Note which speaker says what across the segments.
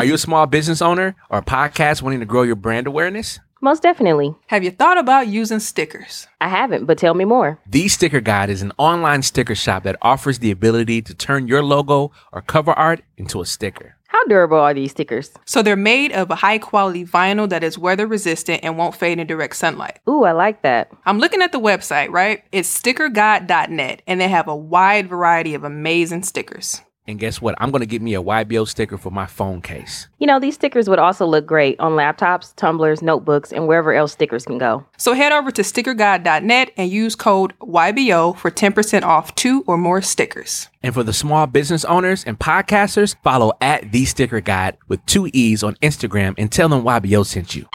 Speaker 1: Are you a small business owner or a podcast wanting to grow your brand awareness?
Speaker 2: Most definitely.
Speaker 3: Have you thought about using stickers?
Speaker 2: I haven't, but tell me more.
Speaker 1: The Sticker Guide is an online sticker shop that offers the ability to turn your logo or cover art into a sticker.
Speaker 2: How durable are these stickers?
Speaker 3: So they're made of a high quality vinyl that is weather resistant and won't fade in direct sunlight.
Speaker 2: Ooh, I like that.
Speaker 3: I'm looking at the website, right? It's stickerguide.net and they have a wide variety of amazing stickers.
Speaker 1: And guess what? I'm going to get me a YBO sticker for my phone case.
Speaker 2: You know, these stickers would also look great on laptops, tumblers, notebooks, and wherever else stickers can go.
Speaker 3: So head over to stickerguide.net and use code YBO for 10% off two or more stickers.
Speaker 1: And for the small business owners and podcasters, follow at The Sticker Guide with two E's on Instagram and tell them YBO sent you.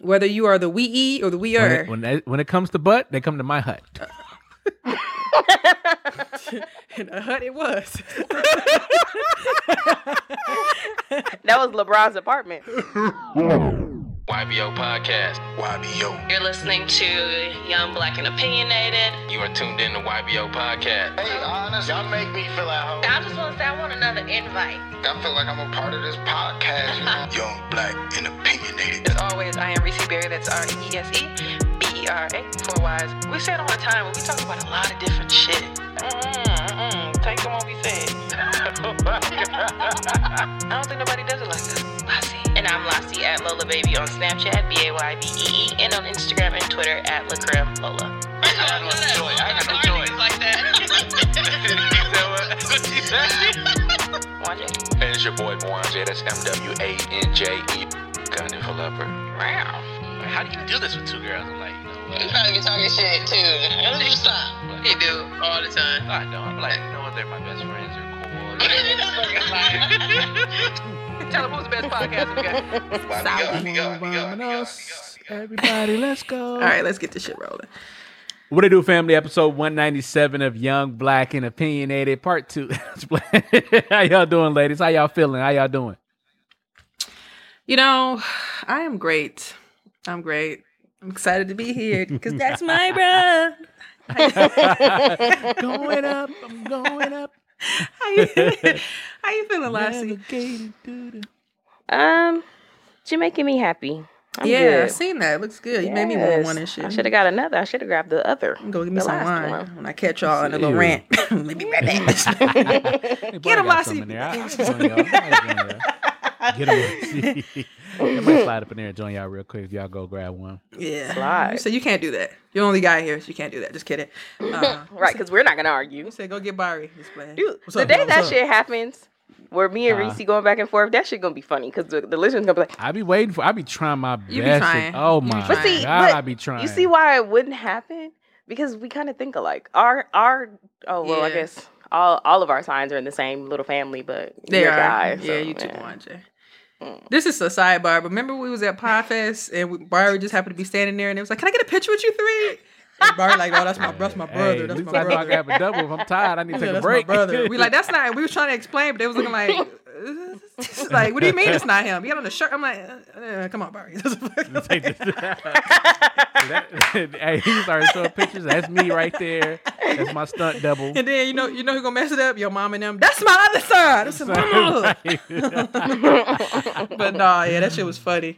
Speaker 3: Whether you are the we e or the we er.
Speaker 1: When
Speaker 3: are.
Speaker 1: it, when, it, when it comes to butt, they come to my hut.
Speaker 3: In a hut it was.
Speaker 2: That was LeBron's apartment.
Speaker 4: YBO Podcast. YBO.
Speaker 5: You're listening to Young Black and Opinionated.
Speaker 4: You are tuned in to YBO Podcast.
Speaker 6: Hey, honest, y'all make me feel at home.
Speaker 5: I just want to say I want another invite.
Speaker 6: I feel like I'm a part of this podcast, you know? Young, black, and opinionated.
Speaker 5: As always, I am Reese Berry. That's R E E S E B E R A. Four Y's. We say it all the time, but we talk about a lot of different shit. Mm-mm, mm-mm. Take them what we say. I don't think nobody does it like us. Lassie. And I'm Lassie at Lola Baby on Snapchat, B A Y B E E, and on Instagram and Twitter at Lacrim Lola.
Speaker 4: I got no joy. I got no joy.
Speaker 5: like that.
Speaker 4: And it's your boy Mwanje. That's M W A N J E. Gunning for leopard.
Speaker 5: Wow.
Speaker 4: How do you do this with two girls? I'm like, you know what?
Speaker 5: You
Speaker 4: what?
Speaker 5: probably be talking shit too. Stop. He do all the time.
Speaker 4: I don't. I'm like, you know what? They're my best friends. They're cool.
Speaker 5: Tell him who's the best podcast we got.
Speaker 1: Everybody, let's go.
Speaker 3: All right, let's get this shit rolling.
Speaker 1: What it do, family? Episode 197 of Young, Black, and Opinionated, part two. How y'all doing, ladies? How y'all feeling? How y'all doing?
Speaker 3: You know, I am great. I'm great. I'm excited to be here because that's my bro.
Speaker 1: going up, I'm going up.
Speaker 3: How you, how you feeling, Lassie?
Speaker 1: Navigating through the-
Speaker 2: Um, you're making me happy. I'm
Speaker 3: yeah, I seen that. It looks good. You made me want one and shit.
Speaker 2: I should have got another. I should have grabbed the other.
Speaker 3: Go give me some wine
Speaker 2: one.
Speaker 3: when I catch y'all in a little rant. Let me right back. Get
Speaker 1: I
Speaker 3: him,
Speaker 1: got
Speaker 3: Lassie.
Speaker 1: something. I- I'll join y'all. I'll join y'all. Get him. I might slide up in there and join y'all real quick if y'all go grab one.
Speaker 3: yeah.
Speaker 2: Slide.
Speaker 3: So you can't do that. You're the only guy here, so you can't do that. Just kidding. Uh,
Speaker 2: Right, because we're not gonna argue.
Speaker 3: you said go get Barry.
Speaker 2: Dude,
Speaker 3: What's
Speaker 2: the
Speaker 3: up,
Speaker 2: day that
Speaker 3: up?
Speaker 2: shit happens, where me and
Speaker 1: Uh-huh.
Speaker 2: Reese going back and forth, that shit gonna be funny because the, the listeners gonna be like,
Speaker 1: I be waiting for. I be trying my best.
Speaker 3: You be
Speaker 1: to-
Speaker 3: trying.
Speaker 1: oh my
Speaker 2: but see,
Speaker 1: god,
Speaker 2: but
Speaker 1: I be trying.
Speaker 2: you see why it wouldn't happen? Because we kind of think alike. Our our oh well, I guess all all of our signs are in the same little family, but
Speaker 3: They
Speaker 2: you're
Speaker 3: are.
Speaker 2: a guy.
Speaker 3: yeah, you too,
Speaker 2: yeah.
Speaker 3: one, This is a sidebar, but remember we was at Podfest and we, Barry just happened to be standing there and it was like, "Can I get a picture with you three? And Barry like, oh, that's my that's my brother.
Speaker 1: Hey, at
Speaker 3: that's
Speaker 1: least
Speaker 3: my
Speaker 1: I know I
Speaker 3: brother."
Speaker 1: can have a double. If I'm tired, I need to
Speaker 3: Yeah,
Speaker 1: take a
Speaker 3: that's
Speaker 1: break.
Speaker 3: my brother. We like that's not. We was trying to explain, but they was looking like, like, what do you mean it's not him? He got on the shirt. I'm like, uh, uh, come on, Barry.
Speaker 1: hey, he started showing pictures. That's me right there. That's my stunt double.
Speaker 3: and then you know, you know who gonna mess it up? Your mom and them. That's my other son. That's my but nah, yeah, that shit was funny.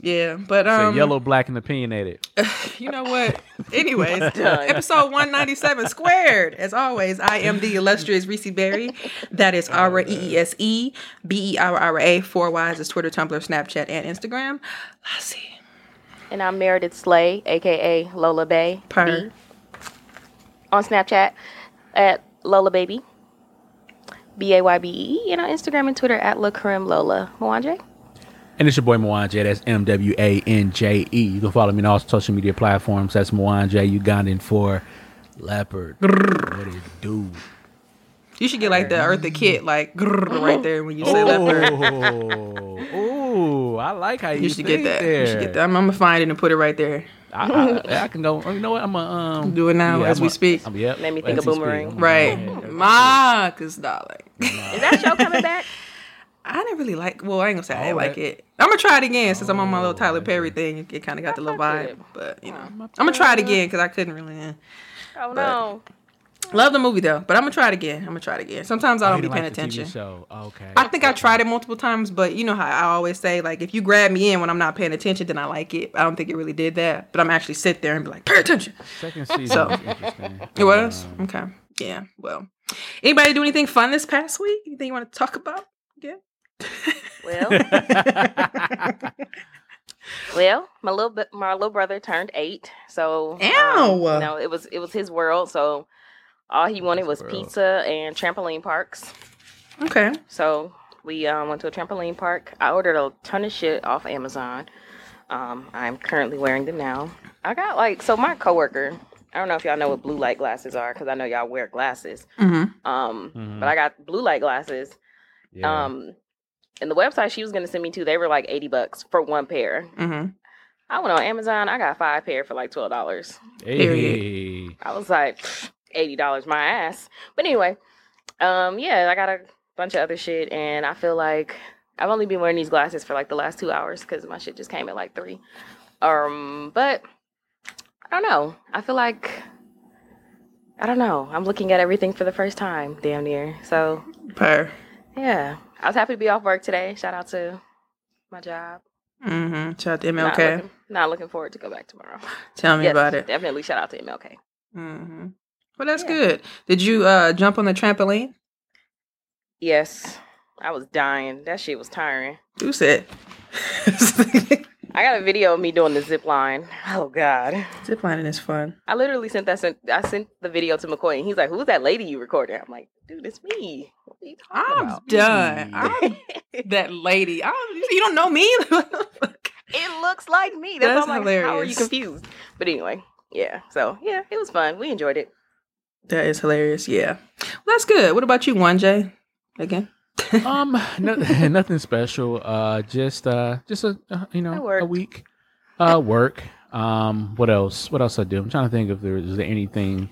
Speaker 3: Yeah, but
Speaker 1: so
Speaker 3: um,
Speaker 1: yellow, black, and opinionated.
Speaker 3: You know what? Anyways, episode 197 squared. As always, I am the illustrious Reese Berry. That is R E E S E B E R R A. Four Y's is Twitter, Tumblr, Snapchat, and Instagram. Lassie.
Speaker 2: And I'm Meredith Slay, aka Lola Bay.
Speaker 3: Per.
Speaker 2: B, on Snapchat at Lola Baby. B A Y B E, and on Instagram and Twitter at Lacrim Lola. Mwanje?
Speaker 1: And it's your boy Mwanje. That's M W A N J E. You can follow me on all social media platforms. That's Mwanje Ugandan for Leopard. what it do?
Speaker 3: You should get like the Eartha Kitt, like right there when you say leopard.
Speaker 1: Oh, oh, I like how you,
Speaker 3: You should get that.
Speaker 1: There.
Speaker 3: You should get that. I'm, I'm gonna find it and put it right there.
Speaker 1: I, I, I can go. oh, You know what? I'm gonna um,
Speaker 3: Do it now as
Speaker 1: I'm
Speaker 3: we
Speaker 1: a-
Speaker 3: speak.
Speaker 1: I'm, yep,
Speaker 2: Made me think
Speaker 1: as
Speaker 2: of
Speaker 1: we speak.
Speaker 2: Boomerang.
Speaker 1: I'm
Speaker 3: Right,
Speaker 1: gonna-
Speaker 3: Marcus, darling.
Speaker 2: Is that show coming back?
Speaker 3: I didn't really like. Well, I ain't gonna say I didn't
Speaker 1: Oh,
Speaker 3: like it. I'm gonna try it again since I'm on my little
Speaker 1: Oh,
Speaker 3: Tyler. Perry thing. It kind of got the little vibe,
Speaker 2: it.
Speaker 3: but you know, I'm gonna try it again because I couldn't really. eh.
Speaker 2: Oh
Speaker 3: But-
Speaker 2: no.
Speaker 3: Love the movie though, but I'm gonna try it again. I'm gonna try it again. Sometimes I
Speaker 1: Oh,
Speaker 3: don't
Speaker 1: you
Speaker 3: be paying
Speaker 1: like the TV
Speaker 3: attention.
Speaker 1: show. Okay.
Speaker 3: I think I tried it multiple times, but you know how I always say, like, if you grab me in when I'm not paying attention, then I like it. I don't think it really did that, but I'm actually sit there and be like, pay attention.
Speaker 1: Second season
Speaker 3: So-
Speaker 1: was interesting.
Speaker 3: It was
Speaker 1: Um,
Speaker 3: okay. Yeah. Well, anybody do anything fun this past week? Anything you want to talk about? Yeah.
Speaker 2: Well, well, my little bit, my little brother turned eight, so um,
Speaker 3: Ow.
Speaker 2: you know, it was it was his world. So all he wanted was
Speaker 1: world.
Speaker 2: pizza and trampoline parks.
Speaker 3: Okay.
Speaker 2: So we um, went to a trampoline park. I ordered a ton of shit off Amazon. Um, I'm currently wearing them now. I got like so my coworker. I don't know if y'all know what blue light glasses are because I know y'all wear glasses.
Speaker 3: Mm-hmm.
Speaker 2: Um,
Speaker 1: Mhm.
Speaker 2: but I got blue light glasses.
Speaker 1: yeah.
Speaker 2: Um, and the website she was gonna send me to, they were like eighty bucks for one pair.
Speaker 3: Mm-hmm.
Speaker 2: I went on Amazon. I got five pair for like twelve dollars.
Speaker 1: hey.
Speaker 2: I was like eighty dollars my ass. But anyway, um, yeah, I got a bunch of other shit, and I feel like I've only been wearing these glasses for like the last two hours because my shit just came at like three. Um, but I don't know. I feel like I don't know. I'm looking at everything for the first time, damn near. So
Speaker 3: Per.
Speaker 2: yeah, I was happy to be off work today. Shout out to my job.
Speaker 3: Mm-hmm. Shout out to
Speaker 2: Not
Speaker 3: MLK.
Speaker 2: looking, not looking forward to go back tomorrow.
Speaker 3: Tell me
Speaker 2: Yes,
Speaker 3: about it.
Speaker 2: Definitely shout out to MLK.
Speaker 3: Mm-hmm. Well, that's
Speaker 2: Yeah.
Speaker 3: good. Did you uh jump on the trampoline?
Speaker 2: Yes, I was dying. That shit was tiring.
Speaker 3: Who said?
Speaker 2: I got a video of me doing the zip line. Oh God.
Speaker 3: zip lining is fun.
Speaker 2: I literally sent that. Sent, I sent the video to McCoy, and he's like, "Who's that lady you recorded?" I'm like, "Dude, it's me." What are you talking
Speaker 3: I'm
Speaker 2: about?
Speaker 3: done. I'm that lady. I don't, you don't know me. What the fuck?
Speaker 2: It looks like me. That's,
Speaker 3: That's
Speaker 2: why I'm like, How are you confused? But anyway, yeah. So yeah, it was fun. We enjoyed it.
Speaker 3: That is hilarious. Yeah. Well, that's good. What about you, Mwanje? Again.
Speaker 1: um, no, nothing special. Uh, just uh, just a uh, you know a week. Uh, work. Um, what else? What else I do? I'm trying to think if there is there anything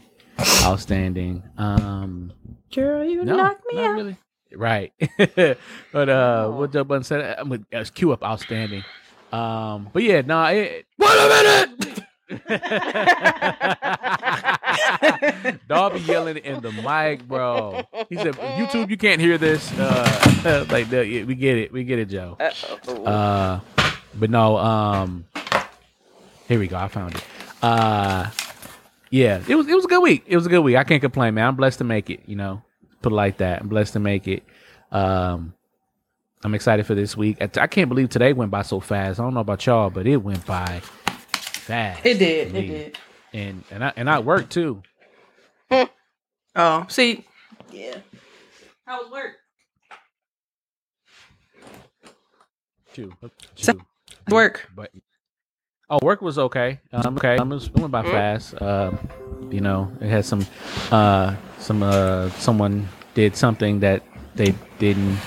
Speaker 1: outstanding. Um,
Speaker 3: Girl, you
Speaker 1: no,
Speaker 3: knock me out.
Speaker 1: really. Right, but uh, what Joe Budden said, I'm gonna uh, cue up outstanding. Um, but yeah, no, it, wait a minute. Dog be yelling in the mic, bro. He said, "YouTube, you can't hear this." Uh, like, the, yeah, we get it, we get it, Joe.
Speaker 2: Uh-oh.
Speaker 1: Uh, but no, um, here we go. I found it. Uh, yeah, it was it was a good week. It was a good week. I can't complain, man. I'm blessed to make it. You know, put it like that. I'm blessed to make it. Um, I'm excited for this week. I I can't believe today went by so fast. I don't know about y'all, but it went by fast.
Speaker 3: It did. It did.
Speaker 1: And and I and I worked too.
Speaker 3: Oh, see. Yeah. How was work?
Speaker 1: Too.
Speaker 3: So-
Speaker 1: too.
Speaker 3: Work.
Speaker 1: But oh, work was okay. Um, okay, um, it, was, it went by
Speaker 2: Mm.
Speaker 1: fast. Um, you know, it had some, uh, some, uh, someone did something that they didn't,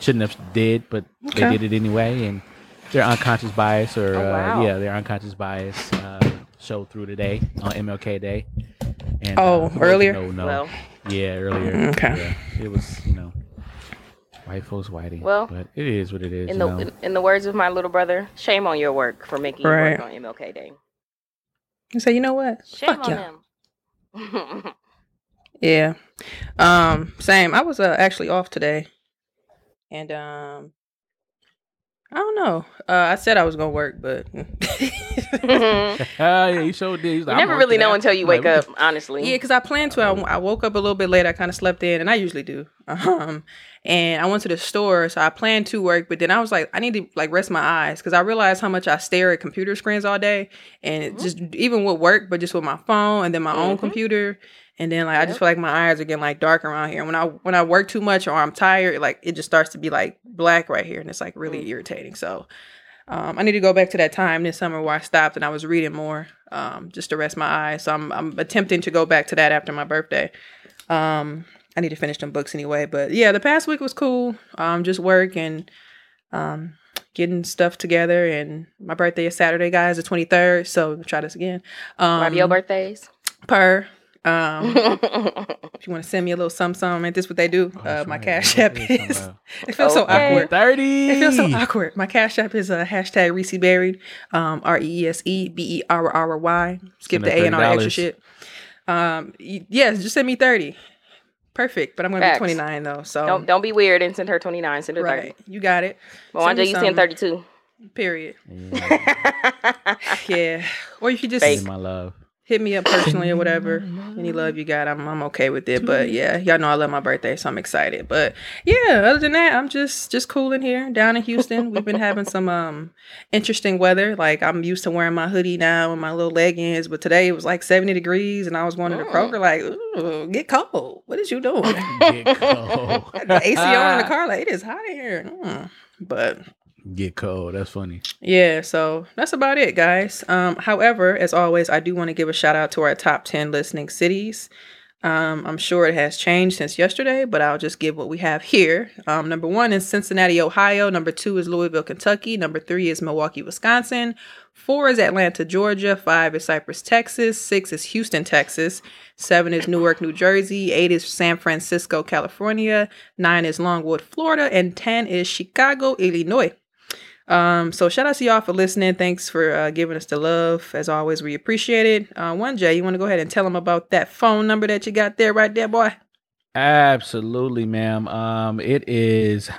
Speaker 1: shouldn't have did, but they did it anyway, and their unconscious bias or
Speaker 2: Oh,
Speaker 1: uh, yeah, their unconscious bias uh, showed through today on MLK Day. And,
Speaker 3: Oh,
Speaker 1: for those who
Speaker 3: earlier?
Speaker 1: know, know.
Speaker 2: Well.
Speaker 1: yeah, earlier.
Speaker 3: Okay.
Speaker 1: Yeah, it was you know, white folks whiting.
Speaker 2: Well,
Speaker 1: but it is what it is.
Speaker 2: In
Speaker 1: you
Speaker 2: the
Speaker 1: know?
Speaker 2: in, in the words of my little brother, shame on your work for making
Speaker 3: Right.
Speaker 2: you work on MLK Day.
Speaker 3: You say, you know what?
Speaker 2: Shame
Speaker 3: Fuck
Speaker 2: on
Speaker 3: y'all.
Speaker 2: them.
Speaker 3: Yeah. Um, same. I was uh, actually off today. And um I don't know. Uh I said I was gonna work, but
Speaker 2: you
Speaker 1: Ah, yeah, you sure did. He's like, I'm
Speaker 2: never really know
Speaker 1: out.
Speaker 2: until you wake
Speaker 1: like,
Speaker 2: up. Honestly,
Speaker 3: Yeah, because I planned to. I, I woke up a little bit late. I kind of slept in, and I usually do. Um, and I went to the store, so I planned to work, but then I was like, I need to like rest my eyes because I realized how much I stare at computer screens all day, and it just even with work, but just with my phone and then my own
Speaker 2: Mhm.
Speaker 3: computer, and then like I just feel like my eyes are getting like dark around here. When I when I work too much or I'm tired, like it just starts to be like black right here, and it's like really
Speaker 2: Mm.
Speaker 3: irritating. So. Um, I need to go back to that time this summer where I stopped and I was reading more, um, just to rest my eyes. So I'm I'm attempting to go back to that after my birthday. Um, I need to finish them books anyway. But yeah, the past week was cool. Um, just work and um, getting stuff together. And my birthday is Saturday, guys, the 23rd. So try this again. Um,
Speaker 2: Happy your birthdays.
Speaker 3: Per. Um, if you want to send me a little some some, and this what they do.
Speaker 1: Oh,
Speaker 3: uh, my
Speaker 1: right.
Speaker 3: cash
Speaker 1: Yeah,
Speaker 3: app
Speaker 1: is
Speaker 3: is. it feels so awkward.
Speaker 1: Thirty.
Speaker 3: It feels so awkward. My cash app is a hashtag Reese Berry, um, R E E S E B E R R Y. Skip
Speaker 1: Send
Speaker 3: the A and all the extra shit. Um, y- yes, just send me thirty. Perfect, but I'm gonna
Speaker 2: Facts.
Speaker 3: be 29 though. So
Speaker 2: Don't don't be weird and send her 29. Send her
Speaker 3: right, you got it.
Speaker 2: 30. Well,
Speaker 3: Send me
Speaker 2: you send 32.
Speaker 3: Period.
Speaker 1: Yeah,
Speaker 3: Yeah, or if you just
Speaker 2: Fake.
Speaker 1: send my love.
Speaker 3: Hit me up personally or whatever. Any love you got, I'm I'm okay with it. But yeah, y'all know I love my birthday, so I'm excited. But yeah, other than that, I'm just just cooling here down in Houston. We've been having some um interesting weather. Like I'm used to wearing my hoodie now and my little leggings, but today it was like 70 degrees, and I was going to the Kroger like, Ooh, get cold. What is you doing?
Speaker 1: Get cold.
Speaker 3: the AC on in the car, like it is hot in here. Mm. But
Speaker 1: Get cold. That's funny.
Speaker 3: yeah, so that's about it, guys. Um, however, as always, I do want to give a shout out to our top 10 listening cities. Um, I'm sure it has changed since yesterday, but I'll just give what we have here. Um, number one is Cincinnati, Ohio. Number two is Louisville, Kentucky. Number three is Milwaukee, Wisconsin. Four is Atlanta, Georgia. Five is Cypress, Texas. Six is Houston, Texas. Seven is Newark, New Jersey. Eight is San Francisco, California. Nine is Longwood, Florida. And 10 is Chicago, Illinois. Um, so shout out to y'all for listening. Thanks for uh, giving us the love. As always, we appreciate it. Uh, Mwanje, you want to go ahead and tell them about that phone number that you got there, right there, boy?
Speaker 1: Absolutely, ma'am. Um, it is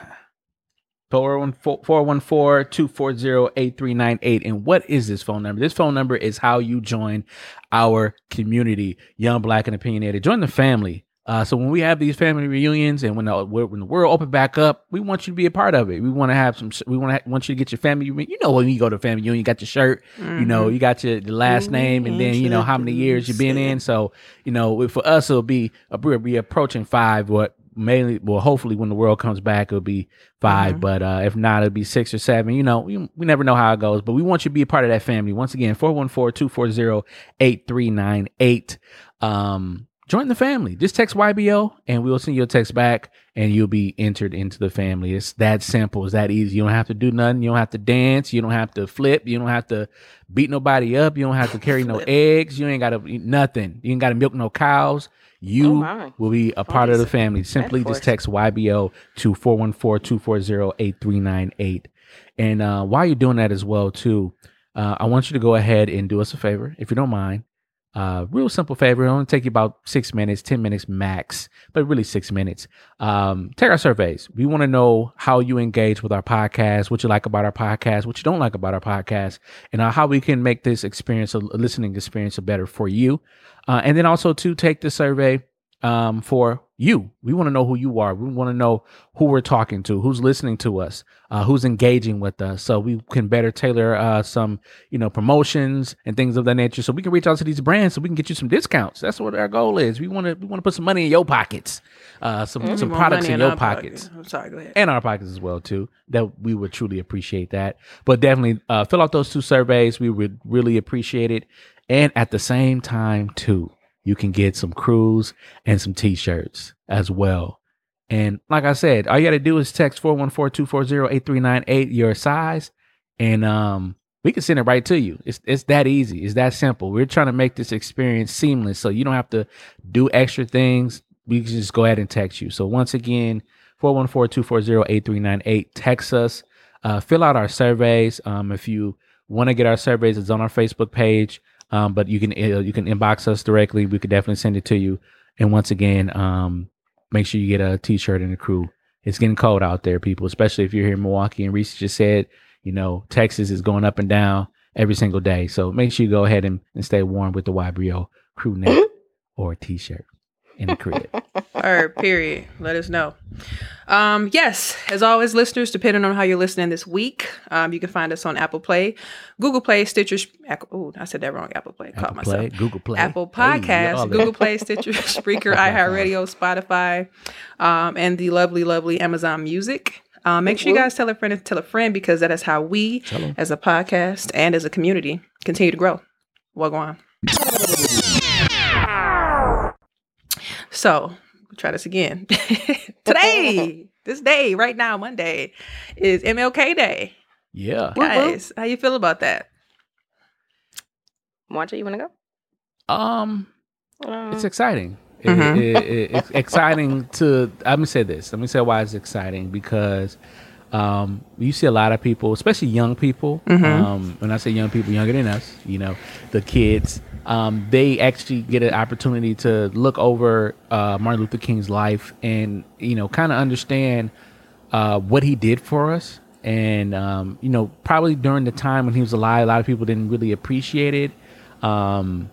Speaker 1: 414-240-8398. And what is this phone number? This phone number is how you join our community, Young Black and Opinionated. Join the family. Uh, so when we have these family reunions and when the, when the world open back up, we want you to be a part of it. We want to have some. We want to want you to get your family. reunion. You know when you go to family reunion, you got your shirt. You know you got your the last name, and then you know how many years you've been in. So you know for us it'll be we'll be approaching five. What mainly well hopefully when the world comes back it'll be 5 but uh if not it'll be six or seven you know we, we never know how it goes but we want you to be a part of that family once again 414-240-8398 um join the family. Just text ybo and we'll send you a text back and you'll be entered into the family. It's that simple. It's that easy. You don't have to do nothing. You don't have to dance. You don't have to flip. You don't have to beat nobody up. You don't have to carry no eggs. You ain't gotta eat nothing. You ain't gotta milk no cows.
Speaker 2: Oh,
Speaker 1: you
Speaker 2: my.
Speaker 1: will be a part of the family. Simply just text YBO to 414-240-8398. And uh, while you're doing that as well, too, uh, I want you to go ahead and do us a favor, if you don't mind. Uh, real simple favor. It'll only take you about six minutes, 10 minutes max, but really six minutes. Um, take our surveys. We want to know how you engage with our podcast, what you like about our podcast, what you don't like about our podcast, and uh, how we can make this experience, a listening experience, better for you. Uh, and then also to take the survey um, for you. We want to know who you are. We want to know who we're talking to, who's listening to us, uh, who's engaging with us, so we can better tailor uh, some, you know, promotions and things of that nature. So we can reach out to these brands, so we can get you some discounts. That's what our goal is. We want to we want to put some money in your pockets, uh, some some
Speaker 3: More
Speaker 1: products
Speaker 3: money
Speaker 1: in your pockets
Speaker 3: pocket. I'm sorry, go ahead.
Speaker 1: and our pockets as well too that we would truly appreciate that but definitely uh, fill out those two surveys we would really appreciate it and at the same time too you can get some crews and some t-shirts as well. And like i said all you gotta do is text 414-240-8398 your size and um we can send it right to you. It's, it's that easy. It's that simple. We're trying to make this experience seamless so you don't have to do extra things. We can just go ahead and text you. So once again 414-240-8398 text us uh, fill out our surveys. Um, if you want to get our surveys it's on our facebook page um, but you can uh, you can inbox us directly. We could definitely send it to you. And once again um, make sure you get a t-shirt and a crew. It's getting cold out there people especially if you're here in milwaukee. And reese just said you know texas is going up and down every single day. So make sure you go ahead and, and stay warm with the YBO crew neck or t-shirt in the crib
Speaker 3: Or period. Let us know. Um, yes, as always, listeners, depending on how you're listening this week, um, you can find us on Apple Play, Google Play, Stitcher. Oh, I said that wrong. Apple Play. Caught
Speaker 1: Apple
Speaker 3: myself.
Speaker 1: Google Play,
Speaker 3: Apple
Speaker 1: Hey,
Speaker 3: Podcasts,
Speaker 1: that.
Speaker 3: Google Play, Stitcher, Spreaker, iHeartRadio, Spotify, um, and the lovely, lovely Amazon Music. Um, make sure you guys tell a friend tell a friend because that is how we, as a podcast and as a community, continue to grow. What go So, we'll try this again. Today, this day, right now, Monday, is MLK Day.
Speaker 1: yeah
Speaker 3: Guys, how you feel about that?
Speaker 2: Mwanje, you want to go?
Speaker 1: um
Speaker 2: Uh,
Speaker 1: It's exciting. It-
Speaker 3: Mhm.
Speaker 1: it- it- it's exciting to. Let me say this. Let me say why it's exciting because um, you see a lot of people, especially young people.
Speaker 3: Mm-hmm.
Speaker 1: Um, when I say young people, younger than us, you know, the kids, um, they actually get an opportunity to look over uh, Martin Luther King's life and you know, kind of understand uh, what he did for us. And um, you know, probably during the time when he was alive, a lot of people didn't really appreciate it. Um,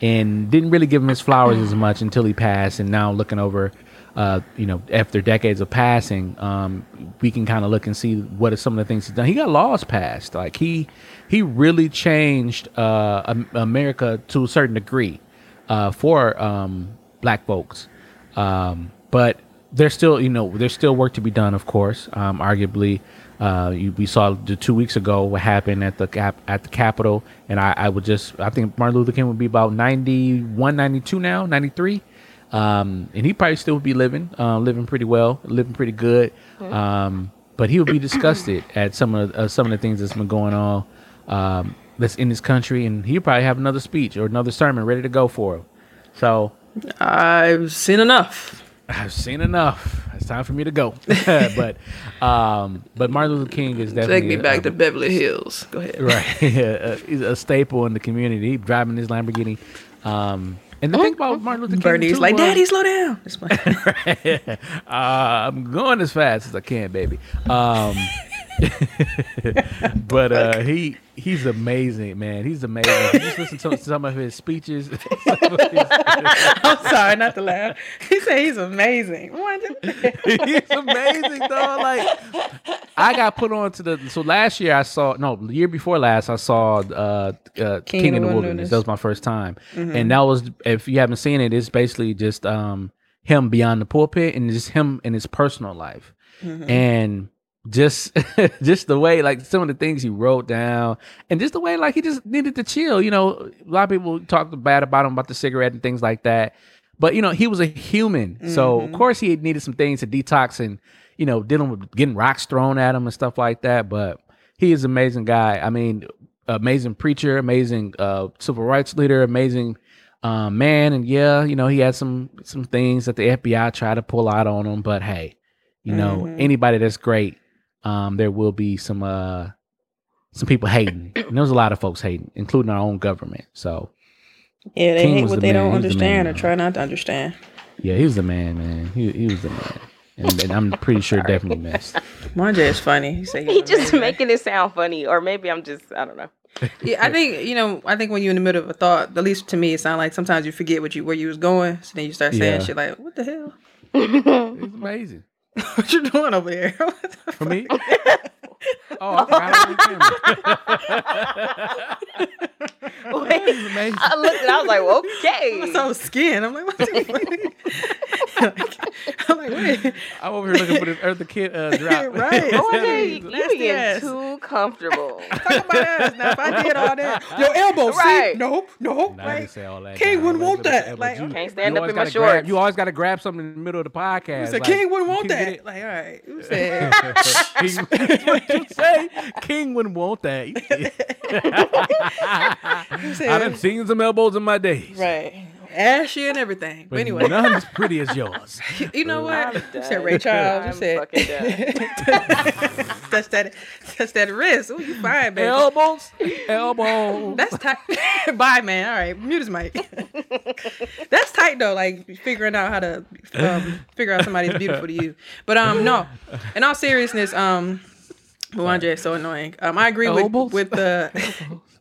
Speaker 1: and didn't really give him his flowers as much until he passed. And now looking over, uh, you know, after decades of passing, um, we can kind of look and see what are some of the things he's done. He got laws passed. Like he he really changed uh, America to a certain degree uh, for um, black folks. Um, but there's still, you know, there's still work to be done. Of course, um, arguably, uh, you, we saw the two weeks ago what happened at the cap at the Capitol, and I, I would just, I think Martin Luther King would be about 91, 92 now, 93. Um, and he probably still would be living, uh, living pretty well, living pretty good. Um, but he would be disgusted at some of uh, some of the things that's been going on um, that's in this country, and he'd probably have another speech or another sermon ready to go for him. So
Speaker 3: I've seen enough.
Speaker 1: I've seen enough. It's time for me to go. but um, but Martin Luther King is definitely
Speaker 3: Take me back
Speaker 1: a-
Speaker 3: to Beverly Hills. Go ahead.
Speaker 1: right. Uh, He's a staple in the community. He driving his Lamborghini. Um, and the thing about Martin Luther King,
Speaker 3: Bernie's
Speaker 1: too,
Speaker 3: like, Daddy, slow down.
Speaker 1: Uh, I'm going as fast as I can, baby. Um, but uh, he he's amazing, man. He's amazing. You just listen to some of his speeches. of his-
Speaker 3: I'm sorry, not to laugh. He said he's amazing.
Speaker 1: He's amazing, though. Like I got put on to the so last year I saw no the year before last I saw uh, uh King, in the Wilderness. That was my first time, and that was if you haven't seen it, it's basically just um him beyond the pulpit and just him in his personal life, and just just the way like some of the things he wrote down and just the way like he just needed to chill you know? A lot of people talked bad about him about the cigarette and things like that but you know he was a human. So of course he needed some things to detox and you know dealing with getting rocks thrown at him and stuff like that but he is an amazing guy. I mean amazing preacher amazing uh civil rights leader amazing uh, man. And yeah you know he had some some things that the fbi tried to pull out on him but hey you know anybody that's great um, there will be some uh, some people hating. And there was a lot of folks hating, including our own government. So
Speaker 3: Yeah, they
Speaker 1: King
Speaker 3: hate
Speaker 1: was
Speaker 3: what
Speaker 1: the
Speaker 3: they
Speaker 1: man.
Speaker 3: don't
Speaker 1: He was the
Speaker 3: understand or try not to understand.
Speaker 1: yeah, he was the man, man. He he was the man, and, and I'm pretty sure definitely missed.
Speaker 3: Manja is funny. He said
Speaker 2: He just making it sound funny, or maybe I'm just I don't know.
Speaker 3: Yeah, I think you know. I think when you're in the middle of a thought, at least to me, it sounds like sometimes you forget what you where you was going. So then you start saying
Speaker 1: Yeah.
Speaker 3: shit like, "What the hell?
Speaker 1: It's amazing
Speaker 3: What you doing over here?" What the
Speaker 1: for me. Oh, I forgot I was on.
Speaker 2: Wait, I looked and I was like, okay.
Speaker 3: What's up with skin? I'm like, what the? I'm like, wait.
Speaker 1: I'm over here looking for this Eartha Kitt uh, drop.
Speaker 3: Right.
Speaker 2: Boy,
Speaker 3: Nasty
Speaker 2: you getting
Speaker 3: ass.
Speaker 2: too comfortable.
Speaker 3: Talk about us. Now, if I did all that, your elbow,
Speaker 2: Right.
Speaker 3: see? Nope, nope.
Speaker 1: Nah, I
Speaker 3: like,
Speaker 1: didn't say all that.
Speaker 3: King wouldn't want that. Like,
Speaker 1: you-
Speaker 2: Can't stand
Speaker 1: you
Speaker 2: up in my
Speaker 1: gotta grab-
Speaker 2: shorts.
Speaker 1: You always got to grab something in the middle of the podcast.
Speaker 3: you said
Speaker 1: like,
Speaker 3: King wouldn't want
Speaker 1: can get
Speaker 3: that. Like, all right. You said,
Speaker 1: King, what you say. King wouldn't want that. I've seen some elbows in my days.
Speaker 3: right. Ashy and everything. But
Speaker 1: But
Speaker 3: anyway,
Speaker 1: none as pretty as yours.
Speaker 3: you know what?
Speaker 2: I'm
Speaker 3: You said Ray Charles. You
Speaker 2: I'm
Speaker 3: said, touch that, touch that wrist. Oh, you fine, baby.
Speaker 1: elbows, elbows.
Speaker 3: That's tight. Bye, man. All right, mute his mic. That's tight though. Like figuring out how to um, figure out somebody's beautiful to you. But um, no. In all seriousness, um, Luandre is so annoying. Um, I agree with with the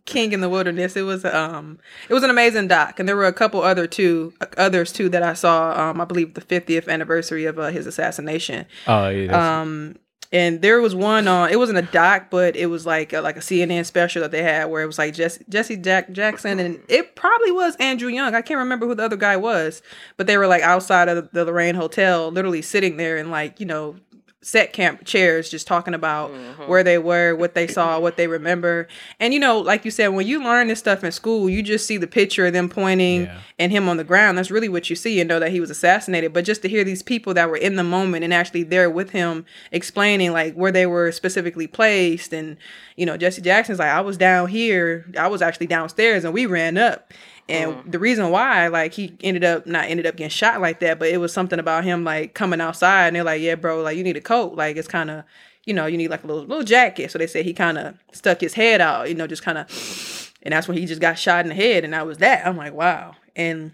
Speaker 3: King in the Wilderness. It was um, it was an amazing doc, and there were a couple other two others too that I saw. Um, I believe the 50th anniversary of uh, his assassination.
Speaker 1: Oh yeah.
Speaker 3: Um, and there was one on. It wasn't a doc, but it was like a, like a CNN special that they had where it was like Jesse Jesse Jack Jackson, and it probably was Andrew Young. I can't remember who the other guy was, but they were like outside of the Lorraine Hotel, literally sitting there and like you know set camp chairs just talking about mm-hmm. where they were what they saw what they remember. And you know like you said when you learn this stuff in school you just see the picture of them pointing
Speaker 1: Yeah.
Speaker 3: and him on the ground. That's really what you see and know that he was assassinated. But just to hear these people that were in the moment and actually there with him explaining like where they were specifically placed. And you know jesse jackson's like i was down here. I was actually downstairs and we ran up and the reason why, like, he ended up not ended up getting shot like that, but it was something about him like coming outside and they're like, Yeah, bro, like you need a coat. Like it's kind of you know, you need like a little little jacket. So they said he kind of stuck his head out, you know, just kind of, and that's when he just got shot in the head, and that was that. I'm like, wow. And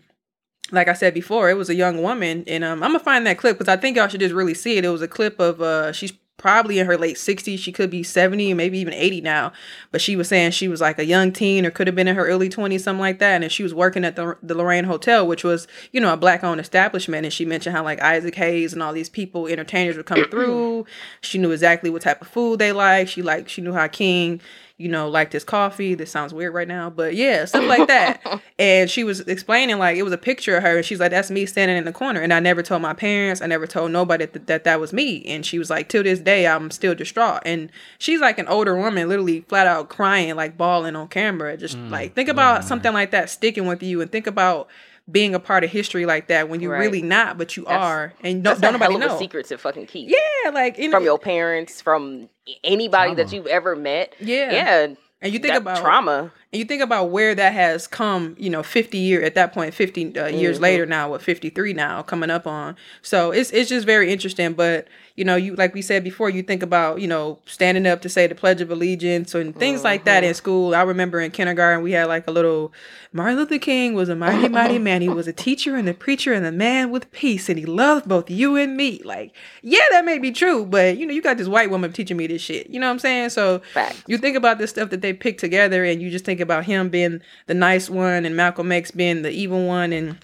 Speaker 3: like I said before, it was a young woman, and um, I'm gonna find that clip because I think y'all should just really see it. It was a clip of uh, she's probably in her late 60s. She could be 70, maybe even 80 now. But she was saying she was like a young teen or could have been in her early 20s, something like that. And she was working at the, the Lorraine Hotel, which was, you know, a black owned establishment. And she mentioned how like Isaac Hayes and all these people, entertainers would come through. She knew exactly what type of food they liked. She like she knew how King you know, like this coffee. This sounds weird right now, but yeah, stuff like that. and she was explaining like it was a picture of her, and she's like, "That's me standing in the corner." And I never told my parents, I never told nobody that that, that was me. And she was like, "Till this day, I'm still distraught." And she's like an older woman, literally flat out crying, like bawling on camera. Just mm, like think about mm. something like that sticking with you, and think about being a part of history like that when you're
Speaker 2: Right.
Speaker 3: really not, but you
Speaker 2: That's-
Speaker 3: are, and don't,
Speaker 2: That's
Speaker 3: don't
Speaker 2: a
Speaker 3: nobody
Speaker 2: hell of
Speaker 3: know.
Speaker 2: a secret to fucking keep.
Speaker 3: Yeah, like you know,
Speaker 2: From your parents, from anybody that you've ever met.
Speaker 3: Yeah.
Speaker 2: Yeah.
Speaker 3: and you think about
Speaker 2: trauma.
Speaker 3: And you think about where that has come, you know, 50 year at that point, 50 uh, years
Speaker 2: Mm-hmm.
Speaker 3: later now, what 53 now coming up on. So it's it's just very interesting, but you know, you like we said before, you think about, you know, standing up to say the pledge of allegiance and things like that
Speaker 2: Mm-hmm.
Speaker 3: in school. I remember in kindergarten we had like a little Martin Luther King was a mighty mighty man. He was a teacher and a preacher and a man with peace and he loved both you and me. Like, yeah, that may be true, but you know, you got this white woman teaching me this shit. You know what I'm saying? So
Speaker 2: Facts.
Speaker 3: you think about this stuff that they picked together and you just think about him being the nice one and Malcolm X being the evil one and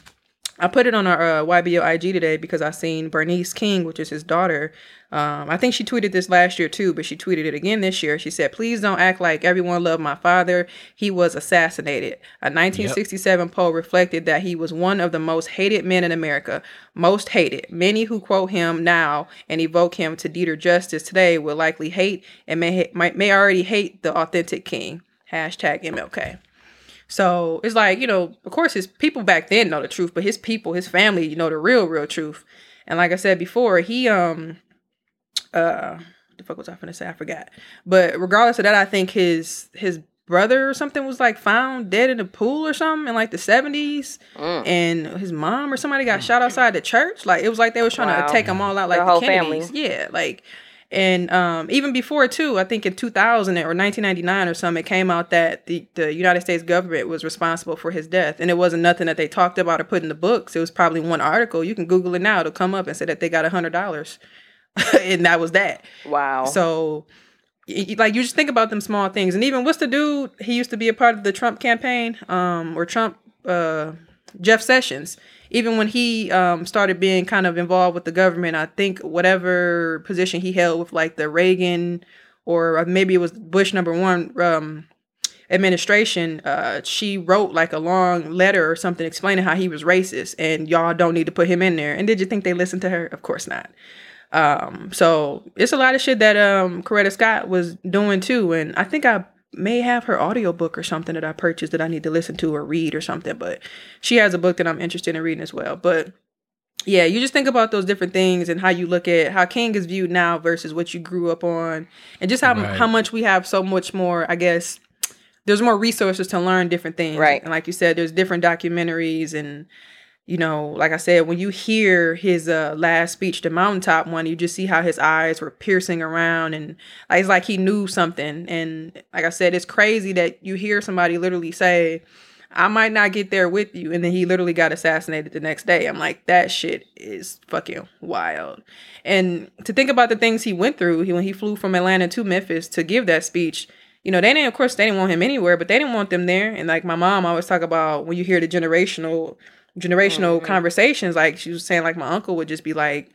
Speaker 3: I put it on our uh, YBO IG today because I seen Bernice King, which is his daughter. Um, I think she tweeted this last year too, but she tweeted it again this year. She said, "Please don't act like everyone loved my father. He was assassinated." A 1967 poll reflected that he was one of the most hated men in America. Most hated. Many who quote him now and evoke him to Dieter justice today will likely hate and may may already hate the authentic King. Hashtag MLK. So it's like, you know, of course his people back then know the truth, but his people, his family, you know, the real, real truth. And like I said before, he um uh the fuck was I gonna say? I forgot. But regardless of that, I think his his brother or something was like found dead in a pool or something in like the seventies.
Speaker 2: Mm.
Speaker 3: And his mom or somebody got shot outside the church. Like it was like they was trying
Speaker 2: Wow.
Speaker 3: to take them all out like
Speaker 2: The
Speaker 3: the,
Speaker 2: whole
Speaker 3: Kennedys.
Speaker 2: family.
Speaker 3: Yeah, like and um, even before too, I think in 2000 or 1999 or something, it came out that the, the United States government was responsible for his death, and it wasn't nothing that they talked about or put in the books. It was probably one article. You can Google it now; it'll come up and say that they got a hundred dollars, and that was that.
Speaker 2: Wow.
Speaker 3: So, like, you just think about them small things, and even what's the dude? He used to be a part of the Trump campaign, um, or Trump, uh, Jeff Sessions. Even when he um, started being kind of involved with the government, I think whatever position he held with like the Reagan or maybe it was Bush number one um, administration, uh, she wrote like a long letter or something explaining how he was racist and y'all don't need to put him in there. And did you think they listened to her? Of course not. Um, so it's a lot of shit that um Coretta Scott was doing too. And I think I may have her audiobook or something that I purchased that I need to listen to or read or something. But she has a book that I'm interested in reading as well. But yeah, you just think about those different things and how you look at how King is viewed now versus what you grew up on, and just how
Speaker 1: Right.
Speaker 3: how much we have so much more. I guess there's more resources to learn different things,
Speaker 2: Right.
Speaker 3: And like you said, there's different documentaries and you know, like I said, when you hear his uh, last speech, the mountaintop one, you just see how his eyes were piercing around, and like, it's like he knew something. And like I said, it's crazy that you hear somebody literally say, "I might not get there with you," and then he literally got assassinated the next day. I'm like, that shit is fucking wild. And to think about the things he went through he, when he flew from Atlanta to Memphis to give that speech. You know, they didn't, of course, they didn't want him anywhere, but they didn't want them there. And like my mom always talk about when you hear the generational generational mm-hmm. conversations. Like she was saying, like my uncle would just be like,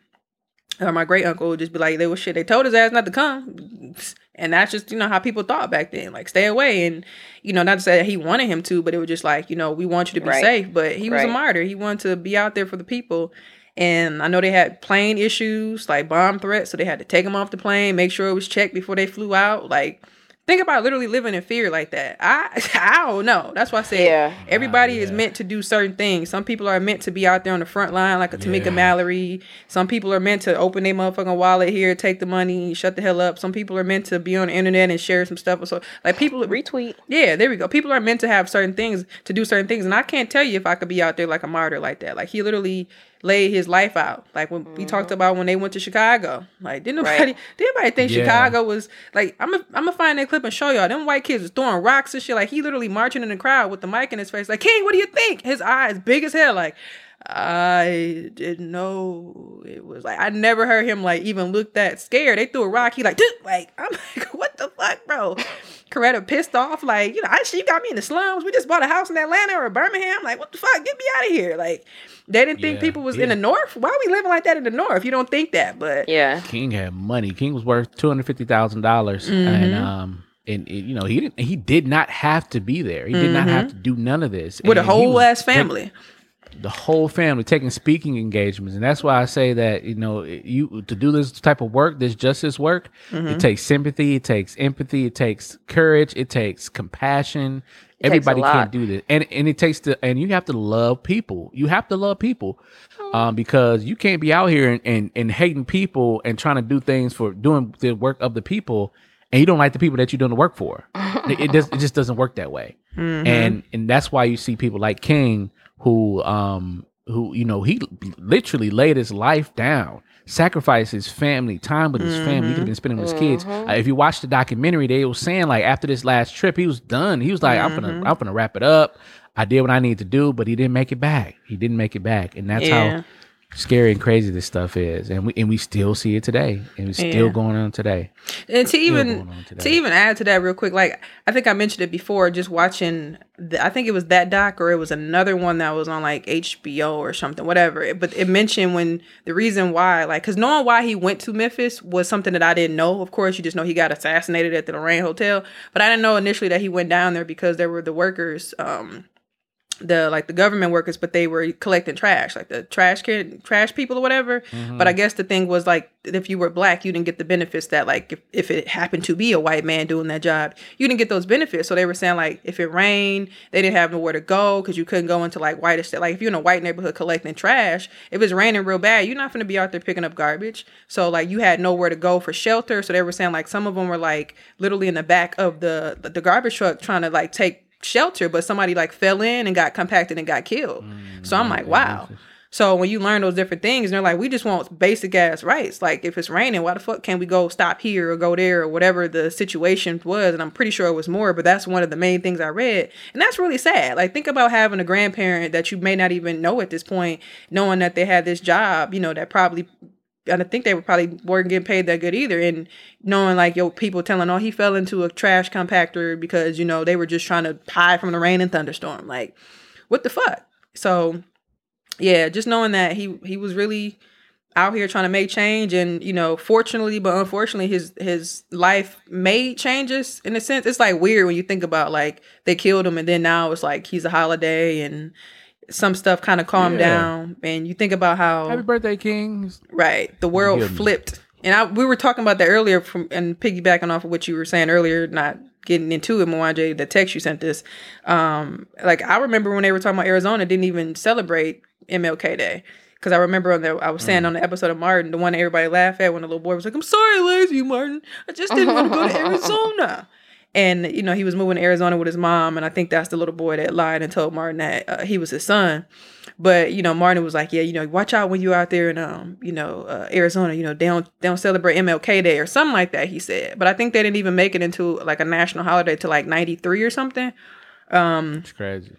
Speaker 3: or my great uncle would just be like, they were shit. They told his ass not to come, and that's just you know how people thought back then. Like stay away, and you know not to say that he wanted him to, but it was just like you know we want you to be
Speaker 2: Right.
Speaker 3: safe. But he was a martyr. He wanted to be out there for the people. And I know they had plane issues, like bomb threats, so they had to take him off the plane, make sure it was checked before they flew out. Like, think about literally living in fear like that. I I don't know. That's why I said
Speaker 2: Yeah.
Speaker 3: everybody is
Speaker 1: yeah.
Speaker 3: meant to do certain things. Some people are meant to be out there on the front line, like a Tamika
Speaker 1: Yeah.
Speaker 3: Mallory. Some people are meant to open their motherfucking wallet here, take the money, shut the hell up. Some people are meant to be on the internet and share some stuff. So, like people,
Speaker 2: Retweet.
Speaker 3: yeah, there we go. People are meant to have certain things to do certain things, and I can't tell you if I could be out there like a martyr like that. Like he literally laid his life out. Like when we talked mm-hmm. about when they went to Chicago. Like didn't
Speaker 2: Right.
Speaker 3: nobody did anybody think
Speaker 1: Yeah.
Speaker 3: Chicago was like I'm gonna I'm gonna find that clip and show y'all. Them white kids was throwing rocks and shit. Like he literally marching in the crowd with the mic in his face. Like King, what do you think? His eyes big as hell. Like I didn't know it was like I never heard him like even look that scared. They threw a rock. He like, dude, like I'm like, what the fuck, bro? Coretta pissed off, like, you know, I she got me in the slums. We just bought a house in Atlanta or Birmingham. Like, what the fuck? Get me out of here. Like, they didn't think
Speaker 1: Yeah,
Speaker 3: people was
Speaker 1: yeah.
Speaker 3: in the north. Why are we living like that in the north? You don't think that, but
Speaker 2: Yeah.
Speaker 1: King had money. King was worth two hundred fifty thousand dollars,
Speaker 3: Mm-hmm.
Speaker 1: and um, and, and, you know he didn't. He did not have to be there. He did not have to do none of this
Speaker 3: Mm-hmm. with a
Speaker 1: And he
Speaker 3: whole
Speaker 1: was
Speaker 3: ass
Speaker 1: take-
Speaker 3: family.
Speaker 1: the whole family taking speaking engagements, and that's why I say that you know you to do this type of work, this justice work,
Speaker 3: Mm-hmm.
Speaker 1: it takes sympathy, it takes empathy, it takes courage, it takes compassion.
Speaker 2: It
Speaker 1: Everybody can't do this, and and it takes to and you have to love people. You have to love people, um, because you can't be out here and, and and hating people and trying to do things for doing the work of the people, and you don't like the people that you're doing the work for. it, it just it just doesn't work that way. And and that's why you see people like King who um who you know he literally laid his life down sacrificed his family time with his family. He could have been spending with his kids. Uh, if you watch the documentary they was saying like after this last trip he was done. He was like i'm gonna i'm gonna wrap it up. I did what i need to do but he didn't make it back. He didn't make it back. And that's
Speaker 3: Yeah.
Speaker 1: how scary and crazy this stuff is and we and we still see it today and it's still going on today
Speaker 3: And to even to even add to that real quick, like I think I mentioned it before, just watching. The, I think it was that doc or it was another one that was on like HBO or something, whatever. But it mentioned when the reason why, like, because knowing why he went to Memphis was something that I didn't know. Of course, you just know he got assassinated at the Lorraine Hotel, but I didn't know initially that he went down there because there were the workers. um the like the government workers, but they were collecting trash, like the trash kid, trash people or whatever. Mm-hmm. But I guess the thing was like if you were black, you didn't get the benefits that like if, if it happened to be a white man doing that job, you didn't get those benefits. So they were saying like if it rained, they didn't have nowhere to go because you couldn't go into like white estate. Like if you're in a white neighborhood collecting trash, if it's raining real bad, you're not gonna be out there picking up garbage. So like you had nowhere to go for shelter. So they were saying like some of them were like literally in the back of the the garbage truck trying to like take shelter, but somebody like fell in and got compacted and got killed. so I'm like, wow. So when you learn those different things, and they're like, we just want basic ass rights. Like if it's raining, why the fuck can't we go stop here or go there or whatever the situation was? And I'm pretty sure it was more, but that's one of the main things I read. And that's really sad. Like think about having a grandparent that you may not even know at this point, knowing that they had this job, you know, that probably I think they were probably weren't getting paid that good either. And knowing like yo people telling, oh, he fell into a trash compactor because you know they were just trying to hide from the rain and thunderstorm. Like, what the fuck? So, yeah, just knowing that he he was really out here trying to make change, and you know, fortunately, but unfortunately, his his life made changes in a sense. It's like weird when you think about like they killed him, and then now it's like he's a holiday and. Some stuff kind of calmed
Speaker 1: Yeah.
Speaker 3: down, and you think about how
Speaker 1: happy birthday king
Speaker 3: Right. The world
Speaker 1: Give
Speaker 3: flipped. And I we were talking about that earlier from and piggybacking off of what you were saying earlier, not getting into it, Mwanje, the text you sent this. Um, like I remember when they were talking about Arizona didn't even celebrate MLK Day. Cause I remember on the I was
Speaker 1: Mm.
Speaker 3: saying on the episode of Martin, the one that everybody laughed at when the little boy was like, I'm sorry, lazy Martin. I just didn't want to go to Arizona. And you know, he was moving to Arizona with his mom, and I think that's the little boy that lied and told Martin that uh, he was his son. But you know, Martin was like, "Yeah, you know, watch out when you're out there in um, you know, uh, Arizona. You know, they don't they don't celebrate MLK Day or something like that." He said. But I think they didn't even make it into like a national holiday to like '93 or something.
Speaker 1: it's crazy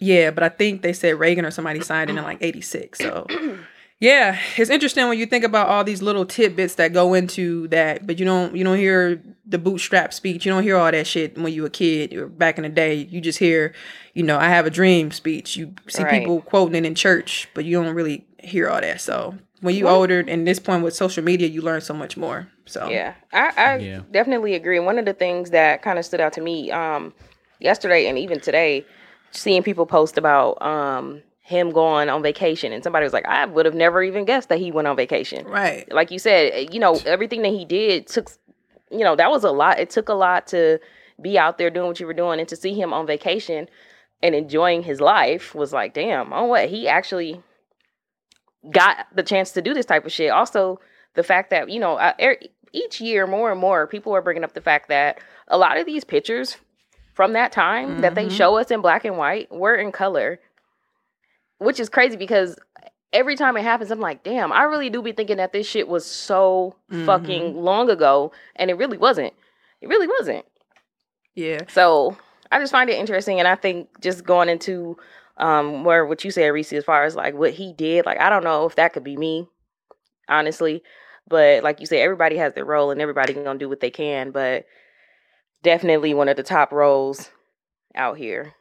Speaker 3: Yeah, but I think they said Reagan or somebody signed it in like '86. So. Yeah, it's interesting when you think about all these little tidbits that go into that, but you don't you don't hear the bootstrap speech. You don't hear all that shit when you were a kid or back in the day. You just hear, you know, I have a dream speech. You see
Speaker 2: Right.
Speaker 3: people quoting it in church, but you don't really hear all that. So when you older and this point with social media, you learn so much more. So
Speaker 2: Yeah, I, I
Speaker 1: Yeah.
Speaker 2: definitely agree. One of the things that kind of stood out to me um, yesterday and even today, seeing people post about um, him going on vacation, and somebody was like, "I would have never even guessed that he went on vacation."
Speaker 3: right,
Speaker 2: Like you said, you know, everything that he did took, you know, that was a lot. It took a lot to be out there doing what you were doing, and to see him on vacation and enjoying his life was like, damn, oh what he actually got the chance to do this type of shit. Also, the fact that you know, er- each year more and more people are bringing up the fact that a lot of these pictures from that time that they
Speaker 3: Mhm.
Speaker 2: show us in black and white were in color, which is crazy because every time it happens, I'm like, damn, I really do be thinking that this shit was so
Speaker 3: Mm-hmm.
Speaker 2: fucking long ago, and it really wasn't. It really wasn't.
Speaker 3: Yeah.
Speaker 2: So I just find it interesting, and I think just going into um where what you said, Reese, as far as like what he did, like I don't know if that could be me, honestly, but like you said, everybody has their role, and everybody gonna do what they can, but definitely one of the top roles out here.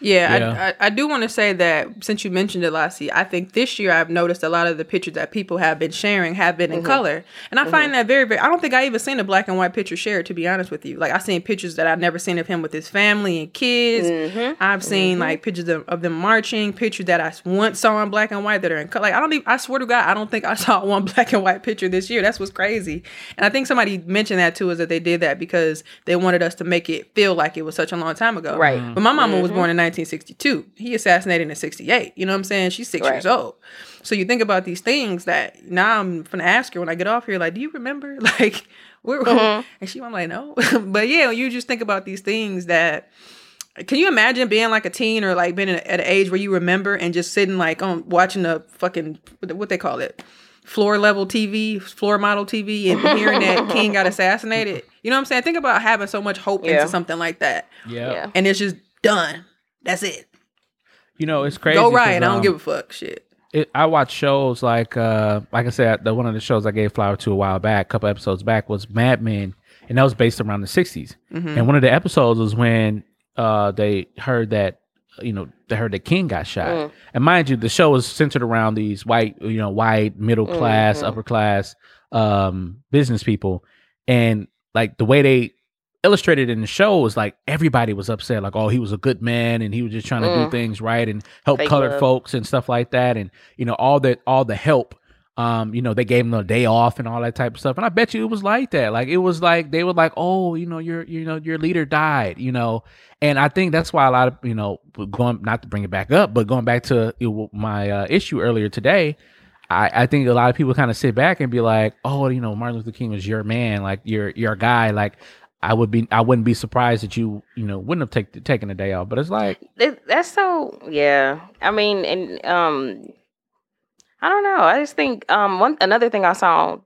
Speaker 3: Yeah,
Speaker 1: Yeah.
Speaker 3: I, I, I do want to say that since you mentioned it, Lassie, I think this year I've noticed a lot of the pictures that people have been sharing have been in mm-hmm. color, and I mm-hmm. find that very, very. I don't think I even seen a black and white picture shared. To be honest with you, like I've seen pictures that I've never seen of him with his family and kids.
Speaker 2: Mm-hmm.
Speaker 3: I've seen mm-hmm. like pictures of, of them marching, pictures that I once saw in black and white that are in color. Like I don't even. I swear to God, I don't think I saw one black and white picture this year. That's what's crazy. And I think somebody mentioned that too, is that they did that because they wanted us to make it feel like it was such a long time ago.
Speaker 2: Right.
Speaker 3: But my mama was born in 1962. He assassinated in 68. You know what I'm saying? She's six
Speaker 2: Right.
Speaker 3: years old. So you think about these things that now I'm gonna ask her when I get off here, like, do you remember? Like, where? Mm-hmm. And she, I'm like, no. but yeah, you just think about these things that. Can you imagine being like a teen or like being at an age where you remember and just sitting like on watching the fucking what they call it floor level TV, floor model TV, and hearing that King got assassinated? You know what I'm saying? Think about having so much hope
Speaker 2: Yeah.
Speaker 3: into something like that,
Speaker 1: Yeah.
Speaker 2: Yeah.
Speaker 3: and it's just done. That's it.
Speaker 1: You know, it's crazy.
Speaker 3: Go right. I don't
Speaker 1: um,
Speaker 3: give a fuck. Shit.
Speaker 1: it, I watch shows like uh like I said, the one of the shows I gave flower to a while back, a couple episodes back, was Mad Men, and that was based around the 60s. And one of the episodes was when uh they heard that you know they heard that King got shot. And mind you, the show was centered around these white, you know, white middle class, upper class um business people, and like the way they illustrated in the show was like everybody was upset like oh he was a good man and he was just trying to do
Speaker 2: Mm.
Speaker 1: things right and help
Speaker 2: Fake
Speaker 1: colored
Speaker 2: love.
Speaker 1: folks and stuff like that and you know all that all the help um you know they gave him a day off and all that type of stuff and i bet you it was like that like it was like they were like oh you know your you know your leader died you know and i think that's why a lot of you know going not to bring it back up but going back to my uh, issue earlier today I, I think a lot of people kind of sit back and be like, oh, you know, Martin Luther King was your man, like your your guy. Like I would be, I wouldn't be surprised that you, you know, wouldn't have take, taken a day off. But it's like,
Speaker 2: That- that's so yeah i mean and um i don't know i just think um one another thing i saw on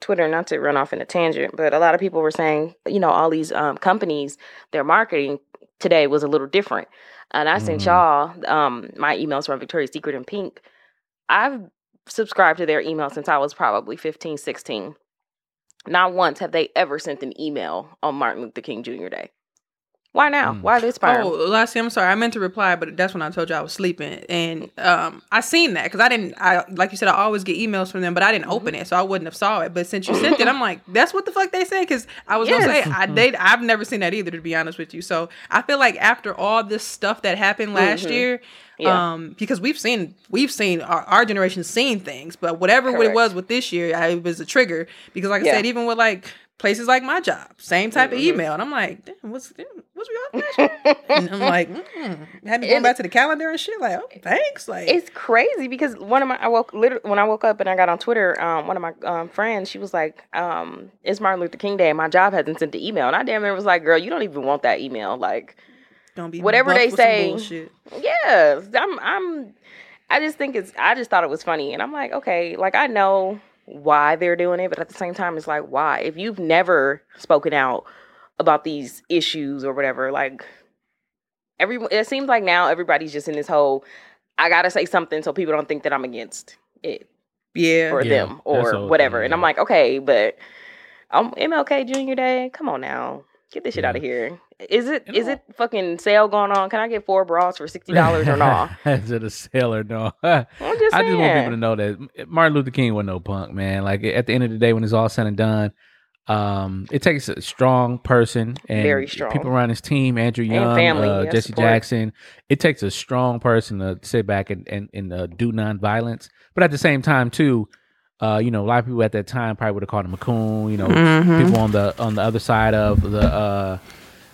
Speaker 2: twitter not to run off in a tangent but a lot of people were saying you know all these um companies their marketing today was a little different and i sent
Speaker 1: Mhm.
Speaker 2: y'all um my emails from victoria's secret and pink i've subscribed to their email since i was probably 15 16 not once have they ever sent an email on martin luther king jr day why now
Speaker 1: Mm.
Speaker 2: why this time
Speaker 3: Oh, Lassie, I'm sorry. I meant to reply, but that's when I told you I was sleeping, and um, I seen that because I didn't. I like you said, I always get emails from them, but I didn't
Speaker 2: Mm-hmm.
Speaker 3: open it, so I wouldn't have saw it. But since you sent it, I'm like, that's what the fuck they say. Because I was gonna say, I they, I've never seen that either, to be honest with you. So I feel like after all this stuff that happened last
Speaker 2: Mhm.
Speaker 3: year.
Speaker 2: Yeah.
Speaker 3: Um, because we've seen, we've seen our, our generation's seen things, but whatever what
Speaker 2: it
Speaker 3: was with this year, I, it was a trigger. Because, like I
Speaker 2: Yeah.
Speaker 3: said, even with like places like my job, same type of
Speaker 2: Mhm.
Speaker 3: email, and I'm like, damn, what's damn, what's we all and I'm like, mm. had me going back to the calendar and shit. Like, oh, thanks. Like,
Speaker 2: It's crazy because one of my I woke literally when I woke up and I got on Twitter, um, one of my um, friends, she was like, um, "It's Martin Luther King Day, and my job hasn't sent the email." And I damn near was like, "Girl, you don't even want that email." Like,
Speaker 3: don't be
Speaker 2: whatever they say. yeah, I'm, I'm, I just think it's, I just thought it was funny, and I'm like, okay, like I know why they're doing it, but at the same time, it's like, why? If you've never spoken out about these issues or whatever, like, every, it seems like now everybody's just in this whole, I gotta say something so people don't think that I'm against it
Speaker 3: Yeah,
Speaker 2: or
Speaker 1: Yeah,
Speaker 2: them or
Speaker 1: the
Speaker 2: whatever.
Speaker 1: thing,
Speaker 2: And I'm like, okay, but um, MLK Junior Day, come on now, get this shit out of here. Is it is it fucking sale going on? Can I get four bras for sixty dollars or not?
Speaker 1: Is it a sale or no? I
Speaker 2: just saying.
Speaker 1: just want people to know that Martin Luther King was no punk, man. Like at the end of the day, when it's all said and done, um, it takes a strong person and
Speaker 2: Very strong.
Speaker 1: people around his team, Andrew Young,
Speaker 2: family,
Speaker 1: uh, Jesse
Speaker 2: support.
Speaker 1: Jackson. It takes a strong person to sit back and and, and uh, do nonviolence, but at the same time too. Uh, you know, a lot of people at that time probably would have called him a coon. You know,
Speaker 3: Mhm.
Speaker 1: people on the on the other side of the uh,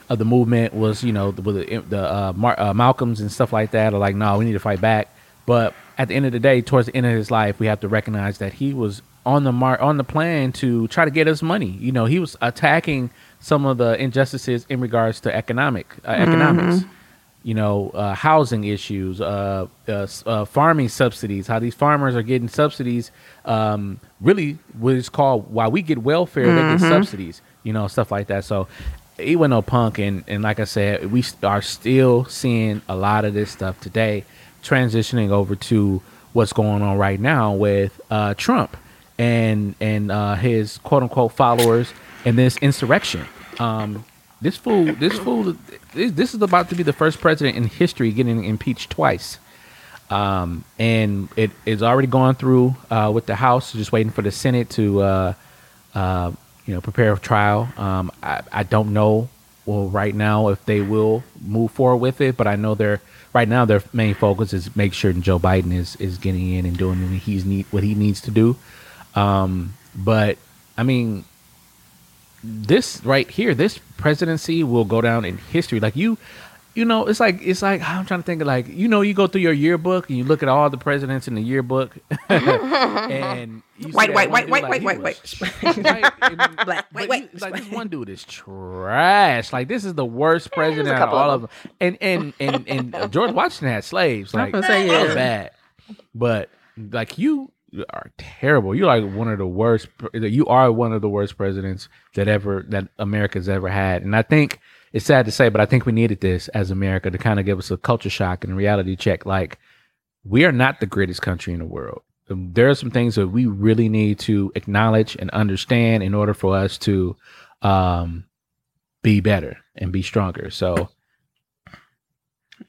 Speaker 1: of the movement was, you know, the with the, the uh, Mar- uh, Malcolms and stuff like that are like, no, we need to fight back. But at the end of the day, towards the end of his life, we have to recognize that he was on the mar- on the plan to try to get us money. You know, he was attacking some of the injustices in regards to economic uh, economics. you know, uh, housing issues, uh, uh, uh, farming subsidies, how these farmers are getting subsidies. Um, really, what is called why we get welfare, they get subsidies, you know, stuff like that. So he went no punk, and and like I said, we are still seeing a lot of this stuff today, transitioning over to what's going on right now with uh, Trump and and uh, his quote unquote followers and this insurrection. Um, this fool, this fool, this, this is about to be the first president in history getting impeached twice. Um, and it is already gone through uh, with the House, just waiting for the Senate to, uh, uh, you know, prepare a trial. Um, I, I don't know, well, right now if they will move forward with it, but I know they're right now their main focus is make sure Joe Biden is is getting in and doing what he's need what he needs to do. Um, but I mean, this right here, this presidency will go down in history. Like you, you know, it's like it's like I'm trying to think of like you know, you go through your yearbook and you look at all the presidents in the yearbook, and you see
Speaker 3: White, white, white, white, white, white, Black, white, white.
Speaker 1: like this one dude is trash. Like this is the worst president out of all
Speaker 2: of
Speaker 1: of them. And and and and George Washington had slaves. Like
Speaker 3: say,
Speaker 1: that
Speaker 3: yeah.
Speaker 1: bad, but like you are terrible. You're like one of the worst. You are one of the worst presidents that ever that America's ever had. And I think it's sad to say, but I think we needed this as America to kind of give us a culture shock and reality check. Like we are not the greatest country in the world. Um, There are some things that we really need to acknowledge and understand in order for us to um, be better and be stronger. So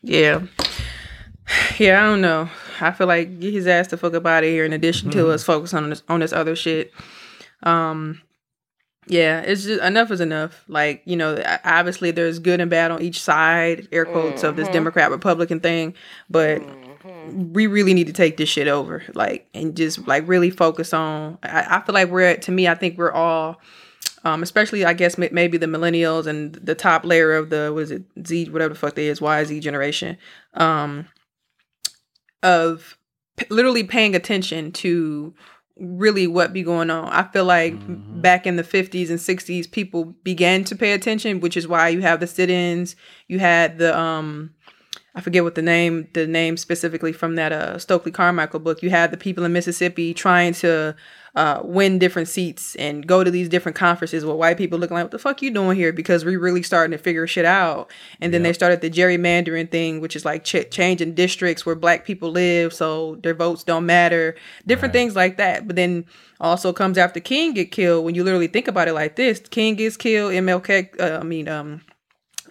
Speaker 3: Yeah. Yeah, I don't know. I feel like get his ass the fuck up out of here. In addition to us focus on this on this other shit. Um, yeah, it's just enough is enough. Like you know, obviously there's good and bad on each side, air quotes of this Democrat Republican thing, but we really need to take this shit over, like, and just like really focus on. I, I feel like we're. To me, I think we're all um, especially I guess ma- maybe the millennials and the top layer of the was it Z whatever the fuck they is Y Z generation um, of p- literally paying attention to really what be going on. I feel like back in the 50s and 60s people began to pay attention, which is why you have the sit-ins, you had the um I forget what the name the name specifically from that uh Stokely Carmichael book. You had the people in Mississippi trying to uh, win different seats and go to these different conferences where white people looking like, what the fuck you doing here? Because we really starting to figure shit out. And then they started the gerrymandering thing, which is like ch- changing districts where black people live so their votes don't matter, different things like that. But then also comes after King get killed. When you literally think about it like this, King gets killed, MLK, uh, I mean, um,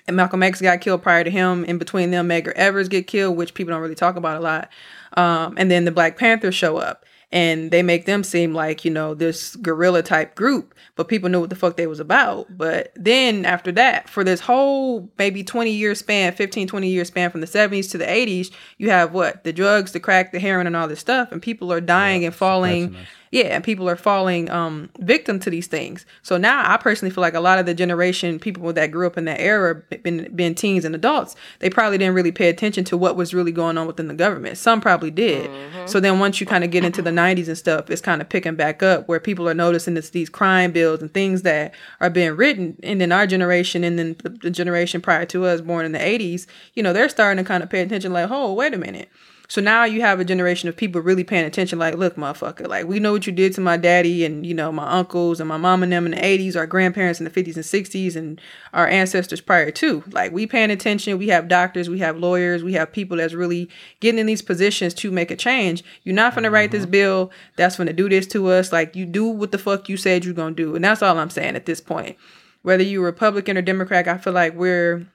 Speaker 3: and Malcolm X got killed prior to him. In between them, Medgar Evers get killed, which people don't really talk about a lot. Um, and then the Black Panthers show up and they make them seem like, you know, this guerrilla type group, but people knew what the fuck they was about. But then after that, for this whole maybe 20 year span, 15, 20 year span from the 70s to the 80s, you have what? The drugs, the crack, the heroin, and all this stuff. And people are dying and falling. Yeah, and people are falling um victim to these things. So now I personally feel like a lot of the generation people that grew up in that era, been been teens and adults, they probably didn't really pay attention to what was really going on within the government. Some probably did. So then once you kind of get into the 90s and stuff, it's kind of picking back up where people are noticing it's these crime bills and things that are being written. And then our generation and then the, the generation prior to us, born in the 80s, you know, they're starting to kind of pay attention like, oh, wait a minute. So now you have a generation of people really paying attention, like, look, motherfucker, like we know what you did to my daddy and you know my uncles and my mom and them in the '80s, our grandparents in the '50s and '60s, and our ancestors prior to. Like we paying attention. We have doctors, we have lawyers, we have people that's really getting in these positions to make a change. You're not gonna write this mm-hmm. bill that's gonna do this to us. Like you do what the fuck you said you're gonna do, and that's all I'm saying at this point. Whether you're Republican or Democrat, I feel like we're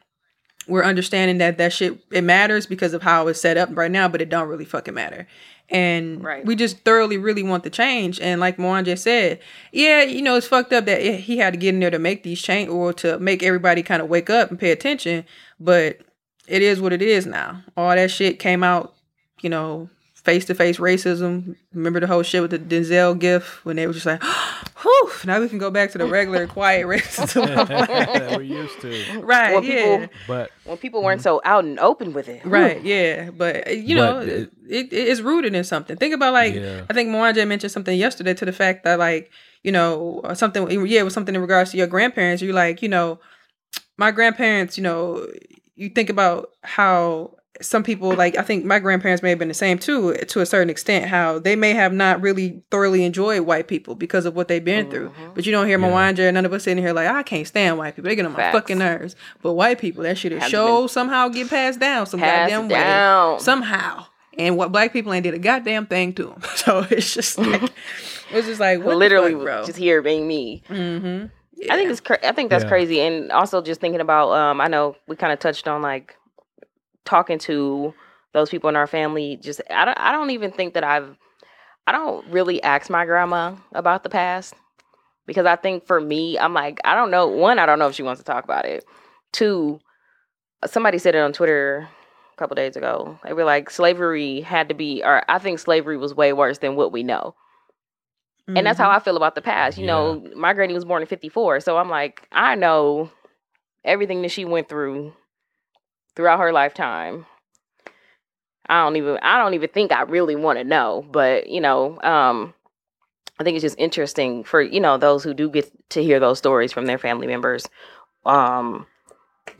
Speaker 3: we're understanding that that shit it matters because of how it's set up right now, but it don't really fucking matter. And
Speaker 2: Right.
Speaker 3: we just thoroughly really want the change. And like Moan just said, yeah, you know, it's fucked up that it- he had to get in there to make these change or to make everybody kind of wake up and pay attention. But it is what it is now. All that shit came out, you know, face to face racism. Remember the whole shit with the Denzel gif when they were just like, whew, now we can go back to the regular quiet racism.
Speaker 1: that we're used to.
Speaker 3: right,
Speaker 2: When
Speaker 3: yeah.
Speaker 2: people-
Speaker 1: But
Speaker 2: When people weren't so out and open with it.
Speaker 3: Right, yeah, but uh, you know,
Speaker 1: But
Speaker 3: it,
Speaker 1: it-
Speaker 3: it it's rooted in something. Think about like
Speaker 1: Yeah.
Speaker 3: I think Mwanje mentioned something yesterday to the fact that like you know something yeah it was something in regards to your grandparents. You're like you know my grandparents you know you think about how some people like I think my grandparents may have been the same too to a certain extent how they may have not really thoroughly enjoyed white people because of what they've been through.
Speaker 2: Mhm.
Speaker 3: But you don't hear
Speaker 1: Yeah.
Speaker 3: Mwanje and none of us sitting here like I can't stand white people. They get on my fucking nerves. But white people, that shit is
Speaker 2: Have
Speaker 3: show somehow get passed down some
Speaker 2: Pass
Speaker 3: goddamn
Speaker 2: it
Speaker 3: way somehow. And what black people ain't did a goddamn thing to them. So it's just like it's just like what
Speaker 2: literally
Speaker 3: fuck, bro.
Speaker 2: just here being me.
Speaker 3: mm-hmm.
Speaker 2: I think it's cra- I think that's
Speaker 1: Yeah.
Speaker 2: crazy, and also just thinking about. Um, I know we kind of touched on like talking to those people in our family. Just I don't I don't even think that I've I don't really ask my grandma about the past because I think for me I'm like I don't know one I don't know if she wants to talk about it. Two, somebody said it on Twitter a couple days ago. They were like slavery had to be, or I think slavery was way worse than what we know. And that's how
Speaker 3: Mm-hmm.
Speaker 2: I feel about the past. You know, my granny was born in 54. So I'm like, I know everything that she went through throughout her lifetime. I don't even I don't even think I really want to know, but you know, um I think it's just interesting for, you know, those who do get to hear those stories from their family members. Um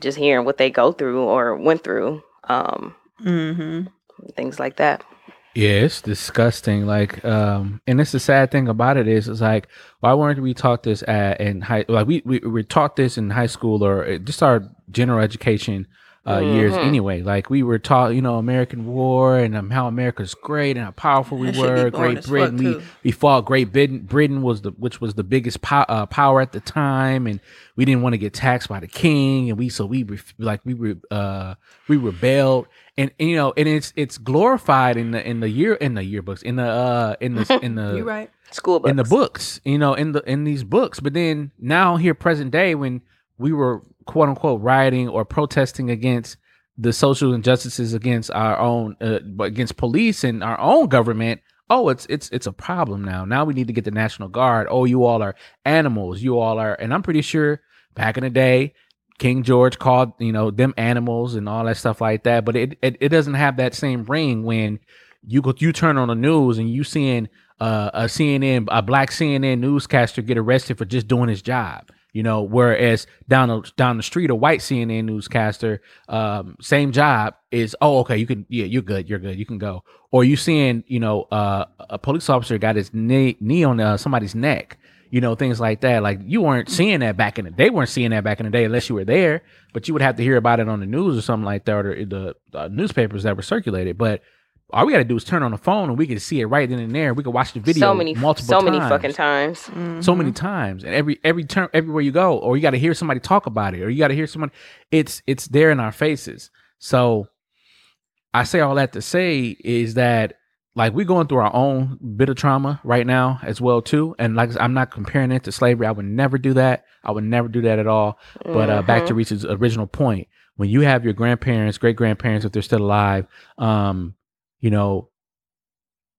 Speaker 2: just hearing what they go through or went through. Um
Speaker 3: Mm-hmm.
Speaker 2: things like that.
Speaker 1: Yeah, it's disgusting. Like, um, and it's the sad thing about it is, it's like, why weren't we taught this at in high? Like, we we were taught this in high school or uh, just our general education uh, years
Speaker 2: Mhm.
Speaker 1: anyway. Like, we were taught, you know, American War and um, how America's great and how powerful we
Speaker 3: That
Speaker 1: were. Great Britain, we we fought Great Britain. Britain was the which was the biggest pow- uh, power at the time, and we didn't want to get taxed by the king, and we so we ref- like we were uh, we rebelled, and, and you know, and it's it's glorified in the in the year in the yearbooks in the uh in the in the
Speaker 3: You right.
Speaker 2: School books.
Speaker 1: in the books, you know, in the in these books. But then now here, present day, when we were quote unquote rioting or protesting against the social injustices against our own uh, against police and our own government. Oh, it's it's it's a problem now. Now we need to get the National Guard. Oh, you all are animals. You all are, and I'm pretty sure back in the day, King George called you know them animals and all that stuff like that. But it it, it doesn't have that same ring when you go you turn on the news and you seeing uh, a CNN a black CNN newscaster get arrested for just doing his job. You know, whereas down the down the street, a white CNN newscaster, um, same job is oh okay, you can yeah, you're good, you're good, you can go. Or you seeing you know uh, a police officer got his knee knee on uh, somebody's neck, you know things like that. Like you weren't seeing that back in the they weren't seeing that back in the day unless you were there, but you would have to hear about it on the news or something like that or the, the newspapers that were circulated. But all we got to do is turn on the phone and we can see it right then and there. We can watch the video
Speaker 2: so many
Speaker 1: multiple
Speaker 2: so
Speaker 1: times.
Speaker 2: many fucking times.
Speaker 1: so many times. And every every turn everywhere you go or you got to hear somebody talk about it or you got to hear someone it's it's there in our faces. So i say all that to say is that like we're going through our own bit of trauma right now as well too. And like i'm not comparing it to slavery. I would never do that. I would never do that at all. But uh, back to reese's original point. When you have your grandparents great grandparents if they're still alive um you know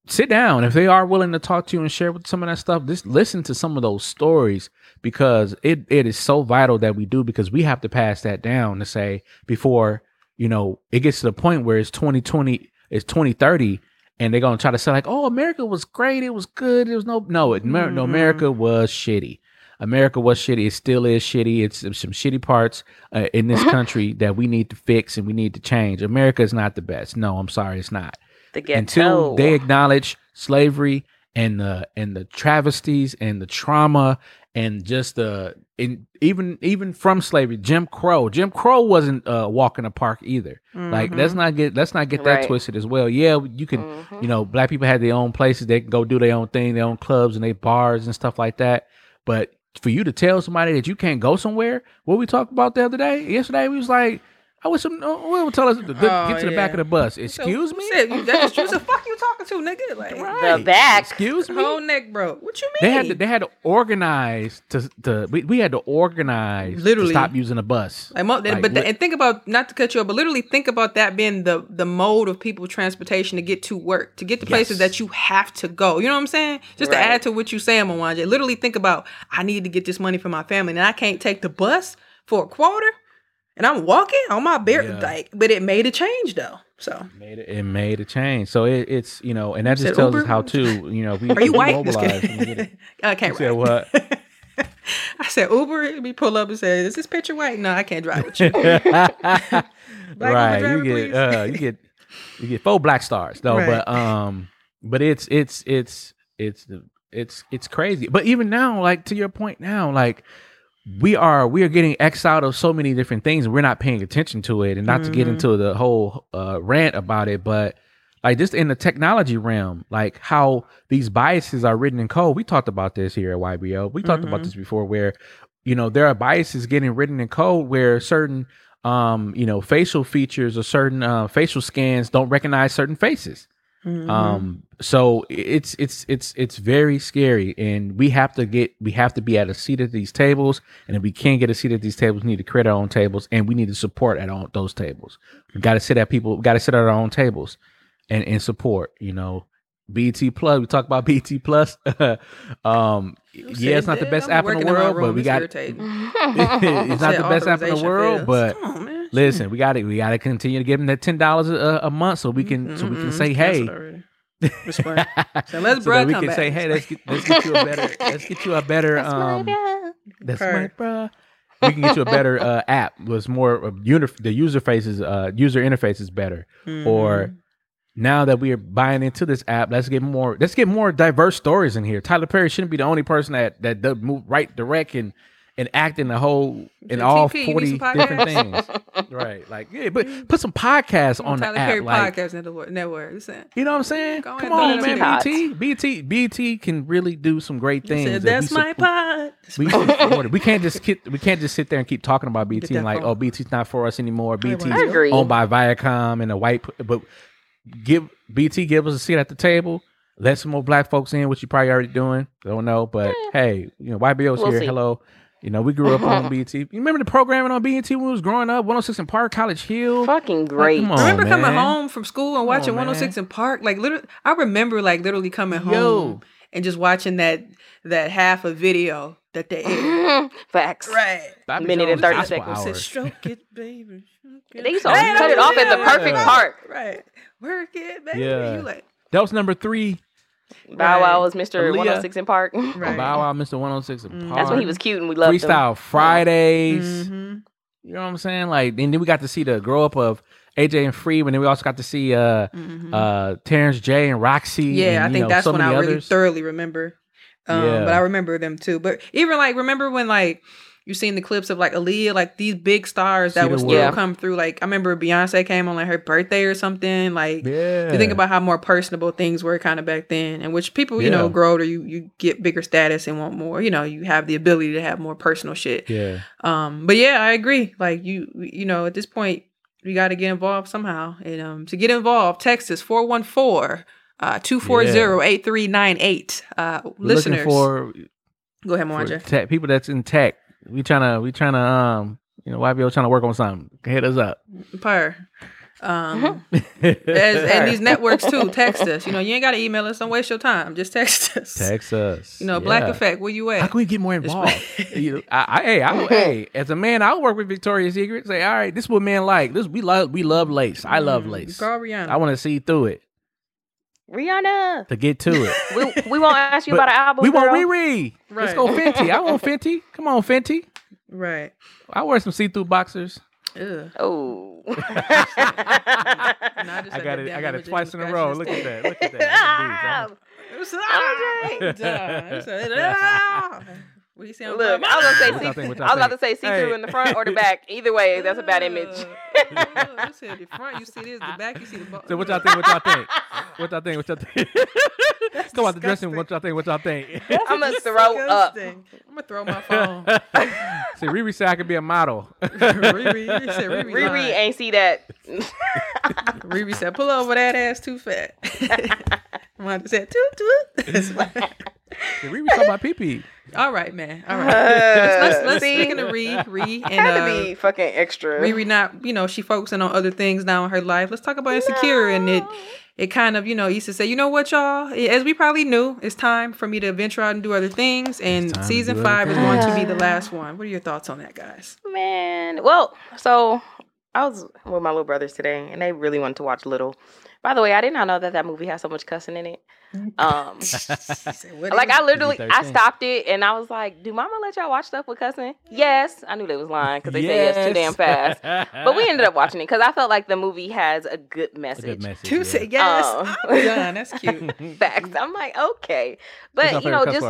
Speaker 1: sit down. If they are willing to talk to you and share with some of that stuff just listen to some of those stories because it, it is so vital that we do because we have to pass that down to say before you know it gets to the point where it's 2020 it's 2030 and they're going to try to say like oh america was great. It was good. It was no no it, Amer- no america was shitty. America was shitty. It still is shitty. It's, it's some shitty parts uh, in this country that we need to fix and we need to change. America is not the best. No i'm sorry it's not
Speaker 2: The ghetto.
Speaker 1: until they acknowledge slavery and the and the travesties and the trauma and just the in even even from slavery jim crow jim crow wasn't uh walk in the park either like let's not get let's not get that
Speaker 2: Right.
Speaker 1: twisted as well yeah you can
Speaker 2: Mhm.
Speaker 1: you know black people had their own places they can go do their own thing their own clubs and their bars and stuff like that but for you to tell somebody that you can't go somewhere what we talked about the other day yesterday we was like I wish some uh, would tell us to get
Speaker 3: Oh,
Speaker 1: to the back of the bus. Excuse
Speaker 3: who
Speaker 1: me.
Speaker 3: said you- That's true. So fuck you talking to, nigga. Like
Speaker 1: Right.
Speaker 2: The back.
Speaker 1: Excuse me.
Speaker 3: whole neck broke. What you mean?
Speaker 1: They had to, they had to organize to to we, we had to organize
Speaker 3: Literally.
Speaker 1: to stop using a bus.
Speaker 3: Like,
Speaker 1: Like,
Speaker 3: but the, and think about not to cut you off, but literally think about that being the the mode of people transportation to get to work, to get to places that you have to go. You know what I'm saying? Just
Speaker 2: Right.
Speaker 3: to add to what you saying, Mwanje. Literally think about I need to get this money for my family, and I can't take the bus for a quarter, and I'm walking on my bare
Speaker 1: Yeah.
Speaker 3: like. But it made a change though. So
Speaker 1: made it, it made a change. So it, it's you know, and that just tells us how to you know we
Speaker 3: are you white?
Speaker 1: Mobilize and it.
Speaker 3: I can't.
Speaker 1: You said what?
Speaker 3: I said Uber. We pull up and say, "Is this picture white?" No, I can't drive with you.
Speaker 1: right.
Speaker 3: driver,
Speaker 1: You get uh, you get you get four black stars. though.
Speaker 3: Right.
Speaker 1: but um, but it's it's it's it's it's it's crazy. But even now, like to your point now, like we are we are getting X out of so many different things, and we're not paying attention to it. And not to
Speaker 3: Mm-hmm.
Speaker 1: get into the whole uh, rant about it, but like just in the technology realm, like how these biases are written in code. We talked about this here at YBO. We talked about
Speaker 3: Mhm.
Speaker 1: this before, where you know there are biases getting written in code where certain um you know facial features or certain uh, facial scans don't recognize certain faces.
Speaker 3: Mhm.
Speaker 1: Um, so it's it's it's it's very scary, and we have to get we have to be at a seat at these tables, and if we can't get a seat at these tables, we need to create our own tables, and we need to support at all those tables. We got to sit at people, we got to sit at our own tables, and and support. You know, BT Plus. We talk about BT Plus. um, yeah, it's not the best app in the world, but we got
Speaker 3: irritating."
Speaker 1: it's not the best app in the world, but
Speaker 3: on,
Speaker 1: listen, we got to we got to continue to give them that ten dollars a, a month so we can so we can say,
Speaker 3: it's
Speaker 1: hey.
Speaker 3: Canceled already. It's. So let's
Speaker 1: so
Speaker 3: bruh
Speaker 1: that we can
Speaker 3: back.
Speaker 1: say, hey, let's get let's get you a better let's get you a better um that's
Speaker 3: Purr.
Speaker 1: my bruh. We can get you a better uh, app Was more uh, uni- the user faces uh user interface is better.
Speaker 3: Mm-hmm.
Speaker 1: Or now that we are buying into this app, let's get more let's get more diverse stories in here. Tyler Perry shouldn't be the only person that that does move right direct and and act in the whole in
Speaker 3: So
Speaker 1: all
Speaker 3: TP,
Speaker 1: forty different things. right. Like yeah, but mm. put some podcasts
Speaker 3: Come
Speaker 1: on the
Speaker 3: Tyler
Speaker 1: app.
Speaker 3: Perry
Speaker 1: like,
Speaker 3: Podcast Network. Network. Listen.
Speaker 1: you know what I'm saying?
Speaker 3: Go
Speaker 1: Come on, man.
Speaker 3: that.
Speaker 1: BT, BT, BT can really do some great things.
Speaker 3: Said, That's my
Speaker 1: sup-
Speaker 3: pod.
Speaker 1: We. We can't just keep, we can't just sit there and keep talking about BT
Speaker 3: that
Speaker 1: and like,
Speaker 3: phone.
Speaker 1: oh, BT's not for us anymore. BT's
Speaker 2: I agree.
Speaker 1: owned by Viacom and a white. But give BT give us a seat at the table. Let some more black folks in, which you probably already doing. Don't know, but hey, you know, YBO's
Speaker 2: We'll
Speaker 1: here.
Speaker 2: see.
Speaker 1: Hello. You know, we grew up on BT. You remember the programming on BT when we was growing up? 106 & Park, College Hill.
Speaker 2: Fucking great.
Speaker 1: come on.
Speaker 3: I remember coming home from school and watching
Speaker 1: on,
Speaker 3: 106 & Park. Like literally, I remember like literally coming home
Speaker 1: Yo.
Speaker 3: and just watching that that half a video that they aired.
Speaker 2: Facts.
Speaker 3: right.
Speaker 1: Bobby
Speaker 2: Minute and 30 seconds.
Speaker 3: Said, stroke it, baby. stroke it."
Speaker 2: They used to cut it off at the perfect part.
Speaker 3: Right. Work it, baby.
Speaker 1: Yeah.
Speaker 3: You like
Speaker 1: That was number three.
Speaker 2: Bow Wow was Mr.
Speaker 1: Aaliyah.
Speaker 2: 106 & Park.
Speaker 3: right.
Speaker 1: Bow Wow, Mr. 106 & Park.
Speaker 2: That's when he was cute and we loved him.
Speaker 1: Freestyle Fridays.
Speaker 3: Mhm.
Speaker 1: You know what I'm saying? Like, and then we got to see the grow up of AJ and Free, and then we also got to see uh uh Terrence J and Rocsi.
Speaker 3: Mm-hmm. Yeah,
Speaker 1: and,
Speaker 3: I think
Speaker 1: know,
Speaker 3: that's
Speaker 1: so
Speaker 3: when I
Speaker 1: many
Speaker 3: really thoroughly remember. Um,
Speaker 1: Yeah.
Speaker 3: But I remember them too. But even like, remember when like you seen the clips of like Aaliyah, like these big stars that would still come through. Like I remember Beyonce came on like her birthday or something. Like
Speaker 1: Yeah.
Speaker 3: you think about how more personable things were kind of back then, and which people you know grow older, you you get bigger status and want more. You know, you have the ability to have more personal shit.
Speaker 1: Yeah.
Speaker 3: Um, but yeah, I agree. Like you, you know, at this point, we got to get involved somehow. And um, to get involved, text us 414 uh 240-8398. Uh, listeners,
Speaker 1: looking for,
Speaker 3: go ahead, Mwanje.
Speaker 1: tech, people that's in tech. We trying to, we trying to, um, you know, YBO trying to work on something. Hit us up.
Speaker 3: Per. Um, as, and these networks too. Text us. You know, you ain't got to email us. Don't waste your time. Just text us.
Speaker 1: Text us.
Speaker 3: You know, Black Effect. Where you at?
Speaker 1: How can we get more involved? you I, I, hey, I, hey, as a man, I'll work with Victoria's Secret. Say, all right, this is what men like. This we love. We love lace. I love
Speaker 3: Mm,
Speaker 1: lace.
Speaker 3: Call Rihanna.
Speaker 1: I want to see through it
Speaker 2: Rihanna.
Speaker 1: to get to it.
Speaker 2: We, we won't ask you about an album.
Speaker 1: we want
Speaker 2: girl.
Speaker 1: Riri. Let's go Fenty. I want Fenty. Come on, Fenty.
Speaker 3: right.
Speaker 1: I wear some see-through boxers.
Speaker 3: Ugh.
Speaker 2: Oh.
Speaker 3: Nah, just
Speaker 1: I got it. I got it twice in a
Speaker 3: of
Speaker 1: row.
Speaker 3: scratching
Speaker 1: Look at that. Look at that.
Speaker 3: It was- ah, duh. It said. What do you say? on
Speaker 2: Look,
Speaker 3: the-
Speaker 2: I was gonna say
Speaker 1: What y'all think?
Speaker 2: see.
Speaker 1: What
Speaker 2: I was about to say see through
Speaker 1: Hey.
Speaker 2: in the front or the back. Either way, that's a bad image.
Speaker 3: You said the front, you see this, the back, you see the bottom.
Speaker 1: So what y'all think? What y'all think? What y'all think? What y'all think? Come out the dressing. What y'all think? What y'all think?
Speaker 2: I'm gonna throw up.
Speaker 3: I'm gonna throw my phone.
Speaker 1: See, Riri said I could be a model.
Speaker 3: Riri, you said Riri,
Speaker 2: Riri
Speaker 3: lying.
Speaker 2: ain't see that.
Speaker 3: Riri said, "Pull over that ass too fat." Wanda said, "Toot toot." It's like-
Speaker 1: Riri talking about pee pee.
Speaker 3: All right, man. All right.
Speaker 2: Uh,
Speaker 3: let's, let's
Speaker 2: see?
Speaker 3: speaking of Ree, Ree, and
Speaker 2: Had
Speaker 3: uh,
Speaker 2: to be fucking extra.
Speaker 3: Riri not, you know, she focusing on other things now in her life. Let's talk about insecure and it it kind of, you know, used to say, you know what, y'all, as we probably knew, it's time for me to venture out and do other things. And season five is going to be the last one. What are your thoughts on that, guys?
Speaker 2: Man, well, so I was with my little brothers today, and they really wanted to watch Little. By the way, I did not know that that movie has so much cussing in it. Um,
Speaker 3: said,
Speaker 2: like I literally, I stopped it, and I was like, "Do Mama let y'all watch stuff with cussing?" Yes, I knew they was lying because they said yes too damn fast. But we ended up watching it because I felt like the movie has a good
Speaker 1: A
Speaker 2: message.
Speaker 1: good message.
Speaker 3: You
Speaker 1: yeah.
Speaker 3: said yes.
Speaker 2: Oh.
Speaker 3: I'm done. That's cute.
Speaker 2: Facts. I'm like, okay, but you know, just?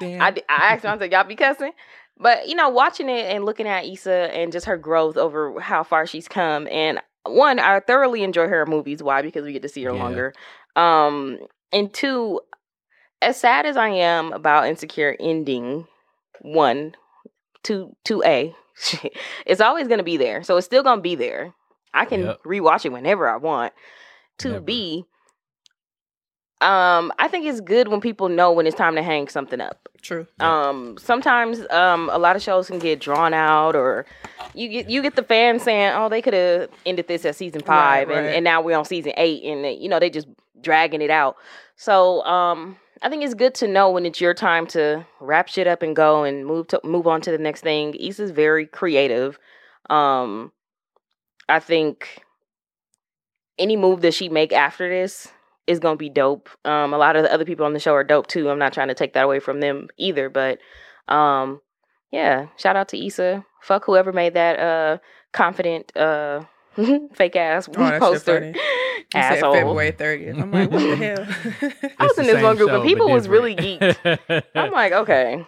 Speaker 3: Damn.
Speaker 2: I, I asked them, I said, y'all be cussing? But, you know, watching it and looking at Issa and just her growth over how far she's come. And one, I thoroughly enjoy her movies. Why? Because we get to see her
Speaker 1: Yeah.
Speaker 2: longer. Um, and two, as sad as I am about Insecure ending, one, two, two A, it's always going to be there. So it's still going to be there. I can
Speaker 1: Yep.
Speaker 2: rewatch it whenever I want. To
Speaker 1: Never.
Speaker 2: B, um, I think it's good when people know when it's time to hang something up.
Speaker 3: True.
Speaker 2: Um, sometimes um, a lot of shows can get drawn out, or you get you get the fans saying, "Oh, they could have ended this at season five, and,
Speaker 3: right.
Speaker 2: and now we're on season eight, and you know they just dragging it out." So um, I think it's good to know when it's your time to wrap shit up and go and move to move on to the next thing. Issa's very creative. Um, I think any move that she make after this is gonna be dope. Um, a lot of the other people on the show are dope too. I'm not trying to take that away from them either, but um, yeah, shout out to Issa. Fuck whoever made that uh confident uh fake ass
Speaker 3: Oh,
Speaker 2: poster.
Speaker 3: funny. He said
Speaker 2: Asshole.
Speaker 3: February 30th. I'm like, what the hell?
Speaker 2: I was in this one
Speaker 1: same
Speaker 2: group and people
Speaker 1: but
Speaker 2: was really
Speaker 1: geeked.
Speaker 2: I'm like, okay.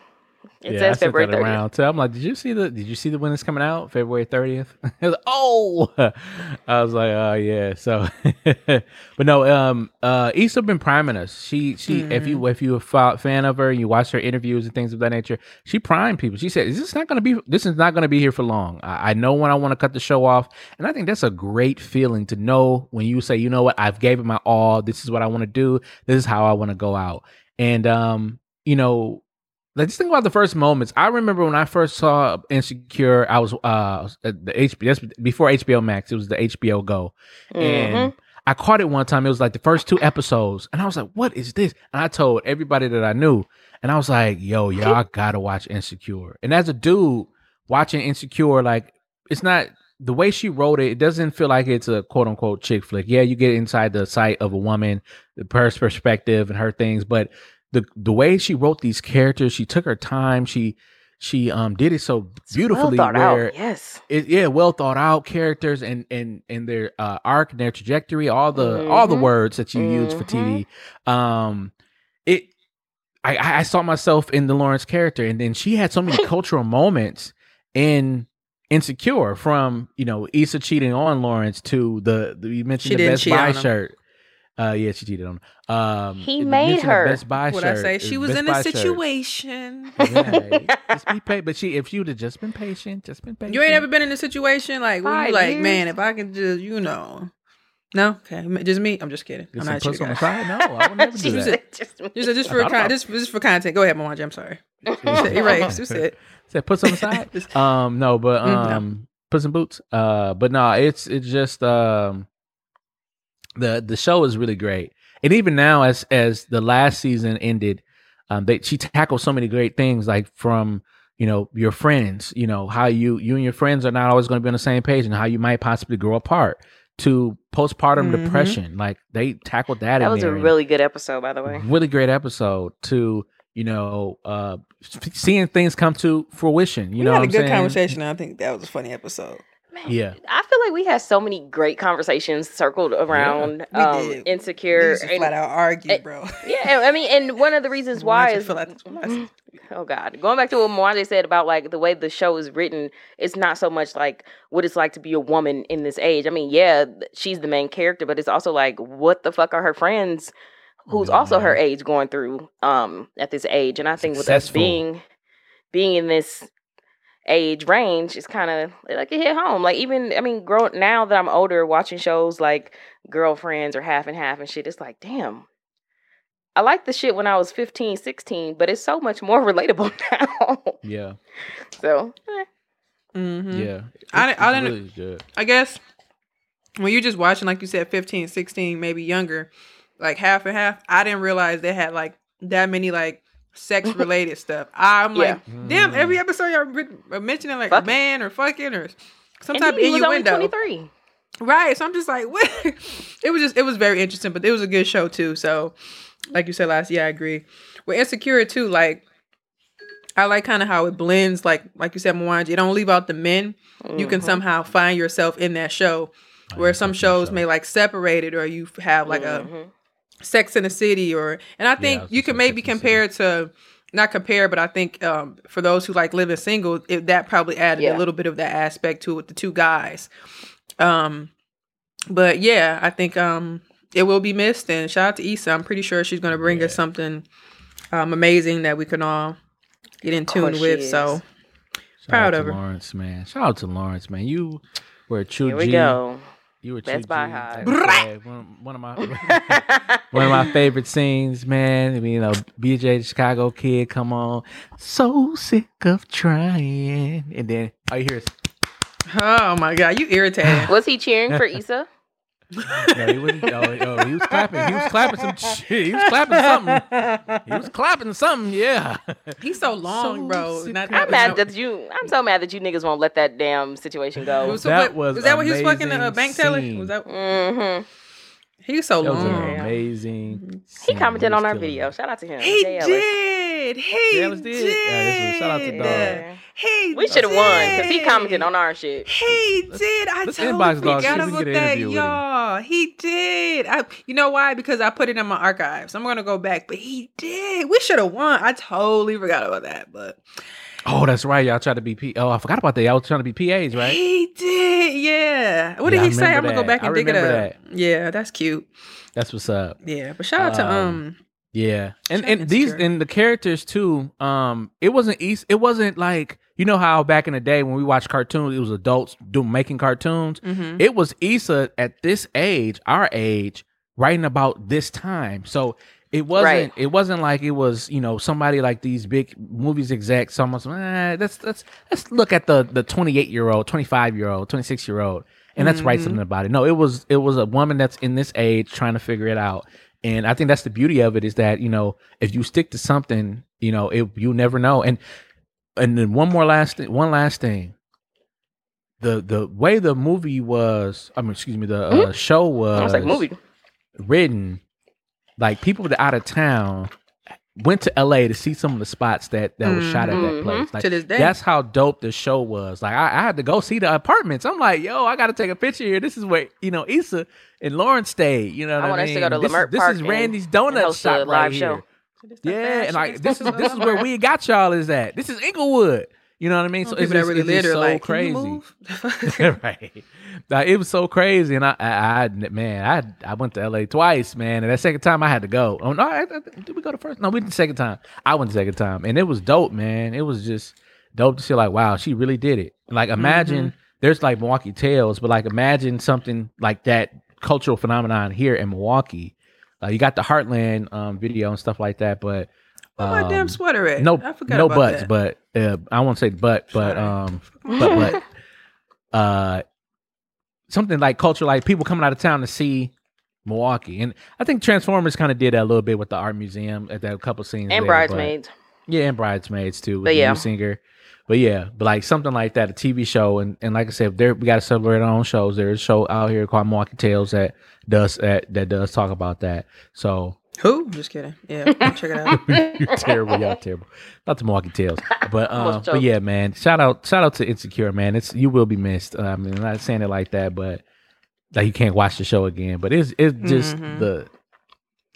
Speaker 2: It
Speaker 1: yeah,
Speaker 2: says February
Speaker 1: that
Speaker 2: 30th.
Speaker 1: around too. I'm like, did you see the? Did you see the when it's coming out? February 30th. I was like, oh, I was like, oh yeah. So, but no, um, uh, Issa been priming us. She, she, if you, if you a fa- fan of her, you watch her interviews and things of that nature. She primed people. She said, "Is this not going to be? This is not going to be here for long. I, I know when I want to cut the show off, and I think that's a great feeling to know when you say, you know what, I've gave it my all. This is what I want to do. This is how I want to go out. And um, you know, like just think about the first moments. I remember when I first saw Insecure. I was uh at the HBO that's before HBO Max. It was the HBO Go, and I caught it one time. It was like the first two episodes, and I was like, "What is this?" And I told everybody that I knew, and I was like, "Yo, y'all gotta watch Insecure." And as a dude watching Insecure, like it's not the way she wrote it. It doesn't feel like it's a quote unquote chick flick. Yeah, you get inside the sight of a woman, the her perspective and her things, but the the way she wrote these characters, she took her time. She she um did it so beautifully.
Speaker 2: well thought
Speaker 1: where
Speaker 2: out. Yes.
Speaker 1: it, yeah, well thought out characters and and and their uh, arc and their trajectory, all the all the
Speaker 2: Mhm.
Speaker 1: words that you use for TV. Um, it, I I saw myself in the Lawrence character, and then she had so many cultural moments in Insecure, from you know Issa cheating on Lawrence to the, the you mentioned
Speaker 3: She
Speaker 1: the Best Buy shirt. Uh, yeah, she cheated on him. Um,
Speaker 2: He made her.
Speaker 1: Best Buy
Speaker 3: What
Speaker 1: shirt.
Speaker 3: I say? She
Speaker 1: was
Speaker 3: was
Speaker 1: Best
Speaker 3: in a
Speaker 1: Buy shirt.
Speaker 3: situation.
Speaker 1: Yeah, just be patient. But she, if she would have just been patient, just been patient.
Speaker 3: You ain't ever been in a situation like where you like,
Speaker 2: years?
Speaker 3: man, if I can just, you know, no, okay, just me. I'm just kidding.
Speaker 1: Get
Speaker 3: I'm
Speaker 1: some
Speaker 3: not
Speaker 1: puss
Speaker 3: sure.
Speaker 1: on the side? No, I would never
Speaker 2: She
Speaker 1: do that.
Speaker 2: said just me.
Speaker 3: Just, just
Speaker 1: I
Speaker 3: for
Speaker 1: thought
Speaker 3: con- just, just for content. Go ahead, Mwanje. I'm sorry. You said, erase. You said.
Speaker 1: Said put some aside. um, no, but
Speaker 3: Mm, no.
Speaker 1: um, put some boots. Uh, but no, it's it's just um, the the show is really great, and even now as as the last season ended, um, they she tackled so many great things like from you know your friends, you know how you you and your friends are not always going to be on the same page, and how you might possibly grow apart. To postpartum
Speaker 3: Mhm.
Speaker 1: depression, like they tackled that.
Speaker 2: That was a really good episode, by the way.
Speaker 1: really great episode to you know uh seeing things come to fruition you
Speaker 3: we
Speaker 1: know
Speaker 3: had a good
Speaker 1: saying?
Speaker 3: conversation. I think that was a funny episode.
Speaker 2: Man,
Speaker 1: Yeah.
Speaker 2: I feel like we had so many great conversations circled around
Speaker 3: We
Speaker 2: um, insecure.
Speaker 3: We used
Speaker 2: and-
Speaker 3: flat out argue,
Speaker 2: and-
Speaker 3: bro.
Speaker 2: yeah, I mean, and one of the reasons why is
Speaker 3: feel like-
Speaker 2: oh god, going back to what Mwanje said about like the way the show is written, it's not so much like what it's like to be a woman in this age. I mean, yeah, she's the main character, but it's also like what the fuck are her friends, who's also her age, going through um at this age? And I think with us being being in this age range it's kind of like it hit home. Like even i mean grow now that i'm older watching shows like girlfriends or half and half and shit it's like damn. I like the shit when i was 15 16 but it's so much more relatable now.
Speaker 1: Yeah.
Speaker 2: So eh.
Speaker 3: Mhm.
Speaker 1: yeah.
Speaker 3: I-
Speaker 1: It's-
Speaker 3: I didn't-
Speaker 1: really good.
Speaker 3: I guess when you're just watching, like you said, 15, 16, maybe younger, like half and half, I didn't realize they had like that many like sex related stuff. I'm like,
Speaker 2: Yeah.
Speaker 3: damn,
Speaker 1: Mm.
Speaker 3: every episode y'all mentioning like
Speaker 2: Fuck.
Speaker 3: a man or fucking or sometimes
Speaker 2: and he was only
Speaker 3: innuendo.
Speaker 2: 23.
Speaker 3: Right. So I'm just like, what? It was just, it was very interesting, but it was a good show too. So, like you said last, yeah, I agree. With Insecure too, like, I like kind of how it blends, like, like you said, Mwanje, it don't leave out the men. You can somehow find yourself in that show. Where some shows may like separate it, or you have like a Sex in the City, or and I think
Speaker 1: I
Speaker 3: you can maybe
Speaker 1: Sex and the
Speaker 3: compare it to not compare, but I think um, for those who like living single, it, that probably added
Speaker 2: Yeah.
Speaker 3: a little bit of that aspect to it with the two guys. Um, but yeah, I think um, it will be missed. And shout out to Issa. I'm pretty sure she's going to bring us something um, amazing that we can all get in tune with. So
Speaker 1: Shout
Speaker 3: Proud
Speaker 1: out
Speaker 3: of
Speaker 1: to
Speaker 3: her.
Speaker 1: Lawrence, man. Shout out to Lawrence, man. You were a true
Speaker 2: Here we
Speaker 1: G.
Speaker 2: go.
Speaker 1: You were a
Speaker 2: Best Buy
Speaker 1: G.
Speaker 2: high.
Speaker 1: Like One, one of my one of my favorite scenes, man. I mean, you know, BJ the Chicago kid, come on, so sick of trying, and then all you hear is
Speaker 3: oh my god, you irritating.
Speaker 2: Was he cheering for Issa?
Speaker 1: No, he was, oh, oh, he was clapping, he was clapping some shit, he was clapping something, he was clapping something, yeah.
Speaker 3: He's so long,
Speaker 1: So
Speaker 3: bro. Not-
Speaker 2: I'm mad that you. I'm so mad that you niggas won't let that damn situation go.
Speaker 3: So
Speaker 1: That
Speaker 3: what-
Speaker 1: was
Speaker 3: was that what he was fucking a
Speaker 1: amazing
Speaker 3: bank teller?
Speaker 1: scene.
Speaker 3: Was that
Speaker 2: Mm-hmm.
Speaker 3: he was so
Speaker 1: That was
Speaker 3: long?
Speaker 1: an amazing.
Speaker 2: He commented
Speaker 1: was
Speaker 2: on our video.
Speaker 1: it.
Speaker 2: Shout out to him.
Speaker 3: He
Speaker 2: Jay Ellis.
Speaker 3: Did. He
Speaker 1: Ellis did?
Speaker 3: did.
Speaker 1: Yeah, this was- shout out to Dog.
Speaker 2: Yeah.
Speaker 3: He
Speaker 2: We should have won because he commented on our shit.
Speaker 3: He did. I
Speaker 1: let's
Speaker 3: totally
Speaker 1: inbox Dog, see
Speaker 3: forgot
Speaker 1: if we can
Speaker 3: about that,
Speaker 1: interview with him.
Speaker 3: y'all. He did. I, you know why? Because I put it in my archives. I'm gonna go back, but he did. We should have won. I totally forgot about that, but
Speaker 1: Oh, that's right. Y'all tried to be P. Oh, I forgot about that. Y'all was trying to be PAs, right?
Speaker 3: he did. Yeah. What did
Speaker 1: I
Speaker 3: he say? I'm gonna go
Speaker 1: that.
Speaker 3: back
Speaker 1: I
Speaker 3: and dig it up.
Speaker 1: remember
Speaker 3: Yeah, that's cute.
Speaker 1: That's what's up.
Speaker 3: Yeah, but shout out to
Speaker 1: Um,
Speaker 3: um.
Speaker 1: Yeah, and and these and the characters too. Um, it wasn't east. It wasn't like you know how back in the day when we watched cartoons, it was adults doing making cartoons.
Speaker 3: mhm.
Speaker 1: It was Issa at this age, our age, writing about this time. So it wasn't.
Speaker 2: Right.
Speaker 1: It wasn't like it was you know somebody like these big movies execs. Almost. Eh, let's let's let's look at the the twenty eight year old, twenty five year old, twenty six year old, and let's write something about it. No, it was it was a woman that's in this age trying to figure it out. And I think that's the beauty of it is that you know if you stick to something, you know it you never know. And and then one more last thing, one last thing. The the way the movie was, I mean, excuse me, the uh, show was,
Speaker 2: was like, movie.
Speaker 1: written, like people that out of town went to LA to see some of the spots that that was shot at that
Speaker 2: Mhm.
Speaker 1: place. Like
Speaker 3: To this day.
Speaker 1: that's how dope the show was. Like I, I had to go see the apartments. I'm like, yo, I got to take a picture here. This is where you know Issa and Lauren stayed. You know, what
Speaker 2: I
Speaker 1: I,
Speaker 2: want us to go to
Speaker 1: this
Speaker 2: Lamert
Speaker 1: is, this
Speaker 2: Park
Speaker 1: is Randy's Donut shop right
Speaker 2: live
Speaker 1: here.
Speaker 2: show.
Speaker 1: Yeah, and like this is this is where we got y'all is at. This is Inglewood. You know what I mean?
Speaker 3: People that really
Speaker 1: it's
Speaker 3: live
Speaker 1: so
Speaker 3: like,
Speaker 1: crazy.
Speaker 3: Can you move?
Speaker 1: right. Like, it was so crazy, and I, I, I, man, I, I went to LA twice, man, and that second time I had to go. Oh no, I, I- did we go the first? No, we did the second time. I went the second time, and it was dope, man. It was just dope to see, like, wow, she really did it. Like, imagine there's like Milwaukee Tales, but like, imagine something like that cultural phenomenon here in Milwaukee. Uh, you got the Heartland um, video and stuff like that, but
Speaker 3: Where my damn
Speaker 1: um,
Speaker 3: sweater at?
Speaker 1: no,
Speaker 3: I forgot
Speaker 1: no
Speaker 3: about
Speaker 1: buts,
Speaker 3: that.
Speaker 1: but uh, I won't say but, but um, but but uh, something like culture, like people coming out of town to see Milwaukee, and I think Transformers kind of did that a little bit with the art museum at that couple scenes
Speaker 2: And
Speaker 1: there,
Speaker 2: bridesmaids.
Speaker 1: but- yeah, and bridesmaids too. With
Speaker 2: But
Speaker 1: the
Speaker 2: yeah.
Speaker 1: new singer. But yeah, but like something like that, a TV show, and, and like I said, there we got to celebrate our own shows. There's a show out here called Milwaukee Tales that does that that does talk about that. So
Speaker 3: Who? Just kidding. Yeah, check it out.
Speaker 1: you're terrible. Y'all terrible. Not the Milwaukee Tales, but um,
Speaker 2: Almost
Speaker 1: but yeah, man. Shout out, shout out to Insecure, man. It's you will be missed. Uh, I mean, I'm not saying it like that, but like you can't watch the show again. But it's it's just
Speaker 3: Mhm.
Speaker 1: the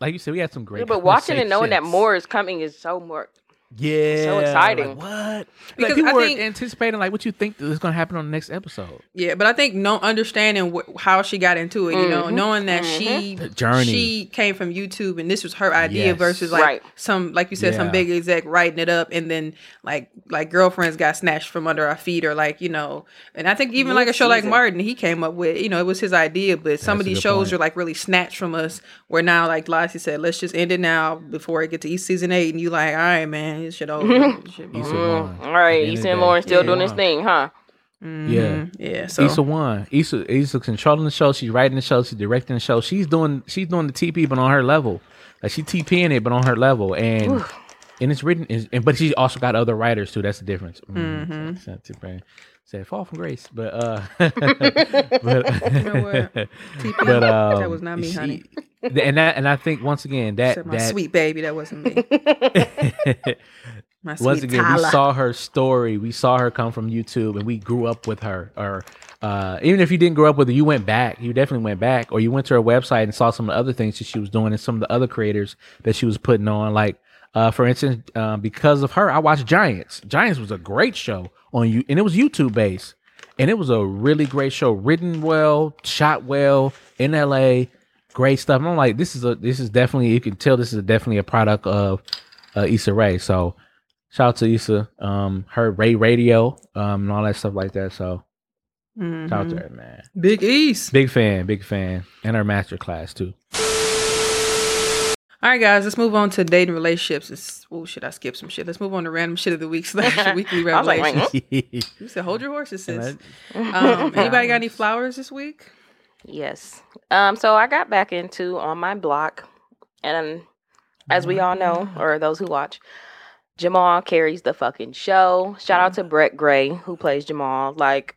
Speaker 1: like you said, we had some great.
Speaker 2: Yeah, but watching and knowing that more is coming is so more.
Speaker 1: Yeah,
Speaker 2: so exciting.
Speaker 1: Like, what?
Speaker 3: Because
Speaker 1: Because people
Speaker 3: I
Speaker 1: were
Speaker 3: think-
Speaker 1: anticipating like what you think is going to happen on the next episode.
Speaker 3: Yeah, but I think no understanding wh- how she got into it, you know,
Speaker 2: Mhm.
Speaker 3: knowing that she
Speaker 1: The journey.
Speaker 3: she came from YouTube and this was her idea
Speaker 1: Yes.
Speaker 3: versus like
Speaker 2: Right.
Speaker 3: some like you said some big exec writing it up and then like like girlfriends got snatched from under our feet or like you know and I think even like a show like Martin he came up with you know it was his idea but some
Speaker 1: That's
Speaker 3: of these shows
Speaker 1: point.
Speaker 3: are like really snatched from us where now like Lassie said let's just end it now before it get to East season eight and you like all right man this shit over This shit
Speaker 1: Issa
Speaker 3: over.
Speaker 1: won.
Speaker 2: All right,
Speaker 1: At the end of
Speaker 2: Easton
Speaker 1: the day.
Speaker 2: Lauren still
Speaker 3: Yeah.
Speaker 2: doing his thing, huh?
Speaker 1: Yeah.
Speaker 3: yeah so
Speaker 1: Issa won. Issa Issa controlling the show. She's writing the show. She's directing the show. She's doing she's doing the TP, but on her level. Like she TPing it, but on her level. And and it's written, and but she also got other writers too. That's the difference. Mm,
Speaker 3: Mhm.
Speaker 1: So- so too bad. Said fall from grace, but uh, but?
Speaker 3: TP,
Speaker 1: but um,
Speaker 3: that was not me, honey.
Speaker 1: and that and I think once again that
Speaker 3: my
Speaker 1: that
Speaker 3: sweet baby, that wasn't me. My sweet
Speaker 1: once again we saw her story we saw her come from youtube and we grew up with her or uh, even if you didn't grow up with her you went back you definitely went back or you went to her website and saw some of the other things that she was doing and some of the other creators that she was putting on like uh, for instance uh, because of her i watched giants giants was a great show on you and it was youtube based and it was a really great show written well shot well in la great stuff and i'm like this is a this is definitely you can tell this is definitely a product of uh, Issa Rae. So shout out to Issa, um, her Ray Radio, um, and all that stuff like that. So shout out to
Speaker 3: Mhm.
Speaker 1: her, man.
Speaker 3: Big East.
Speaker 1: Big fan, big fan, and her master class too.
Speaker 3: All right, guys, let's move on to dating relationships. It's, oh, shit, I skipped some shit. Let's move on to random shit of the week slash weekly
Speaker 2: I was like,
Speaker 3: revelations.
Speaker 2: wait,
Speaker 3: you said hold your horses,
Speaker 1: And
Speaker 3: sis. Um, anybody got any flowers this week?
Speaker 2: Yes. Um. So I got back into on my block, and as we all know, or those who watch, Jamal carries the fucking show. Shout out to Brett Gray who plays Jamal. Like,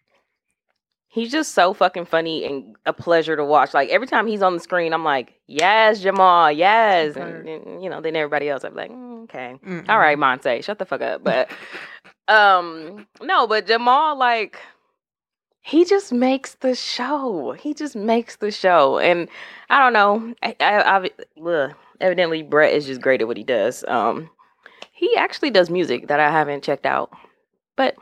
Speaker 2: he's just so fucking funny and a pleasure to watch. Like every time he's on the screen, I'm like, yes, Jamal, yes, and, and, you know, then everybody else, I'm like, mm, okay,
Speaker 3: Mm-mm.
Speaker 2: all right, Monte, shut the fuck up. But um, no, but Jamal, like he just makes the show. He just makes the show, and I don't know. I, I, I ugh, evidently Brett is just great at what he does. Um, he actually does music that I haven't checked out, but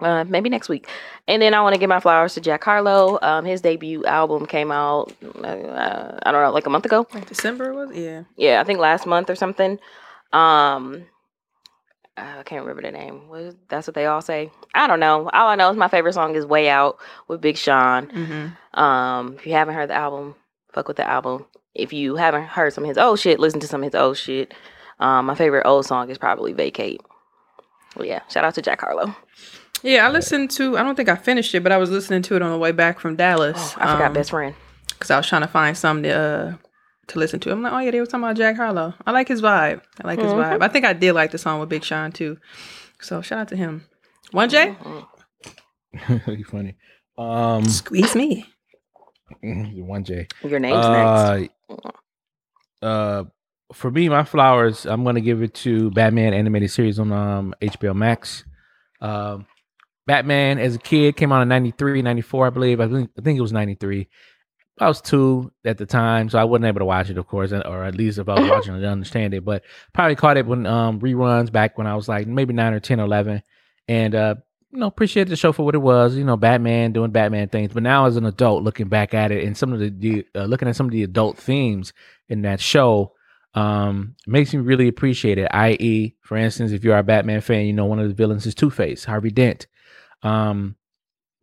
Speaker 2: uh, maybe next week. And then I want to give my flowers to Jack Harlow. Um, his debut album came out. Uh, I don't know, like a month ago.
Speaker 3: Like December was? Yeah.
Speaker 2: Yeah, I think last month or something. Um, I can't remember the name. What, that's what they all say. I don't know. All I know is my favorite song is "Way Out" with Big Sean.
Speaker 3: Mm-hmm.
Speaker 2: Um, if you haven't heard the album, fuck with the album. If you haven't heard some of his old shit, listen to some of his old shit. Um, my favorite old song is probably "Vacate." Well, yeah, shout out to Jack Harlow.
Speaker 3: Yeah, I listened to, I don't think I finished it, but I was listening to it on the way back from Dallas.
Speaker 2: Oh, I forgot best friend.
Speaker 3: Because I was trying to find something to, uh, to listen to. I'm like, oh, yeah, they were talking about Jack Harlow. I like his vibe. I like his
Speaker 2: Mhm.
Speaker 3: vibe. I think I did like the song with Big Sean, too. So shout out to him. One J?
Speaker 1: you funny. Um,
Speaker 3: Squeeze me.
Speaker 1: one J.
Speaker 2: Your name's next.
Speaker 1: Uh, uh, for me, my flowers, I'm gonna give it to Batman animated series on um HBO Max. Um, Batman as a kid came out in 93, 94, I believe. I think I think it was 93. I was two at the time, so I wasn't able to watch it, of course, or at least if I was watching it, to understand it. But probably caught it when um reruns back when I was like maybe nine or 10 or 11. And uh, you know, appreciate the show for what it was. You know, Batman doing Batman things. But now as an adult, looking back at it and some of the, uh, looking at some of the adult themes in that show, um, makes me really appreciate it. I.e., for instance, if you are a Batman fan, you know one of the villains is Two Face, Harvey Dent. Um,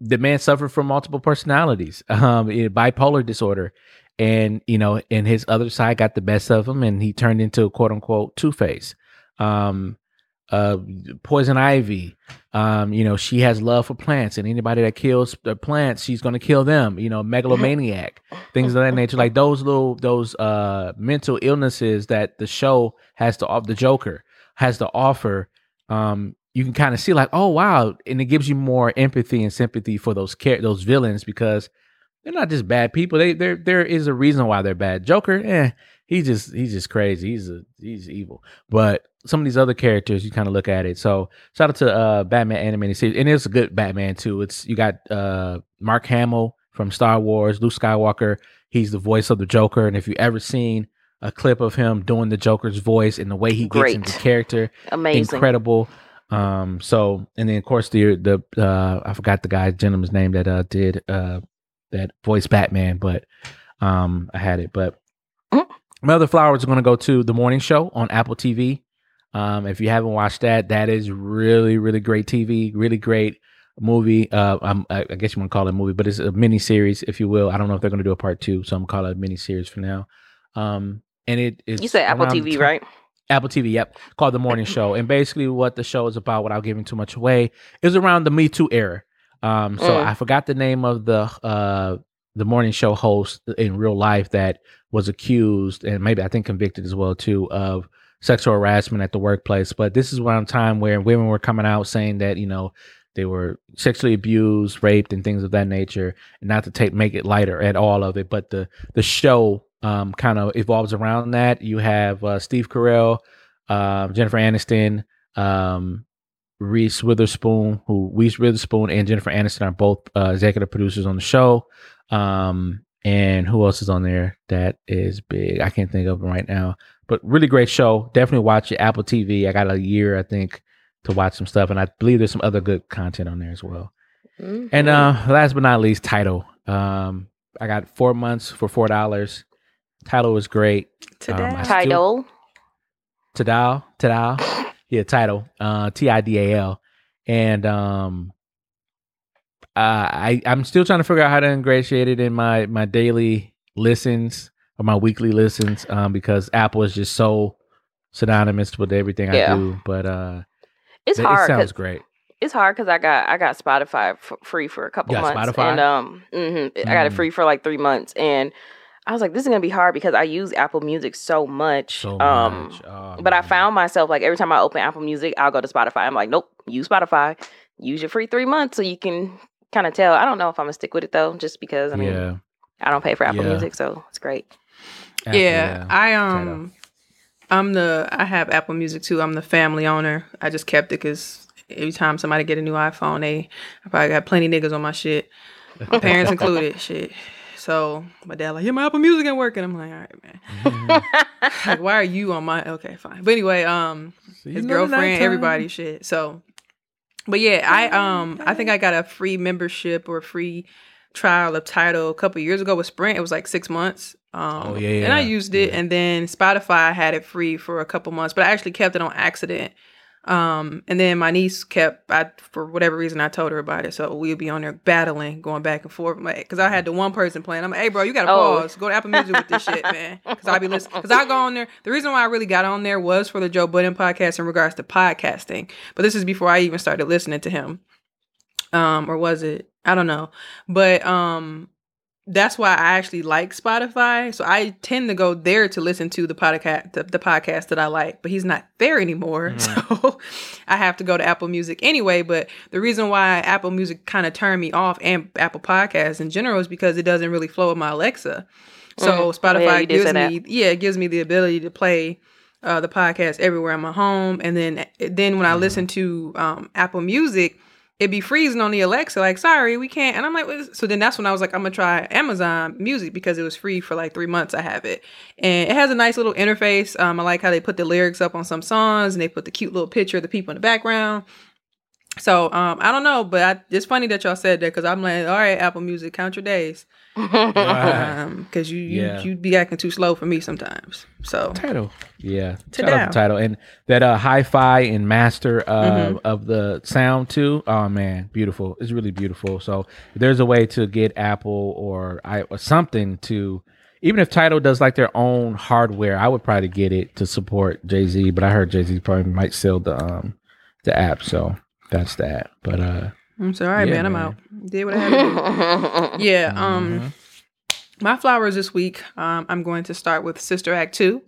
Speaker 1: the man suffered from multiple personalities, um, eh, bipolar disorder, and you know, and his other side got the best of him, and he turned into a quote unquote Two Face. Um, uh, Poison Ivy, um, you know, she has love for plants, and anybody that kills the plants, she's gonna kill them. You know, megalomaniac, things of that nature. Like those little those uh mental illnesses that the show has to offer. The Joker has to offer. Um, you can kind of see like, oh wow, and it gives you more empathy and sympathy for those char- those villains because they're not just bad people. They there there is a reason why they're bad. Joker, eh, he's just he's just crazy. He's a he's evil. But some of these other characters, you kind of look at it. So shout out to uh Batman animated series, and it's a good Batman too. It's you got uh Mark Hamill from Star Wars, Luke Skywalker. He's the voice of the Joker, and if you ever seen a clip of him doing the Joker's voice and the way he gets into character,
Speaker 2: Amazing.
Speaker 1: incredible. Um, so and then of course the the uh I forgot the guy's gentleman's name that uh did uh that voice Batman, but um I had it. But my other flowers are gonna go to the morning show on Apple TV. Um, if you haven't watched that, that is really, really great TV, really great movie. Uh, I'm, I I guess you want to call it a movie, but it's a mini series, if you will. I don't know if they're going to do a part two, so I'm gonna call it a mini series for now. Um, and it is
Speaker 2: you said Apple TV,
Speaker 1: ti-
Speaker 2: right?
Speaker 1: Apple TV, yep, called The Morning Show. And basically, what the show is about, without giving too much away, is around the Me Too era. Um, so
Speaker 2: Mm.
Speaker 1: I forgot the name of the uh the morning show host in real life that was accused and maybe I think convicted as well too of sexual harassment at the workplace. But this is one time where women were coming out saying that you know they were sexually abused, raped, and things of that nature. And not to take make it lighter at all of it, but the the show um, kind of evolves around that. You have uh, Steve Carell, uh, Jennifer Aniston, um, Reese Witherspoon, who Reese Witherspoon and Jennifer Aniston are both uh, executive producers on the show. Um, and who else is on there that is big? I can't think of them right now, but really great show. Definitely watch it. Apple TV. I got a year, I think, to watch some stuff, and I believe there's some other good content on there as well.
Speaker 2: Mhm.
Speaker 1: And uh, last but not least, Tidal. Um, I got four months for four dollars. Tidal was great.
Speaker 3: Today.
Speaker 1: um, I-
Speaker 2: title.
Speaker 1: Tidal, Tidal, yeah, Tidal, uh, T I D A L, and um, uh, I I'm still trying to figure out how to ingratiate it in my my daily listens or my weekly listens, um, because Apple is just so synonymous with everything
Speaker 2: Yeah.
Speaker 1: I do. But uh,
Speaker 2: It's
Speaker 1: it,
Speaker 2: hard.
Speaker 1: it sounds
Speaker 2: 'cause-
Speaker 1: great.
Speaker 2: it's hard because I got I got Spotify f- free for a couple
Speaker 1: You got
Speaker 2: months,
Speaker 1: Spotify?
Speaker 2: and um, mhm, I got it
Speaker 1: Mm.
Speaker 2: free for like three months, and I was like, this is gonna be hard because I use Apple Music so much.
Speaker 1: So
Speaker 2: um,
Speaker 1: much. Oh,
Speaker 2: but I found myself like every time I open Apple Music, I'll go to Spotify. I'm like, nope, use Spotify, use your free three months so you can kind of tell. I don't know if I'm gonna stick with it though, just because I mean
Speaker 1: yeah,
Speaker 2: I don't pay for Apple
Speaker 1: Yeah.
Speaker 2: Music, so it's great.
Speaker 1: Apple,
Speaker 3: yeah, I
Speaker 1: Tidal.
Speaker 3: um, I'm the I have Apple Music too. I'm the family owner. I just kept it because every time somebody get a new iPhone, they I probably got plenty niggas on my shit, my parents included. Shit. So my dad like, yeah, my Apple Music ain't working. I'm like, all right, man.
Speaker 1: Mhm.
Speaker 3: Like, why are you on my? Okay, fine. But anyway, um,
Speaker 1: So
Speaker 3: his girlfriend, everybody, shit. So, but yeah, I um, I think I got a free membership or free trial of Tidal a couple years ago with Sprint. It was like six months. Um,
Speaker 1: Oh, yeah,
Speaker 3: and I used it,
Speaker 1: yeah.
Speaker 3: and then Spotify had it free for a couple months, but I actually kept it on accident. Um, and then my niece kept, I for whatever reason, I told her about it, so we'd be on there battling, going back and forth, because I had the one person playing. I'm like, hey, bro, you gotta
Speaker 2: Oh.
Speaker 3: pause, go to Apple Music with this shit, man, because I be listening. Because I go on there. The reason why I really got on there was for the Joe Budden podcast in regards to podcasting, but this is before I even started listening to him. Um, or was it? I don't know, but um, that's why I actually like Spotify. So I tend to go there to listen to the podcast, the, the podcast that I like. But he's not there anymore, so I have to go to Apple Music anyway. But the reason why Apple Music kind of turned me off and Apple Podcasts in general is because it doesn't really flow with my Alexa. So
Speaker 2: Mm. Oh, yeah,
Speaker 3: Spotify
Speaker 2: you did
Speaker 3: gives me, yeah, it gives me the ability to play uh, the podcast everywhere in my home, and then then when I listen to um, Apple Music, it'd be freezing on the Alexa, like, sorry, we can't. And I'm like, so then that's when I was like, I'm gonna try Amazon Music because it was free for like three months. I have it, and it has a nice little interface. Um, I like how they put the lyrics up on some songs, and they put the cute little picture of the people in the background. So um, I don't know, but I, it's funny that y'all said that because I'm like, all right, Apple Music, count your days,
Speaker 1: Right.
Speaker 3: um, because you you
Speaker 1: Yeah.
Speaker 3: you be acting too slow for me sometimes. So
Speaker 1: Tidal. Yeah,
Speaker 3: To
Speaker 1: shout out
Speaker 3: down.
Speaker 1: the Tidal and that uh hi-fi and master uh,
Speaker 3: Mhm.
Speaker 1: of the sound too. Oh man, beautiful! It's really beautiful. So there's a way to get Apple or I or something to. Even if Tidal does like their own hardware, I would probably get it to support Jay Z. But I heard Jay Z probably might sell the um the app, so that's that. But uh,
Speaker 3: I'm sorry,
Speaker 1: Yeah,
Speaker 3: man, I'm
Speaker 1: man.
Speaker 3: out. Did what I had to do. Yeah. Um,
Speaker 1: Mhm.
Speaker 3: my flowers this week. Um, I'm going to start with Sister Act Two.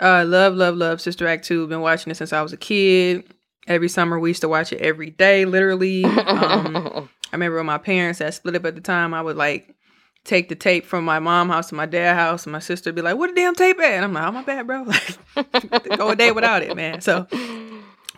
Speaker 3: Uh, love, love, love Sister Act Two. Been watching it since I was a kid. Every summer we used to watch it every day, literally. Um, I remember when my parents had split up at the time. I would like take the tape from my mom house to my dad house, and my sister would be like, "What the damn tape at?" And I'm like, "Oh my bad, bro. Like, go a day without it, man." So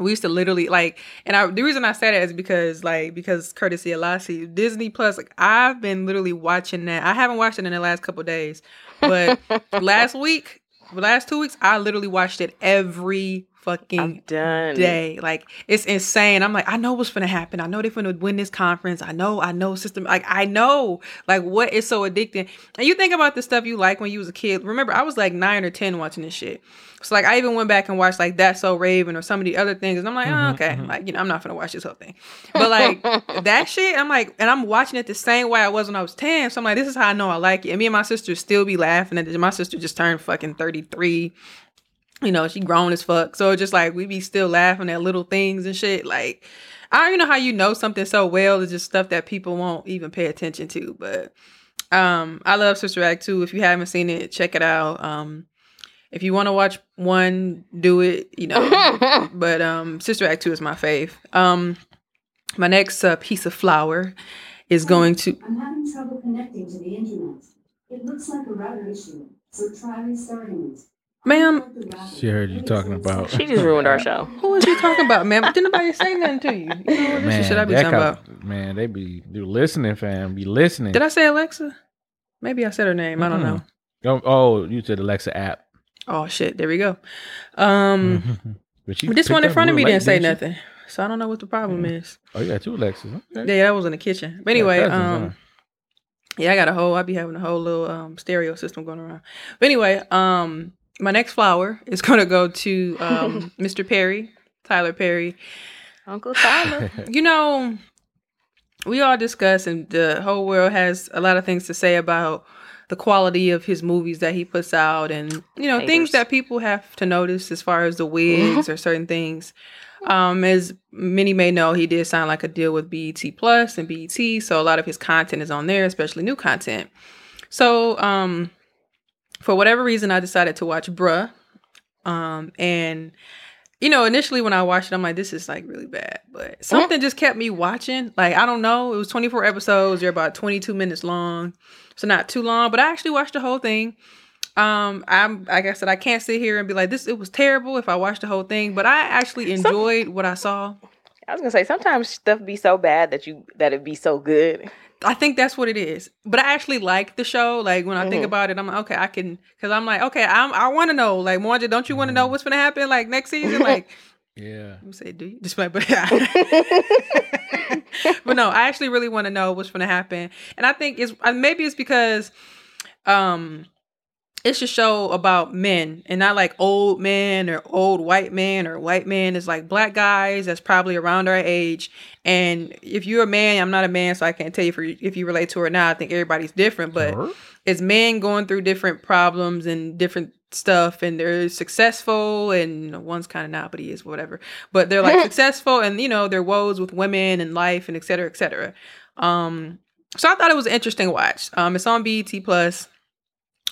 Speaker 3: we used to literally like, and I the reason I say that is because like because courtesy of Lassie, Disney Plus, like I've been literally watching that. I haven't watched it in the last couple days, but last week, the last two weeks, I literally watched it every fucking
Speaker 2: done.
Speaker 3: day. Like it's insane. I'm like, I know what's gonna happen. I know they're gonna win this conference. I know, I know system. Like I know, like what is so addicting. And you think about the stuff you like when you was a kid. Remember, I was like nine or ten watching this shit. So like I even went back and watched like That's So Raven or some of the other things, and I'm like, mm-hmm, oh, okay, mm-hmm. like you know, I'm not gonna watch this whole thing. But like that shit, I'm like, and I'm watching it the same way I was when I was ten. So I'm like, this is how I know I like it. And me and my sister still be laughing at it. My sister just turned fucking 33 you know, she grown as fuck. So just like we be still laughing at little things and shit. Like I don't even know how you know something so well. It's just stuff that people won't even pay attention to. But um I love Sister Act 2. If you haven't seen it, check it out. Um If you want to watch one, do it. You know, but um, Sister Act two is my fave. Um, my next uh, piece of flour is going to.
Speaker 7: I'm having trouble connecting to the internet. It looks like a router issue, so try restarting it.
Speaker 3: Ma'am,
Speaker 1: She heard you talking about.
Speaker 2: She just ruined our show.
Speaker 3: who is you talking about, ma'am? Didn't nobody say nothing to you? You know what this
Speaker 1: Man,
Speaker 3: is shit I be
Speaker 1: that
Speaker 3: talking about.
Speaker 1: kind- man, they be do listening, fam. Be listening.
Speaker 3: Did I say Alexa? Maybe I said her name. I don't know.
Speaker 1: Oh, oh, you said Alexa app.
Speaker 3: Oh shit! There we go. Um,
Speaker 1: but she
Speaker 3: but this
Speaker 1: picked
Speaker 3: one in
Speaker 1: up
Speaker 3: front of
Speaker 1: real
Speaker 3: me
Speaker 1: late,
Speaker 3: didn't say
Speaker 1: she?
Speaker 3: nothing, so I don't know what the problem is.
Speaker 1: Oh, you got two Alexas. Okay.
Speaker 3: Yeah, that was in the kitchen. But anyway,
Speaker 1: cousins,
Speaker 3: um,
Speaker 1: huh?
Speaker 3: yeah, I got a whole. I be having a whole little um stereo system going around. But anyway, um, my next flower is gonna go to um Mr. Perry, Tyler Perry.
Speaker 2: Uncle Tyler.
Speaker 3: You know, we all discuss, and the whole world has a lot of things to say about the quality of his movies that he puts out, and you know, things that people have to notice as far as the wigs or certain things. Um, as many may know, he did sign like a deal with BET Plus and BET, so a lot of his content is on there, especially new content. So, um, for whatever reason, I decided to watch Bruh, um, and you know, initially when I watched it, I'm like, this is like really bad. But something just kept me watching. Like, I don't know. It was 24 episodes. They're about 22 minutes long. So not too long. But I actually watched the whole thing. Um, I'm like I said, I can't sit here and be like, this it was terrible if I watched the whole thing. But I actually enjoyed what I saw.
Speaker 2: I was gonna say sometimes stuff be so bad that you that it be so good.
Speaker 3: I think that's what it is. But I actually like the show. Like when I think
Speaker 2: Mhm.
Speaker 3: about it, I'm like, okay, I can, because I'm like, okay, I'm, I want to know. Like, Mwanje, don't you want to know what's gonna happen like next season? Like,
Speaker 1: Yeah.
Speaker 3: Let me say, do you? Just like, but, but no, I actually really want to know what's going to happen, and I think it's uh, maybe it's because, um, it's a show about men and not like old men or old white men or white men. It's like black guys that's probably around our age. And if you're a man, I'm not a man, so I can't tell you for if you relate to her now. I think everybody's different, but
Speaker 1: Her?
Speaker 3: it's men going through different problems and different stuff and they're successful and one's kind of not but he is whatever but they're like successful and you know their woes with women and life and et cetera et cetera um so i thought it was an interesting watch um it's on bet plus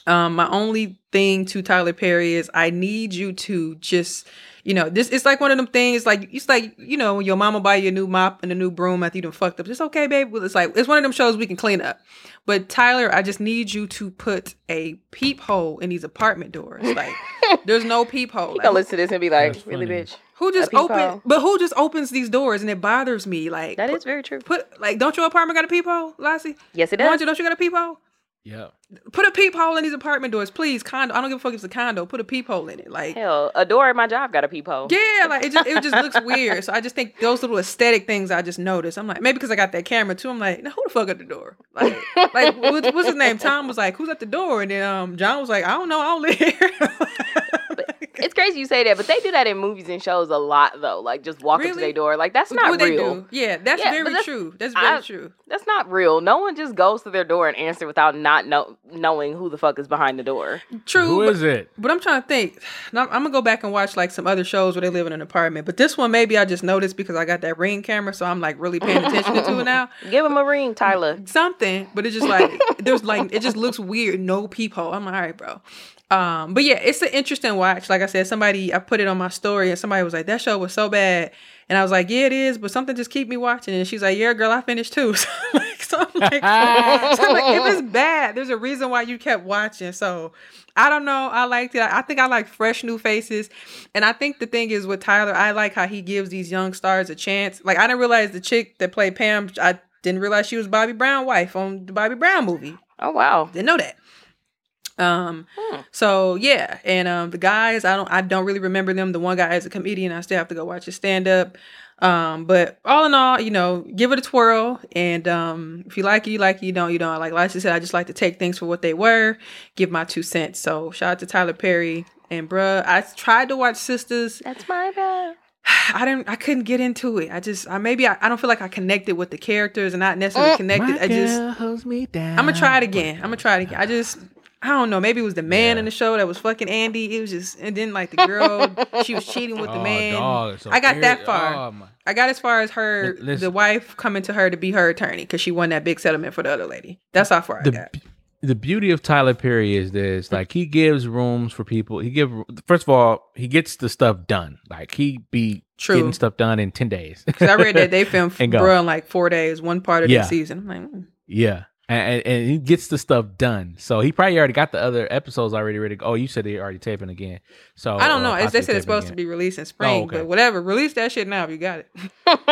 Speaker 3: um my only thing to tyler perry is i need you to just you know this it's like one of them things like it's like you know when your mama buy you a new mop and a new broom after you done fucked up it's okay babe Well, it's like it's one of them shows we can clean up but Tyler, I just need you to put a peephole in these apartment doors. Like, there's no peephole.
Speaker 2: You
Speaker 3: Like,
Speaker 2: gonna listen to this and be like, really, bitch?
Speaker 3: who just
Speaker 2: a peephole.
Speaker 3: open? But who just opens these doors and it bothers me? Like,
Speaker 2: That is put, very true.
Speaker 3: put like, don't your apartment got a peephole, Lassie?
Speaker 2: Yes, it does.
Speaker 3: Don't
Speaker 2: does.
Speaker 3: you? Don't you got a peephole?
Speaker 1: Yeah.
Speaker 3: Put a peephole in these apartment doors, please. Condo. I don't give a fuck if it's a condo. Put a peephole in it. Like,
Speaker 2: Hell, a door at my job got a peephole.
Speaker 3: yeah, like it just it just looks weird. So I just think those little aesthetic things I just noticed. I'm like, maybe because I got that camera too. I'm like, now who the fuck at the door? Like, like what, what's his name? Tom was like, who's at the door? And then um John was like, I don't know, I don't live here.
Speaker 2: It's crazy you say that, but they do that in movies and shows a lot though. Like just walk up to their door. Like that's not
Speaker 3: what they
Speaker 2: real.
Speaker 3: do. Yeah, that's
Speaker 2: Yeah,
Speaker 3: very
Speaker 2: that's-
Speaker 3: true. That's very
Speaker 2: I-
Speaker 3: true.
Speaker 2: That's not real. No one just goes to their door and answer without not know, knowing who the fuck is behind the door.
Speaker 3: True.
Speaker 1: Who
Speaker 3: but,
Speaker 1: is it?
Speaker 3: but I'm trying to think. Now, I'm gonna go back and watch like some other shows where they live in an apartment. But this one maybe I just noticed because I got that ring camera, so I'm like really paying attention to it now.
Speaker 2: Give him a ring, Tyler.
Speaker 3: something, but it's just like there's like it just looks weird. No peephole. I'm like, all right, bro. Um, but yeah, it's an interesting watch. Like I said, somebody I put it on my story and somebody was like, that show was so bad. And I was like, yeah, it is, but something just keep me watching. And she's like, yeah, girl, I finished too. So I'm like, so I'm like, so I'm like, if it's bad, there's a reason why you kept watching. So I don't know. I liked it. I think I like fresh new faces. And I think the thing is with Tyler, I like how he gives these young stars a chance. Like I didn't realize the chick that played Pam, I didn't realize she was Bobby Brown wife on the Bobby Brown movie.
Speaker 2: Oh wow.
Speaker 3: Didn't know that. Um
Speaker 2: Hmm.
Speaker 3: so yeah, and um the guys, I don't I don't really remember them. The one guy is a comedian, I still have to go watch his stand up. Um, but all in all, you know, give it a twirl. And um, if you like it, you like it, you don't, you don't. Like Lisa said, I just like to take things for what they were, give my two cents. So shout out to Tyler Perry and bruh. I tried to watch Sisters.
Speaker 2: That's my bad.
Speaker 3: I didn't I couldn't get into it. I just I maybe I, I don't feel like I connected with the characters and not necessarily connected. I just
Speaker 1: holds me down.
Speaker 3: I'm gonna try it again. I'm gonna try it again. I just I don't know. Maybe it was the man
Speaker 1: Yeah.
Speaker 3: in the show that was fucking Andy. It was just and then like the girl, she was cheating with the
Speaker 1: Oh,
Speaker 3: man.
Speaker 1: dog, so
Speaker 3: I got that far.
Speaker 1: oh,
Speaker 3: I got as far as her,
Speaker 1: listen.
Speaker 3: the wife coming to her to be her attorney because she won that big settlement for the other lady. That's how far I
Speaker 1: The,
Speaker 3: got.
Speaker 1: the beauty of Tyler Perry is this: like he gives rooms for people. He give first of all, he gets the stuff done. Like he be
Speaker 3: True.
Speaker 1: getting stuff done in ten days.
Speaker 3: Because I read that they filmed
Speaker 1: And go.
Speaker 3: In like four days, one part of
Speaker 1: Yeah.
Speaker 3: the season. I'm like, mm.
Speaker 1: yeah, and, and, he gets the stuff done. So he probably already got the other episodes already ready. Oh, you said they already taping again. So
Speaker 3: I don't know.
Speaker 1: uh,
Speaker 3: they said it's supposed to be released in spring,
Speaker 1: Oh, okay.
Speaker 3: but whatever. Release that shit now if you got it.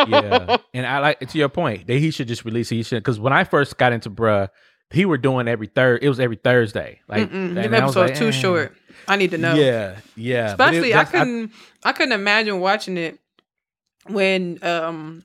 Speaker 1: yeah, and I like to your point. That he should just release. it. He should because when I first got into bruh, he were doing every third. It was every Thursday. Like
Speaker 3: Mm-mm.
Speaker 1: I was
Speaker 3: episodes
Speaker 1: like,
Speaker 3: too
Speaker 1: eh.
Speaker 3: short. I need to know.
Speaker 1: Yeah, yeah. But it-
Speaker 3: Especially, I couldn't. I, couldn't imagine watching it when um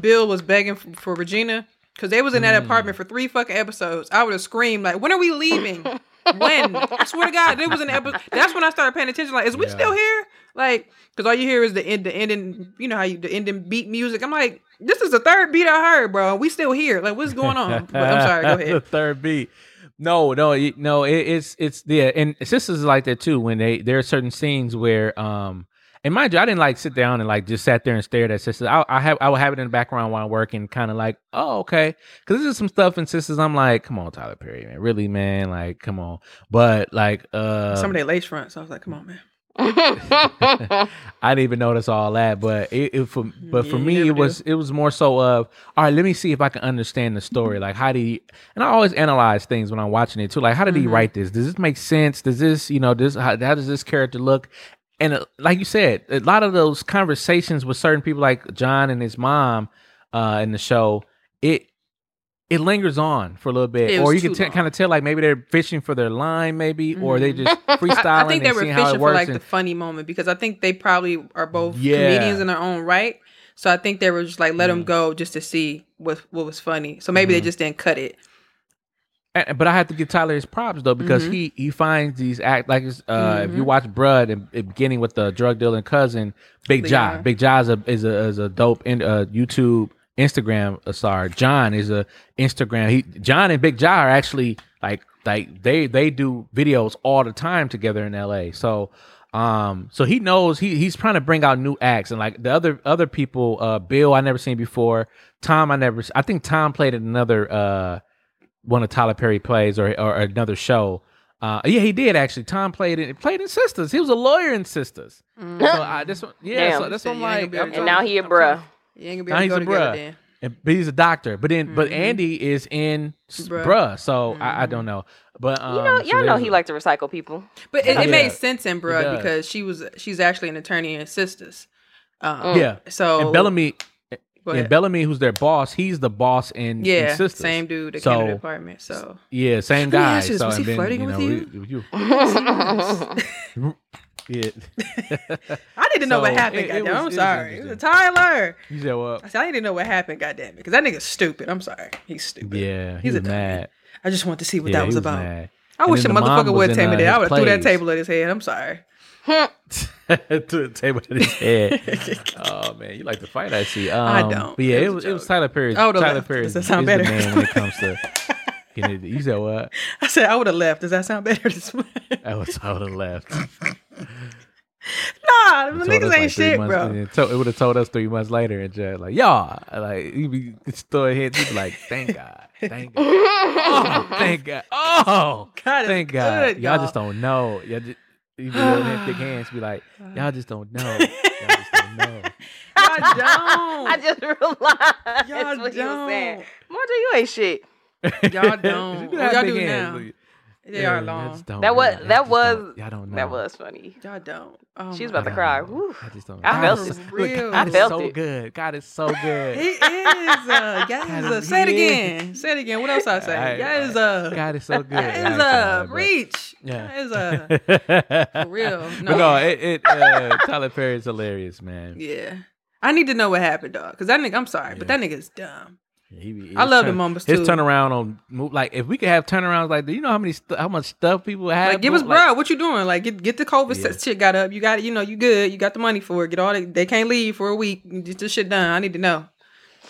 Speaker 3: Bill was begging for, for Regina because they was in that
Speaker 1: Mm.
Speaker 3: apartment for three fucking episodes. I would have screamed like, "When are we leaving? when?" I swear to God, it was an episode. That's when I started paying attention. Like, is we
Speaker 1: Yeah.
Speaker 3: still here? Like, because all you hear is the end, the ending. You know how you the ending beat music. I'm like, this is the third beat I heard, bro. We still here. Like, what's going on? But I'm sorry. Go ahead.
Speaker 1: the third beat. No, no, no. It, it's it's yeah, and sisters is like that too. When they there are certain scenes where um, and mind you, I didn't like sit down and like just sat there and stared at sisters. I, I have I would have it in the background while I'm working, kind of like, oh okay, because this is some stuff in sisters. I'm like, come on, Tyler Perry, man, really, man, like, come on. But like, uh,
Speaker 3: Some of their lace fronts. I was like, come on, man.
Speaker 1: I didn't even notice all that, but it, it for but for
Speaker 3: Yeah, you
Speaker 1: me it was it was more so of all right. Let me see if I can understand the story. Like how did he? And I always analyze things when I'm watching it too. Like how did he
Speaker 3: Mhm.
Speaker 1: write this? Does this make sense? Does this you know this how, how does this character look? And uh, like you said, a lot of those conversations with certain people, like John and his mom, uh, in the show, it it lingers on for a little bit, or you can t- kind of tell like maybe they're fishing for their line, maybe, or they
Speaker 3: Mhm.
Speaker 1: just freestyling.
Speaker 3: I, think they were
Speaker 1: seeing how it
Speaker 3: fishing for like
Speaker 1: and-
Speaker 3: the funny moment because I think they probably are both
Speaker 1: Yeah.
Speaker 3: comedians in their own right. So I think they were just like let them
Speaker 1: Mhm.
Speaker 3: go just to see what what was funny. So maybe
Speaker 1: Mhm.
Speaker 3: they just didn't cut it.
Speaker 1: And- but I have to give Tyler his props though because
Speaker 3: Mhm.
Speaker 1: he he finds these act like uh, if you
Speaker 3: Mhm.
Speaker 1: watch Bruh and and beginning with the drug dealing cousin Big Ja.
Speaker 3: Leon.
Speaker 1: Big Ja is a is a, is a dope in, uh, YouTube Instagram uh, star. John is a Instagram. He John and Big Ja are actually like like they they do videos all the time together in L.A. So. Um, so he knows he he's trying to bring out new acts and like the other other people, uh, Bill I never seen before, Tom I never, I think Tom played in another uh one of Tyler Perry plays or or another show. Uh, yeah, he did actually. Tom played in played in Sisters. He was a lawyer in Sisters. So I, this one, yeah,
Speaker 2: Damn.
Speaker 1: so that's
Speaker 3: So
Speaker 1: what I'm
Speaker 3: you ain't
Speaker 1: like.
Speaker 3: gonna be able
Speaker 1: I'm
Speaker 3: to
Speaker 2: and
Speaker 1: trying-
Speaker 2: now he a
Speaker 3: I'm
Speaker 2: bruh.
Speaker 3: You ain't
Speaker 1: Now
Speaker 3: gonna be
Speaker 1: he's
Speaker 3: able to
Speaker 1: a
Speaker 3: go together
Speaker 1: bruh.
Speaker 3: then.
Speaker 1: and- but he's a doctor. But then, but
Speaker 3: Mhm.
Speaker 1: Andy is in
Speaker 3: Bruh.
Speaker 1: bruh. So I, I
Speaker 3: Mhm.
Speaker 1: don't know. But um,
Speaker 2: You know, y'all know he
Speaker 1: a-
Speaker 2: like to recycle people.
Speaker 3: But it, it
Speaker 1: Yeah.
Speaker 3: made sense in Bruh because she was she's actually an attorney in Sisters. Um,
Speaker 2: Mm.
Speaker 1: yeah.
Speaker 3: So
Speaker 1: And Bellamy,
Speaker 3: go
Speaker 1: and. Bellamy, who's their boss, he's the boss in, in
Speaker 3: yeah,
Speaker 1: Sisters.
Speaker 3: same dude that
Speaker 1: So-
Speaker 3: came to the apartment. So
Speaker 1: Yeah, same
Speaker 3: Let me
Speaker 1: guy.
Speaker 3: ask you
Speaker 1: so
Speaker 3: was he
Speaker 1: then,
Speaker 3: flirting
Speaker 1: you
Speaker 3: with
Speaker 1: know,
Speaker 3: you?
Speaker 1: you- yeah.
Speaker 3: I need to know
Speaker 1: So,
Speaker 3: what happened.
Speaker 1: it- it was-
Speaker 3: I'm sorry. It was
Speaker 1: interesting.
Speaker 3: Tyler.
Speaker 1: you said what?
Speaker 3: I said I need to know what happened. Goddamn it, because that nigga's stupid. I'm sorry, he's stupid.
Speaker 1: Yeah,
Speaker 3: He's
Speaker 1: he's
Speaker 3: a
Speaker 1: was
Speaker 3: dummy. I just want to see what
Speaker 1: yeah,
Speaker 3: that was,
Speaker 1: he
Speaker 3: about.
Speaker 1: mad.
Speaker 3: I
Speaker 1: And
Speaker 3: wish a
Speaker 1: the
Speaker 3: motherfucker would
Speaker 1: in,
Speaker 3: tell me that. I would have threw that table at his head. I'm sorry.
Speaker 1: to the table in his head. oh man, you like to fight? I see. Um,
Speaker 3: I don't.
Speaker 1: But yeah,
Speaker 3: It was
Speaker 1: it was. Tyler Perry.
Speaker 3: I would've
Speaker 1: Tyler
Speaker 3: left.
Speaker 1: Perry
Speaker 3: Does
Speaker 1: is
Speaker 3: that sound
Speaker 1: the
Speaker 3: better?
Speaker 1: man when it comes to. getting it. You said what?
Speaker 3: I said I would have left. Does that sound better?
Speaker 1: I was I would have left.
Speaker 3: nah, the niggas ain't
Speaker 1: three
Speaker 3: shit, bro.
Speaker 1: it would have told us three months later, and just like, y'all, like you be throwing hits. You'd be like, thank God, thank God, oh, thank God, oh,
Speaker 3: God
Speaker 1: thank God.
Speaker 3: good,
Speaker 1: y'all
Speaker 3: y'all.
Speaker 1: just don't know. Y'all just, you be little hand- thick hands. Be like, y'all just don't know. Y'all just don't know.
Speaker 3: Y'all don't.
Speaker 2: I just realized
Speaker 3: Y'all
Speaker 2: what you was saying.
Speaker 3: don't.
Speaker 2: Marjorie, you ain't shit.
Speaker 3: Y'all don't.
Speaker 1: you do
Speaker 3: what y'all do
Speaker 1: hands,
Speaker 3: now?
Speaker 1: but-
Speaker 3: They
Speaker 1: Yeah,
Speaker 3: are long.
Speaker 1: just don't
Speaker 2: That was-
Speaker 1: Y'all
Speaker 2: that was-
Speaker 1: don't- y'all don't know.
Speaker 2: That was funny.
Speaker 3: Y'all don't. Oh
Speaker 2: She was about to cry. Woo.
Speaker 1: I just don't.
Speaker 2: I
Speaker 1: God
Speaker 2: felt
Speaker 1: is-
Speaker 3: it.
Speaker 1: look,
Speaker 3: Real.
Speaker 1: God
Speaker 2: I felt
Speaker 1: so
Speaker 2: it.
Speaker 1: good. God is so good.
Speaker 3: He is. Uh,
Speaker 1: God
Speaker 3: yes.
Speaker 1: is-
Speaker 3: Uh, say it again. Say it again. What else I say?
Speaker 1: I-
Speaker 3: yes. Uh,
Speaker 1: God is so good.
Speaker 3: yes.
Speaker 1: I
Speaker 3: Uh, reach.
Speaker 1: Yeah.
Speaker 3: Yes. Uh,
Speaker 1: For
Speaker 3: real.
Speaker 1: But
Speaker 3: No.
Speaker 1: no, it, it uh, Tyler Perry is hilarious, man.
Speaker 3: yeah. I need to know what happened, dog. Because that nigga, I'm sorry, but
Speaker 1: Yeah.
Speaker 3: that nigga's dumb.
Speaker 1: He
Speaker 3: I
Speaker 1: his
Speaker 3: love the
Speaker 1: turn-
Speaker 3: moments
Speaker 1: His
Speaker 3: too.
Speaker 1: turnaround on move like if we could have turnarounds like that, you know how many st- how much stuff people have.
Speaker 3: Like, give us,
Speaker 1: go- like,
Speaker 3: bro, what you doing? Like, get get the COVID
Speaker 1: Yeah.
Speaker 3: shit got up. You got it. You know, you good. You got the money for it. Get all the, They can't leave for a week. Get this shit done. I need to know.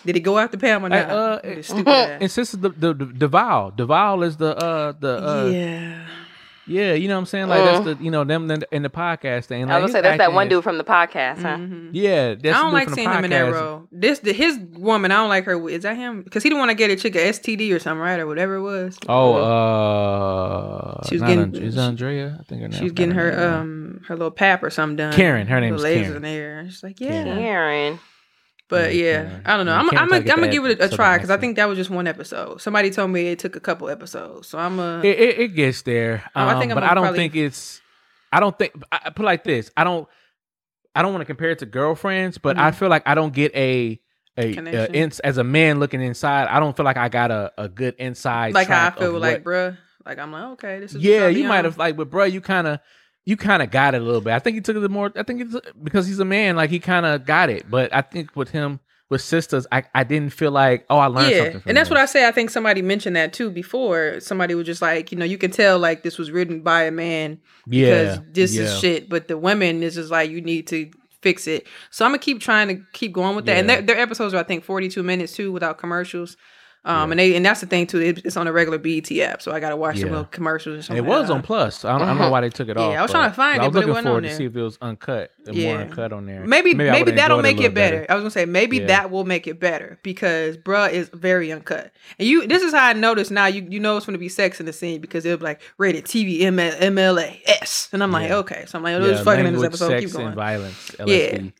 Speaker 3: Did he go after Pam or not?
Speaker 1: uh,
Speaker 3: stupid.
Speaker 1: And since the the, the Deval, Deval is the uh the uh
Speaker 3: yeah.
Speaker 1: Yeah, you know what I'm saying? Like that's the you know them in the, in the podcast thing. Like,
Speaker 2: I was
Speaker 1: his
Speaker 2: gonna say that's that one dude from the podcast, huh?
Speaker 3: Mhm.
Speaker 1: Yeah, that's
Speaker 3: I don't
Speaker 1: dude
Speaker 3: like seeing him in that role. This the, his woman. I don't like her. Is that him? Because he didn't want to get a chick a STD or something, right, or whatever it was.
Speaker 1: Oh, uh,
Speaker 3: She was getting-
Speaker 1: Andre- is Andrea? I think her name.
Speaker 3: She was getting her um her little pap or something done.
Speaker 1: Karen, her name
Speaker 3: Little
Speaker 1: is Karen.
Speaker 3: in the. She's like, yeah.
Speaker 2: Karen.
Speaker 3: But
Speaker 1: Yeah,
Speaker 3: yeah, I don't know. I'm, I'm, gonna, I'm gonna give it a, a try because I think that was just one episode. Somebody told me it took a couple episodes, so I'm a.
Speaker 1: It, it, it gets there,
Speaker 3: Oh, I
Speaker 1: um,
Speaker 3: think I'm
Speaker 1: but I don't
Speaker 3: probably-
Speaker 1: think it's. I don't think. I I put like this. I don't. I don't want to compare it to girlfriends, but I
Speaker 3: Mhm.
Speaker 1: feel like I don't get a a, a ins, as a man looking inside. I don't feel like I got a, a good inside.
Speaker 3: like how I feel with
Speaker 1: what-
Speaker 3: like, bruh. Like I'm like, okay, this is.
Speaker 1: Yeah, you might have like, but bro, you kind of, you kind of got it a little bit. I think he took it the more. I think it's because he's a man, like he kind of got it. But I think with him with sisters, I, I didn't feel like oh I learned
Speaker 3: yeah,
Speaker 1: something. From
Speaker 3: and that's
Speaker 1: this.
Speaker 3: what I say. I think somebody mentioned that too before. Somebody was just like, you know, you can tell like this was written by a man because
Speaker 1: yeah,
Speaker 3: this
Speaker 1: yeah.
Speaker 3: is shit. But the women is just like you need to fix it. So I'm gonna keep trying to keep going with that. And their, their episodes are I think 42 minutes too without commercials. Um,
Speaker 1: Yeah.
Speaker 3: and they and that's the thing too. It's on a regular BET app, so I gotta watch the
Speaker 1: Yeah.
Speaker 3: little commercials
Speaker 1: And
Speaker 3: something.
Speaker 1: it was on Plus. I don't, I don't know why they took it off. Yeah.
Speaker 3: I was trying to find
Speaker 1: I
Speaker 3: it,
Speaker 1: was
Speaker 3: but it
Speaker 1: looking
Speaker 3: wasn't
Speaker 1: forward
Speaker 3: on
Speaker 1: to
Speaker 3: there.
Speaker 1: see if it was uncut,
Speaker 3: Yeah.
Speaker 1: more uncut on there.
Speaker 3: Maybe
Speaker 1: I
Speaker 3: maybe, that'll make
Speaker 1: a
Speaker 3: it
Speaker 1: little
Speaker 3: better. I was gonna say maybe
Speaker 1: Yeah.
Speaker 3: that will make it better because bruh is very uncut. And you this is how I notice now you you know it's gonna be sex in the scene because it'll be like rated TV ML, MLA S. And I'm like,
Speaker 1: Yeah.
Speaker 3: okay. So I'm like, oh,
Speaker 1: Yeah,
Speaker 3: fucking in this episode.
Speaker 1: sex,
Speaker 3: Keep going.
Speaker 1: and violence. LSD.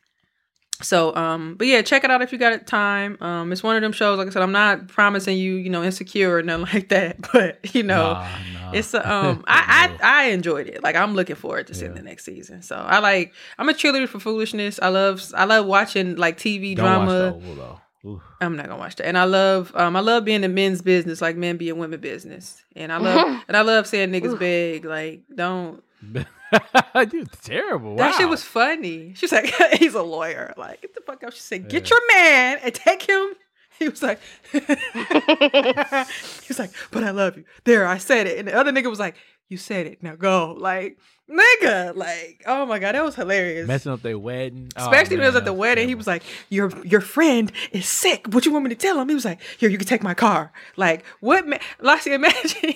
Speaker 3: So, um, but yeah, check it out if you got time. Um, it's one of them shows. Like I said, I'm not promising you, you know, insecure or nothing like that. But you know,
Speaker 1: Nah, nah.
Speaker 3: it's a, um, I, I I enjoyed it. Like I'm looking forward to seeing
Speaker 1: Yeah.
Speaker 3: the next season. So I like. I'm a cheerleader for foolishness. I love I love watching like TV
Speaker 1: Don't
Speaker 3: drama.
Speaker 1: watch the Oof.
Speaker 3: I'm not gonna watch that. And I love um I love being in men's business, like men being women business. And I love and I love saying niggas beg. Like don't
Speaker 1: Dude, terrible.
Speaker 3: that shit was funny. She's like, he's a lawyer. Like, get the fuck out. She said, get
Speaker 1: Yeah.
Speaker 3: your man and take him. He was like, he was like, but I love you. There, I said it. And the other nigga was like, you said it. Now go. Like, nigga. Like, oh my god, that was hilarious.
Speaker 1: messing up their wedding. Oh,
Speaker 3: Especially when it was at the wedding, he was like, "Your your friend is sick. What you want me to tell him?" He was like, "Here, you can take my car." Like, what? Ma- Lassie, imagine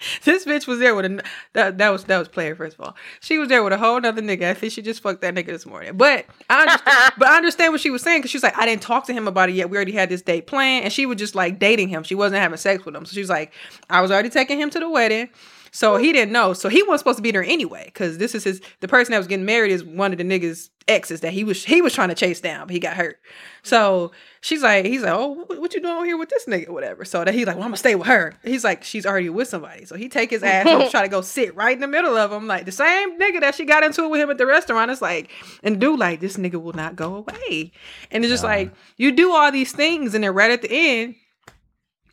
Speaker 3: this bitch was there with a that that was that was player first of all. She was there with a whole nother nigga. I think she just fucked that nigga this morning. But I understand, but I understand what she was saying because she was like, "I didn't talk to him about it yet. We already had this date planned," and she was just like dating him. She wasn't having sex with him. So she was like, "I was already taking him to the wedding." So he didn't know. So he wasn't supposed to be there anyway, because this is his. The person that was getting married is one of the niggas' exes that he was he was trying to chase down, but he got hurt. So she's like, he's like, oh, what, you doing here with this nigga, whatever. So that he's like, well, I'm gonna stay with her. He's like, she's already with somebody. So he take his ass and try to go sit right in the middle of him, like the same nigga that she got into it with him at the restaurant. It's like, and dude, like this nigga will not go away. And it's just
Speaker 1: Yeah.
Speaker 3: like you do all these things, and then right at the end,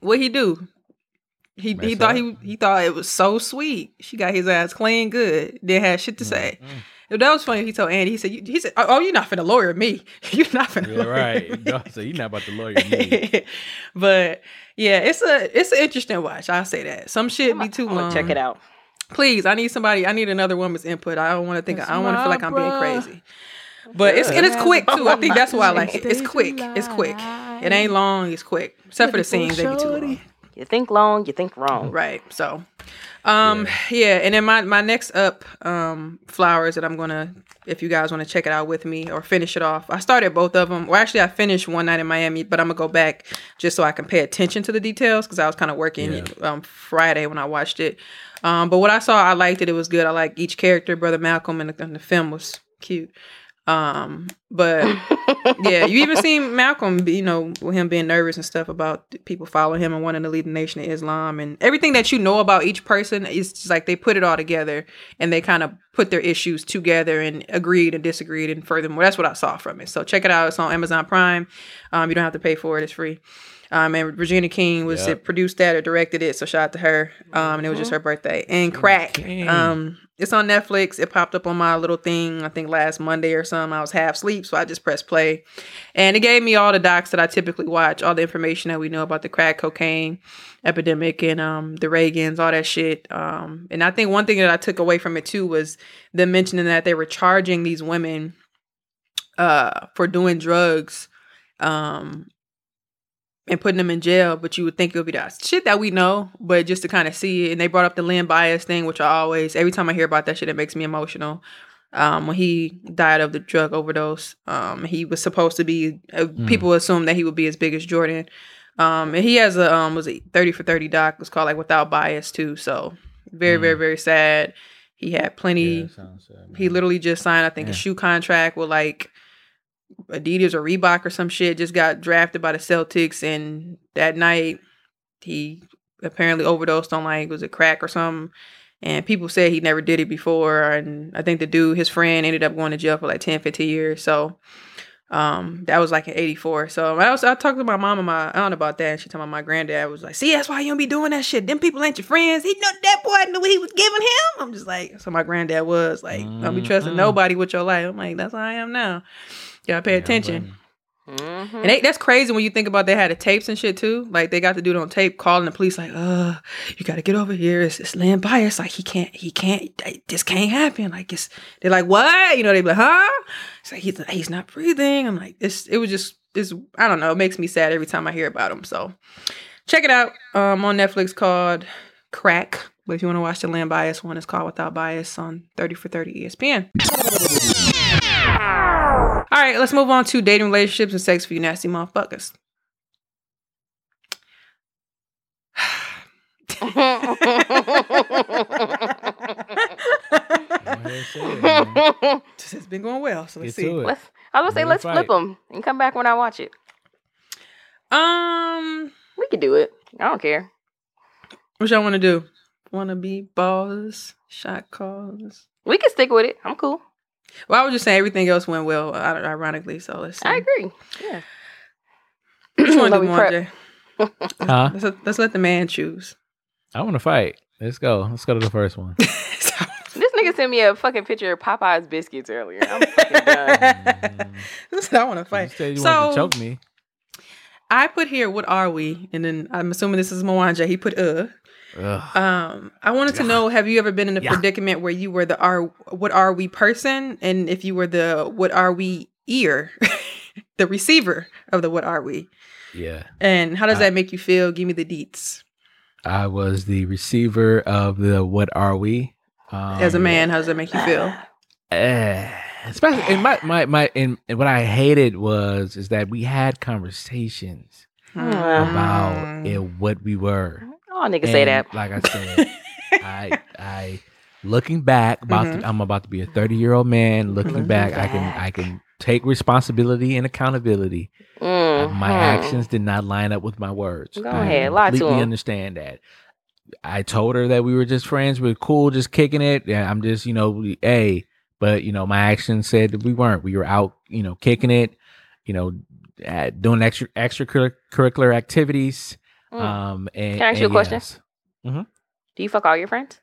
Speaker 3: what he do? He, he
Speaker 1: Mess
Speaker 3: thought
Speaker 1: up.
Speaker 3: he he thought it was so sweet. She got his ass clean good. Didn't have shit to say.
Speaker 1: Mm.
Speaker 3: That was funny. He told Andy. He said, "He said, oh, oh, you're not finna lawyer me. You're not finna
Speaker 1: Yeah,
Speaker 3: lawyer
Speaker 1: right.
Speaker 3: me."
Speaker 1: No, so you're not about to lawyer me.
Speaker 3: but yeah, it's a it's an interesting watch. I'll say that. Some shit be too
Speaker 2: I'm
Speaker 3: long.
Speaker 2: gonna check it out.
Speaker 3: Please, I need somebody. I need another woman's input. I don't want to think.
Speaker 1: It's
Speaker 3: I don't want to feel like I'm being crazy. But it's and it's quick too. I think that's why I like it. It's quick. It's quick. It ain't long. It's quick. Except for the scenes, they be too long.
Speaker 2: You think long, you think wrong.
Speaker 3: Right. So, um, yeah. And then my my next up um flowers that I'm gonna, if you guys want to check it out with me or finish it off. I started both of them. Well, actually, I finished one night in Miami, but I'm gonna go back just so I can pay attention to the details because I was kind of working
Speaker 1: Yeah.
Speaker 3: um Friday when I watched it. Um, but what I saw, I liked it. It was good. I like each character, brother Malcolm, and the, and the film was cute. Um, but yeah, you even seen Malcolm, you know, with him being nervous and stuff about people following him and wanting to lead the nation of Islam and everything that you know about each person is just like they put it all together and they kind of put their issues together and agreed and disagreed and furthermore, that's what I saw from it. So check it out. It's on Amazon Prime. Um, you don't have to pay for it. It's free. Um, and Regina King was
Speaker 1: Yep.
Speaker 3: it produced that or directed it, so shout out to her. Um, and it was just her birthday. And Crack, um, it's on Netflix. It popped up on my little thing, I think last Monday or something. I was half asleep, so I just pressed play. And it gave me all the docs that I typically watch, all the information that we know about the crack cocaine epidemic and um the Reagans, all that shit. Um, and I think one thing that I took away from it too was them mentioning that they were charging these women uh for doing drugs um and putting them in jail, but you would think it would be that shit that we know, but just to kind of see it. And they brought up the Len Bias thing, which I always, every time I hear about that shit, it makes me emotional. Um, when he died of the drug overdose, um, he was supposed to be. Uh, People assumed that he would be as big as Jordan. Um, and he has a um, was it thirty for thirty doc? It was called like Without Bias too. So very, very, very sad. He had plenty.
Speaker 1: Yeah, sad,
Speaker 3: He literally just signed, I think,
Speaker 1: Yeah.
Speaker 3: a shoe contract with like Adidas or Reebok or some shit. Just got drafted by the Celtics, and that night he apparently overdosed on like was it crack or something. And people said he never did it before, and I think the dude, his friend, ended up going to jail for like 10, 15 years. So um, that was like in '84. So I was I talked to my mom and my aunt about that, and she told me my granddad was like, "See, that's why you don't be doing that shit. Them people ain't your friends. He know that boy knew what he was giving him." I'm just like, so my granddad was like, "Don't be trusting
Speaker 1: Mm-mm.
Speaker 3: nobody with your life." I'm like, that's how I am now. You gotta pay
Speaker 1: Yeah,
Speaker 3: attention.
Speaker 2: Mhm.
Speaker 3: And they, that's crazy when you think about they had the tapes and shit too. Like they got the dude on tape calling the police like, "Uh, you got to get over here. It's, it's Len Bias. Like he can't, he can't. This can't happen. Like it's." They're like, "What?" You know? They be like, "Huh?" It's like he's he's not breathing. I'm like, it's it was just it's I don't know. It makes me sad every time I hear about him. So check it out um on Netflix called Crack. But if you want to watch the Len Bias one, it's called Without Bias on 30 for 30 ESPN. All right, let's move on to dating relationships and sex for you nasty motherfuckers.
Speaker 1: Go ahead, say it, man.
Speaker 3: it's been going well, so let's
Speaker 1: Get
Speaker 3: see.
Speaker 2: let's, I was gonna say let's
Speaker 1: to
Speaker 2: flip them and come back when I watch it.
Speaker 3: Um,
Speaker 2: We could do it. I don't care.
Speaker 3: what y'all want to do? Want to be balls, shot calls?
Speaker 2: We can stick with it. I'm cool.
Speaker 3: Well, I was just saying everything else went well, uh, ironically. So let's see.
Speaker 2: I agree. Yeah.
Speaker 3: Which one
Speaker 2: Let
Speaker 3: do
Speaker 2: me
Speaker 3: you want,
Speaker 2: prep.
Speaker 3: Jay?
Speaker 1: Huh?
Speaker 3: Let's, let's let the man choose.
Speaker 1: I want to fight. Let's go. Let's go to the first one.
Speaker 2: This nigga sent me a fucking picture of Popeye's biscuits earlier. I'm fucking done.
Speaker 3: What I want to
Speaker 1: You
Speaker 3: fight.
Speaker 1: said you
Speaker 3: so
Speaker 1: wanted to choke me.
Speaker 3: I put here, what are we? And then I'm assuming this is Mwanje. He put uh.
Speaker 1: Ugh.
Speaker 3: Um, I wanted to know: Have you ever been in a
Speaker 1: Yeah.
Speaker 3: predicament where you were the are what are we person, and if you were the what are we ear, the receiver of the what are we,
Speaker 1: Yeah.
Speaker 3: and how does
Speaker 1: I-
Speaker 3: that make you feel? Give me the deets.
Speaker 1: I was the receiver of the What Are We? Um,
Speaker 3: As a man, how does that make you feel?
Speaker 1: eh, especially in my my my in, and what I hated was is that we had conversations about
Speaker 3: Mm.
Speaker 1: it, what we were.
Speaker 2: Oh, nigga say that.
Speaker 1: Like I said, I I looking back about
Speaker 3: Mhm.
Speaker 1: to, I'm about to be a 30 year old man. Looking
Speaker 3: Looking
Speaker 1: back, I can. I can take responsibility and accountability. Uh, My
Speaker 2: Mhm.
Speaker 1: actions did not line up with my words.
Speaker 2: Go
Speaker 1: I
Speaker 2: ahead, lie to
Speaker 1: completely
Speaker 2: him.
Speaker 1: understand that. I told her that we were just friends, we are cool, just kicking it. Yeah, I'm just, you know, we- hey, but you know, my actions said that we weren't. We were out, you know, kicking it, you know, uh, doing extra extracurricular activities.
Speaker 2: Mm.
Speaker 1: Um, and
Speaker 2: Can I ask you a question?
Speaker 1: yes.
Speaker 2: Do you fuck all your friends?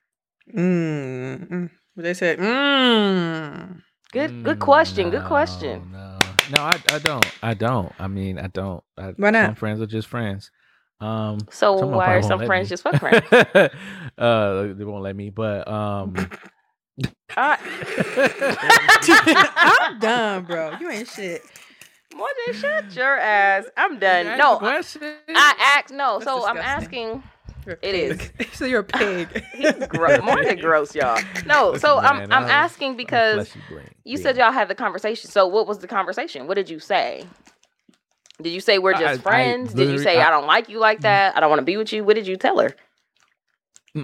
Speaker 3: Mm, mm. They said, mm.
Speaker 2: Good, good
Speaker 1: Mm,
Speaker 2: question. Good question.
Speaker 1: No, no, I, I don't. I don't. I mean, I don't. I,
Speaker 3: Why not?
Speaker 1: Some friends are just friends. Um,
Speaker 2: So why are some friends
Speaker 1: me.
Speaker 2: just fuck friends?
Speaker 1: uh, they won't let me. But um,
Speaker 2: I-
Speaker 3: I'm done, bro. You ain't shit.
Speaker 2: More than shut your ass. I'm done. No,
Speaker 1: the question.
Speaker 2: I asked no.
Speaker 3: That's
Speaker 2: so I'm asking. It is.
Speaker 3: so you're a pig.
Speaker 2: He's gro- more than gross, y'all. No, so
Speaker 1: Listen,
Speaker 2: I'm I'm
Speaker 1: I-
Speaker 2: asking because
Speaker 1: fleshy
Speaker 2: you
Speaker 1: Yeah.
Speaker 2: said y'all had the conversation. So what was the conversation? What did you say? Did you say we're
Speaker 1: I-
Speaker 2: just
Speaker 1: I
Speaker 2: friends? did you say I,
Speaker 1: I-
Speaker 2: don't like you like mm-hmm. that? I don't want to be with you. What did you tell her?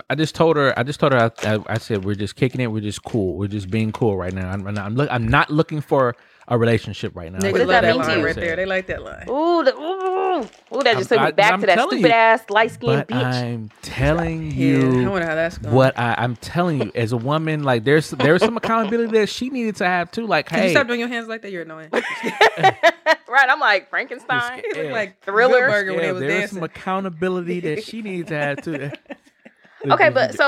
Speaker 1: I just told her. I just told her. I, I, I said we're just kicking it. We're just cool. We're just being cool right now. I'm, I'm, not, I'm, look, I'm not looking for a relationship right now.
Speaker 3: Niggas
Speaker 2: does
Speaker 3: love
Speaker 2: that
Speaker 3: that line right there. They like that line.
Speaker 2: Ooh, the, ooh, ooh, that just took
Speaker 1: I'm-
Speaker 2: me
Speaker 1: I-
Speaker 2: back
Speaker 1: I'm
Speaker 2: to that stupid
Speaker 1: you.
Speaker 2: ass light skinned bitch.
Speaker 1: I'm telling
Speaker 3: Yeah, I wonder how that's going.
Speaker 1: what I, I'm telling you. As a woman, like there's there's some accountability that she needed to have too. Like,
Speaker 3: Can
Speaker 1: hey,
Speaker 3: you stop doing your hands like that? You're annoying.
Speaker 2: right, I'm like Frankenstein.
Speaker 3: You
Speaker 1: Yeah.
Speaker 3: like
Speaker 2: Thriller.
Speaker 3: Good Burger when
Speaker 1: yeah,
Speaker 3: they was
Speaker 1: there's
Speaker 3: dancing.
Speaker 1: some accountability that she needed to have too.
Speaker 2: Okay, but so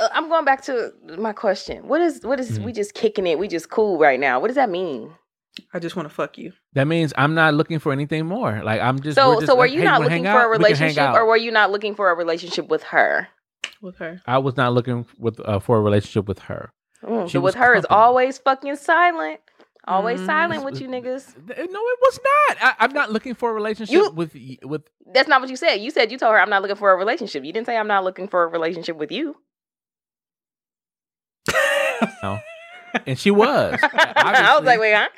Speaker 2: uh, I'm going back to my question. What is what is
Speaker 1: Mm-hmm.
Speaker 2: we just kicking it? We just cool right now. What does that mean?
Speaker 3: I just want to fuck you.
Speaker 1: that means I'm not looking for anything more. Like I'm just.
Speaker 2: So
Speaker 1: we're just
Speaker 2: so were
Speaker 1: like,
Speaker 2: you
Speaker 1: hey,
Speaker 2: not
Speaker 1: wanna
Speaker 2: looking for
Speaker 1: out?
Speaker 2: a
Speaker 1: We can hang
Speaker 2: relationship,
Speaker 1: out.
Speaker 2: or were you not looking for a relationship with her?
Speaker 3: With her.
Speaker 1: I was not looking with uh, for a relationship with her.
Speaker 2: Mm,
Speaker 1: She
Speaker 2: so with her is always fucking silent. Always
Speaker 3: Mm.
Speaker 2: silent with you niggas.
Speaker 1: No, it was not. I, I'm not looking for a relationship
Speaker 2: You-
Speaker 1: with y- with.
Speaker 2: That's not what you said. You said you told her I'm not looking for a relationship. You didn't say I'm not looking for a relationship with you.
Speaker 1: No, and she was.
Speaker 2: I was like, wait, huh?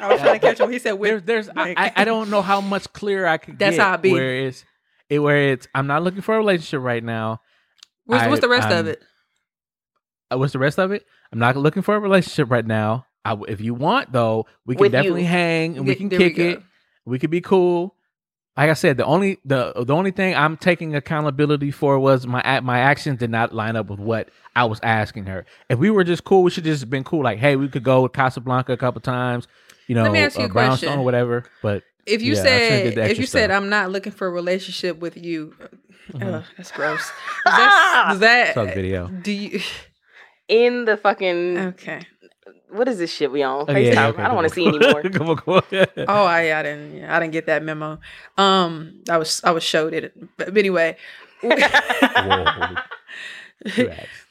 Speaker 3: I was trying to catch him. He said,
Speaker 1: There's,
Speaker 3: with,
Speaker 1: there's. I,
Speaker 3: like-
Speaker 1: I, I don't know how much clearer I could
Speaker 3: That's
Speaker 1: get.
Speaker 3: how I be.
Speaker 1: Where it's, it, where it's. I'm not looking for a relationship right now.
Speaker 3: what's,
Speaker 1: I-
Speaker 3: what's the rest of
Speaker 1: I'm-
Speaker 3: it?
Speaker 1: Uh, what's the rest of it? I'm not looking for a relationship right now. I w if you want though, we can
Speaker 2: With you.
Speaker 1: definitely hang and we
Speaker 3: There-
Speaker 1: can
Speaker 3: there we
Speaker 1: kick
Speaker 3: go.
Speaker 1: it. We could be cool. Like I said, the only the the only thing I'm taking accountability for was my ac- my actions did not line up with what I was asking her. If we were just cool, we should just have been cool. Like, hey, we could go to Casablanca a couple times, you know,
Speaker 3: Let me ask you
Speaker 1: uh,
Speaker 3: a
Speaker 1: Brownstone
Speaker 3: question.
Speaker 1: or whatever. But
Speaker 3: If you
Speaker 1: Yeah, I should've
Speaker 3: said
Speaker 1: did the
Speaker 3: if
Speaker 1: extra
Speaker 3: you said
Speaker 1: stuff.
Speaker 3: I'm not looking for a relationship with you,
Speaker 1: Mhm.
Speaker 3: ugh, that's gross. Does that, does that
Speaker 1: Saw the video.
Speaker 3: do you?
Speaker 2: In the fucking
Speaker 3: Okay.
Speaker 2: What is this shit we on?
Speaker 1: Oh,
Speaker 2: FaceTime.
Speaker 1: yeah, okay,
Speaker 2: I don't want to see
Speaker 1: come on.
Speaker 2: anymore.
Speaker 1: come on, come on.
Speaker 3: Oh, I, I didn't yeah, I didn't get that memo. Um, I was I was showed it, but anyway.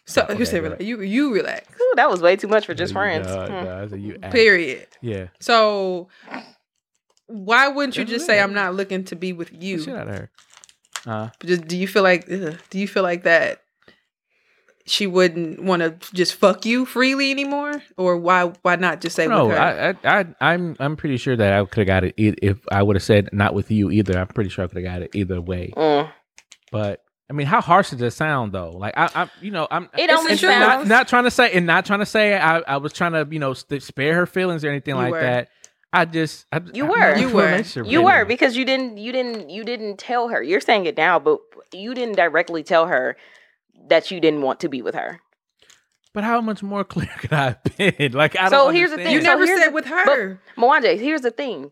Speaker 3: So
Speaker 1: Okay,
Speaker 3: you said
Speaker 1: go
Speaker 3: relax. you you relax.
Speaker 2: Ooh, that was way too much for just
Speaker 1: You-
Speaker 2: friends.
Speaker 1: no,
Speaker 2: Hmm.
Speaker 1: no, you act.
Speaker 3: Period.
Speaker 1: Yeah.
Speaker 3: So why wouldn't you just say I'm not looking to be with you?
Speaker 1: shit out of her. Uh,
Speaker 3: Just do you feel like ugh, do you feel like that she wouldn't want to just fuck you freely anymore, or why why not just say
Speaker 1: no,
Speaker 3: with her?
Speaker 1: I, I, I, I'm, I'm pretty sure that I could have got it e- if I would have said not with you either. I'm pretty sure I could have got it either way.
Speaker 2: Mm.
Speaker 1: But I mean, how harsh does it sound though? Like I, I'm, you know, I'm.
Speaker 2: It only
Speaker 3: the truth.
Speaker 1: not,
Speaker 2: sounds.
Speaker 1: not trying to say and not trying to say I, I was trying to you know st- spare her feelings or anything
Speaker 3: You
Speaker 1: like
Speaker 3: were.
Speaker 1: that. I just I,
Speaker 2: You were.
Speaker 1: not
Speaker 2: You
Speaker 1: looking for a
Speaker 3: were.
Speaker 1: relationship
Speaker 2: You
Speaker 1: right
Speaker 2: were because you didn't you didn't you didn't tell her. You're saying it now, but you didn't directly tell her that you didn't want to be with her.
Speaker 1: But how much more clear could I have been? Like I
Speaker 2: So
Speaker 1: don't.
Speaker 2: So here's the thing.
Speaker 3: you never
Speaker 2: here's
Speaker 3: said
Speaker 2: the-
Speaker 3: with her.
Speaker 2: Mwanje, here's the thing.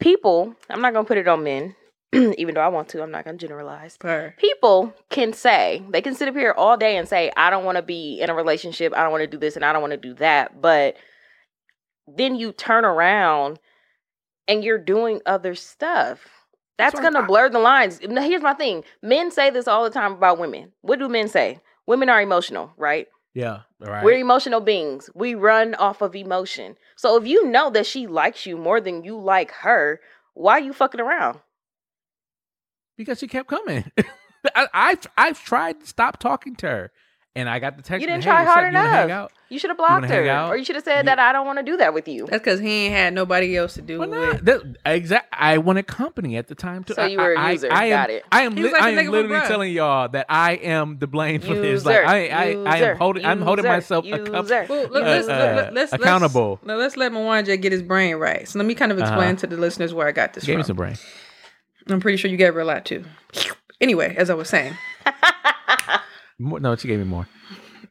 Speaker 2: People, I'm not gonna put it on men, even though I want to. I'm not gonna generalize.
Speaker 3: her.
Speaker 2: People can say they can sit up here all day and say, "I don't want to be in a relationship. I don't want to do this and I don't want to do that." But then you turn around and you're doing other stuff. That's gonna
Speaker 1: I-
Speaker 2: blur the lines. Now, here's my thing: men say this all the time about women. What do men say? Women are emotional, right?
Speaker 1: Yeah. Right.
Speaker 2: We're emotional beings. We run off of emotion. So if you know that she likes you more than you like her, why are you fucking around?
Speaker 1: because she kept coming. I, I've I've tried to stop talking to her, and I got the text.
Speaker 2: You didn't
Speaker 1: hey,
Speaker 2: try
Speaker 1: what's up?
Speaker 2: hard
Speaker 1: You
Speaker 2: enough. You should have blocked her, or you should have said
Speaker 1: You-
Speaker 2: that I don't want to do that with you.
Speaker 3: That's because he ain't had nobody else to do
Speaker 1: Well,
Speaker 3: with.
Speaker 1: that, exact. I wanted company at the time too.
Speaker 2: So you were a
Speaker 1: I,
Speaker 2: user.
Speaker 1: I, I
Speaker 2: Got
Speaker 1: am,
Speaker 2: it.
Speaker 1: I am. Li-
Speaker 3: like
Speaker 1: I am literally
Speaker 3: Bruh.
Speaker 1: telling y'all that I am the blame for this. Like
Speaker 2: User,
Speaker 1: I, I, I
Speaker 2: user,
Speaker 1: am holding. I'm holding
Speaker 2: user,
Speaker 1: myself
Speaker 2: user.
Speaker 1: account-
Speaker 3: Well,
Speaker 1: Uh,
Speaker 3: let, let's,
Speaker 1: uh,
Speaker 3: let, let's,
Speaker 1: accountable.
Speaker 3: Let's, let's let Mwanje get his brain right. So let me kind of explain
Speaker 1: Uh-huh.
Speaker 3: to the listeners where I got this
Speaker 1: Gave me
Speaker 3: from.
Speaker 1: some brain.
Speaker 3: I'm pretty sure you gave her a lot too. Anyway, as I was saying,
Speaker 1: More, no, she gave me more.